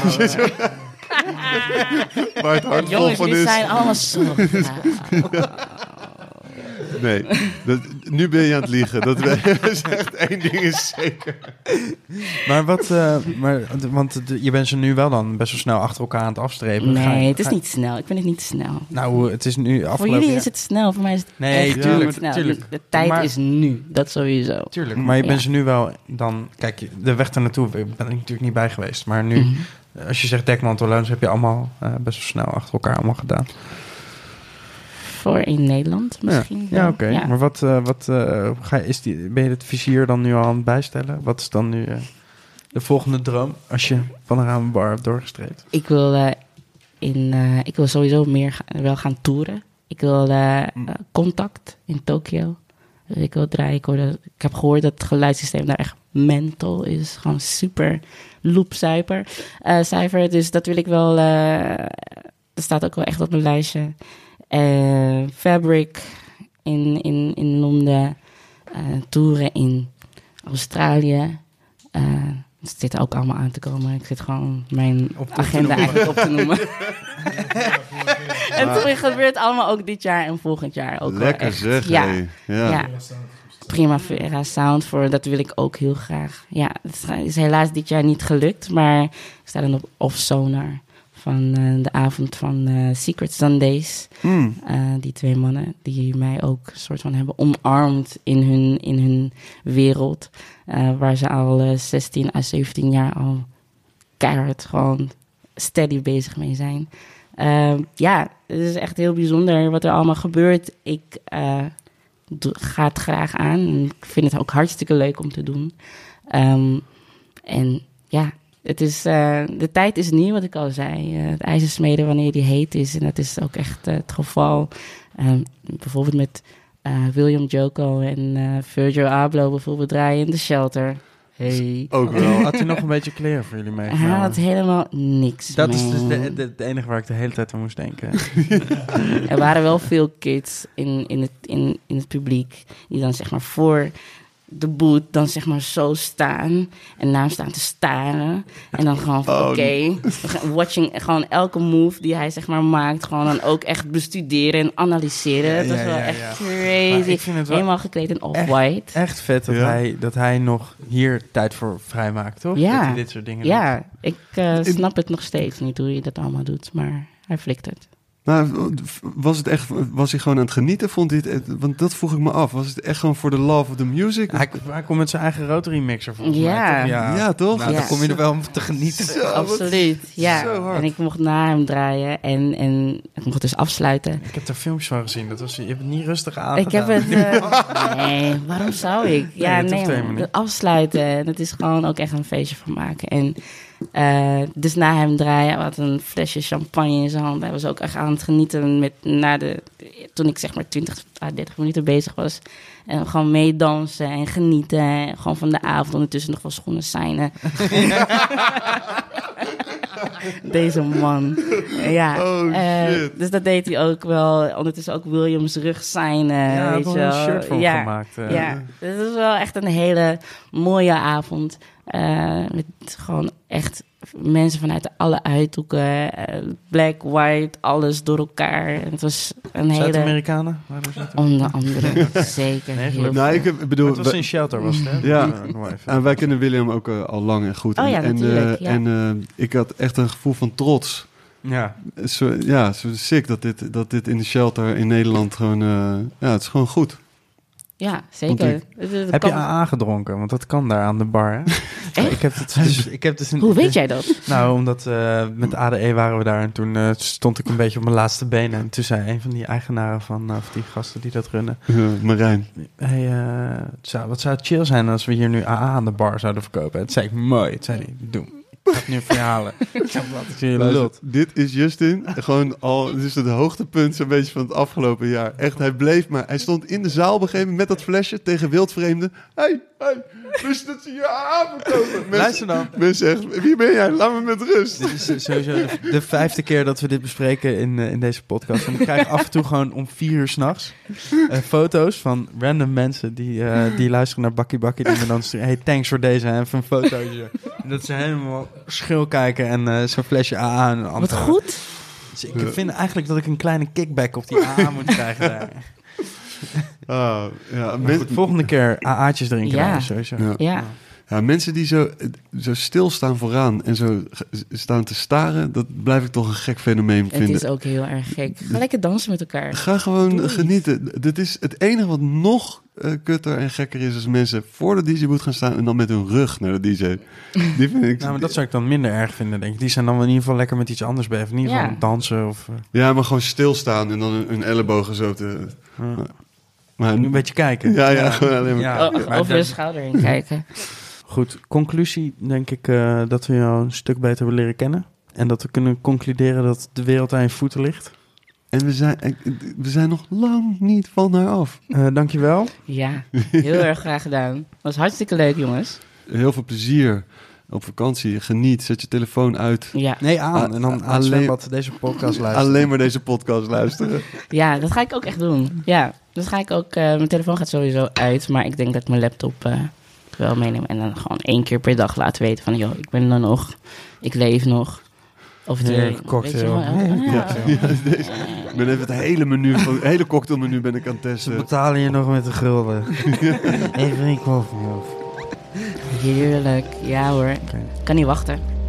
Waar het hart Jongens, van is. zijn allemaal zo... Nee, dat, nu ben je aan het liegen. Dat is echt één ding is zeker. Maar wat, eh, maar, want je bent ze nu wel dan best wel snel achter elkaar aan het afstrepen. Ga Nee, het is ga- niet snel. Ik vind het niet snel. Nou, het is nu Voor afgelopen jullie jaar- is het snel, voor mij is het Nee, echt tuurlijk, niet snel. tuurlijk. De, de tijd Maar- is nu, dat sowieso. Tuurlijk, maar je Ja. bent ze nu wel dan... Kijk, de weg daar naartoe ben ik natuurlijk niet bij geweest. Maar nu, Mhm. als je zegt dekmantel heb je allemaal eh, best wel snel achter elkaar allemaal gedaan. Voor in Nederland misschien. Ja, wel. oké. Ja. Maar wat, eh, wat eh, ga je, is die, ben je het vizier dan nu al aan het bijstellen? Wat is dan nu eh, de volgende droom als je panorama bar hebt doorgestreept? Ik, wil, in, ik wil sowieso meer ga- wel gaan toeren. Ik wil Mm. Contact in Tokio. Dus ik wil draaien. Ik, hoorde, ik heb gehoord dat het geluidssysteem daar echt mental is. Gewoon super loopcijfer. cijfer. Dus dat wil ik wel... dat staat ook wel echt op mijn lijstje. Eh, Fabric in, in, in Londen. eh toeren in Australië. Eh, het zit er ook allemaal aan te komen. Ik zit gewoon mijn agenda eigenlijk op te noemen. en het gebeurt allemaal ook dit jaar en volgend jaar ook Lekker echt. zeg, Ja. Ja. ja. Primavera Sound voor, dat wil ik ook heel graag. Ja, het is- is helaas dit jaar niet gelukt, maar ik sta dan op Off Sonar van eh, de avond van eh, Secret Sundays. Mm. Eh, die twee mannen die mij ook een soort van hebben omarmd in hun, in hun wereld. waar ze al eh, 16 à 17 jaar al keihard gewoon steady bezig mee zijn. Ja, het is echt heel bijzonder wat er allemaal gebeurt. Ik ga het graag aan. En Ik vind het ook hartstikke leuk om te doen. Ehm, en ja, het is, eh, de tijd is nieuw, wat ik al zei. Eh, het ijzer smeden wanneer die heet is. En dat is ook echt eh, het geval. Ehm, bijvoorbeeld met eh, William Joko en eh, Virgil Abloh bijvoorbeeld draaien in de shelter. Hey. Ook wel. Had hij nog een beetje kleren voor jullie Hij meegenomen? had helemaal niks. Dat is dus de, de, het enige waar ik de hele tijd aan moest denken. Er waren wel veel kids in, in, het, in, in het publiek die dan zeg maar voor de boot dan zeg maar zo staan en naam staan te staren. En dan gewoon van Oh, oké, watching, gewoon elke move die hij zeg maar maakt, gewoon dan ook echt bestuderen en analyseren. Ja, dat is ja, wel ja, echt crazy. ik vind het wel Helemaal gekleed in off-white. echt vet dat, Ja. hij, dat hij nog hier tijd voor vrijmaakt, toch? Ja. Dat hij dit soort dingen Ja, ik eh, snap het nog steeds niet hoe je dat allemaal doet, maar hij flikt het. Maar was het echt, was hij gewoon aan het genieten? Vond hij het, want dat vroeg ik me af. Was het echt gewoon voor de love of the music? Hij, hij komt met zijn eigen rotary mixer volgens Ja. mij. toch? Ja, toch? Nou, Ja. dan kom je er wel om te genieten. Zo, wat- Absoluut, ja. zo hard. En ik mocht na hem draaien en, en ik mocht dus afsluiten. Ik heb er filmpjes van gezien. Dat was, je hebt het niet rustig aan. Ik heb het. eh, nee, waarom zou ik? Ja, dat nee, het afsluiten. En het is gewoon ook echt een feestje van maken. En eh, dus na hem draaien, had een flesje champagne in zijn hand. Hij was ook echt aan het genieten met na de. Toen ik zeg maar 20 à 30 minuten bezig was. En gewoon meedansen en genieten. En gewoon van de avond ondertussen nog wel schoenen seinen. Deze man. Ja. Oh, eh, shit. dus dat deed hij ook wel. Ondertussen ook Williams rug seinen. Ja, hij weet je wel een shirt hem ja. gemaakt. eh. Ja, dus het is wel echt een hele mooie avond. Eh, met gewoon echt mensen vanuit alle uithoeken. eh, black, white, alles door elkaar. En het was een hele... Zuid-Amerikanen? Er Onder andere, zeker. Nee, heel. Nou, ik bedoel, Maar het was in Shelter, was het, hè? Ja. En wij kennen William ook eh, al lang en goed. Oh En- ja, en, natuurlijk, eh, ja. En eh, ik had echt een gevoel van trots. Ja. Zo, ja, zo sick dat dit, dat dit in de shelter in Nederland gewoon... eh, ja, het is gewoon goed. Ja, zeker. Het- het Heb je AA gedronken? Want dat kan daar aan de bar, hè? Echt? Ik heb het dus, ik heb dus een, Hoe weet jij dat? Nou, omdat eh, met ADE waren we daar en toen eh, stond ik een beetje op mijn laatste benen. En toen zei een van die eigenaren van, of die gasten die dat runnen... Marijn. Hey, het zou, wat zou het chill zijn als we hier nu AA aan de bar zouden verkopen? En toen zei ik, mooi. Toen zei hij, doe. Ik ga het nu voor je halen. Ik heb wat ik je Luister, lult. dit is Justin. Gewoon al, dit is het hoogtepunt zo'n beetje van het afgelopen jaar. Echt, hij bleef maar. Hij stond in de zaal op een gegeven moment met dat flesje tegen wildvreemden. Hey, hey, wist dat ze je? Mensen, Luister dan. mensen echt, wie ben jij? Laat me met rust. Dit is sowieso de, de vijfde keer dat we dit bespreken in, eh, in deze podcast. En ik krijg af en toe gewoon om vier uur s'nachts uh, foto's van random mensen die, eh, die luisteren naar Bakkie Bakkie. Die me dan sturen, hey thanks voor deze, even een fotootje. En dat ze helemaal schil kijken en eh, zo'n flesje AA. En Wat goed. Dus ik vind eigenlijk dat ik een kleine kickback op die AA moet krijgen daar. Ah, ja, Maar men- goed, volgende keer AA'tjes drinken Ja. dan, sowieso. Ja. Ja, ja, mensen die zo, zo stilstaan vooraan en zo staan te staren, dat blijf ik toch een gek fenomeen het vinden. is ook heel erg gek. Ga lekker dansen met elkaar. Ga gewoon Doei. genieten. Dit is het enige wat nog eh, kutter en gekker is als mensen voor de DJ-boot gaan staan en dan met hun rug naar de DJ. Die vind ik. Nou, maar dat zou ik dan minder erg vinden, denk ik. Die zijn dan in ieder geval lekker met iets anders bezig. In ieder geval Ja. dansen of... eh, Ja, maar gewoon stilstaan en dan hun, hun ellebogen zo te. ja. Maar een beetje kijken. Ja, ja, gewoon alleen maar. Ja, maar over de dat- schouder heen kijken. Goed, conclusie denk ik eh, dat we jou een stuk beter hebben leren kennen. En dat we kunnen concluderen dat de wereld aan je voeten ligt. En we zijn, we zijn nog lang niet van haar af. Eh dankjewel. Ja, heel erg graag gedaan. Was hartstikke leuk, jongens. Heel veel plezier op vakantie. Geniet. Zet je telefoon uit. Ja, Nee, aan. En dan alleen- zwembad deze podcast luisteren. Alleen maar deze podcast luisteren. ja, dat ga ik ook echt doen. Ja, dat ga ik ook. eh, mijn telefoon gaat sowieso uit, maar ik denk dat ik mijn laptop eh, wel meeneem. En dan gewoon één keer per dag laten weten van, joh, ik ben er nog. Ik leef nog. Of de cocktail. weet je wel, ja. Ja, ja, deze- ik ben even het hele menu, van, het hele cocktailmenu ben ik aan het Ze testen. betalen je nog met de gulden. Even een koffie of. Heerlijk. Ja hoor. Kan niet wachten.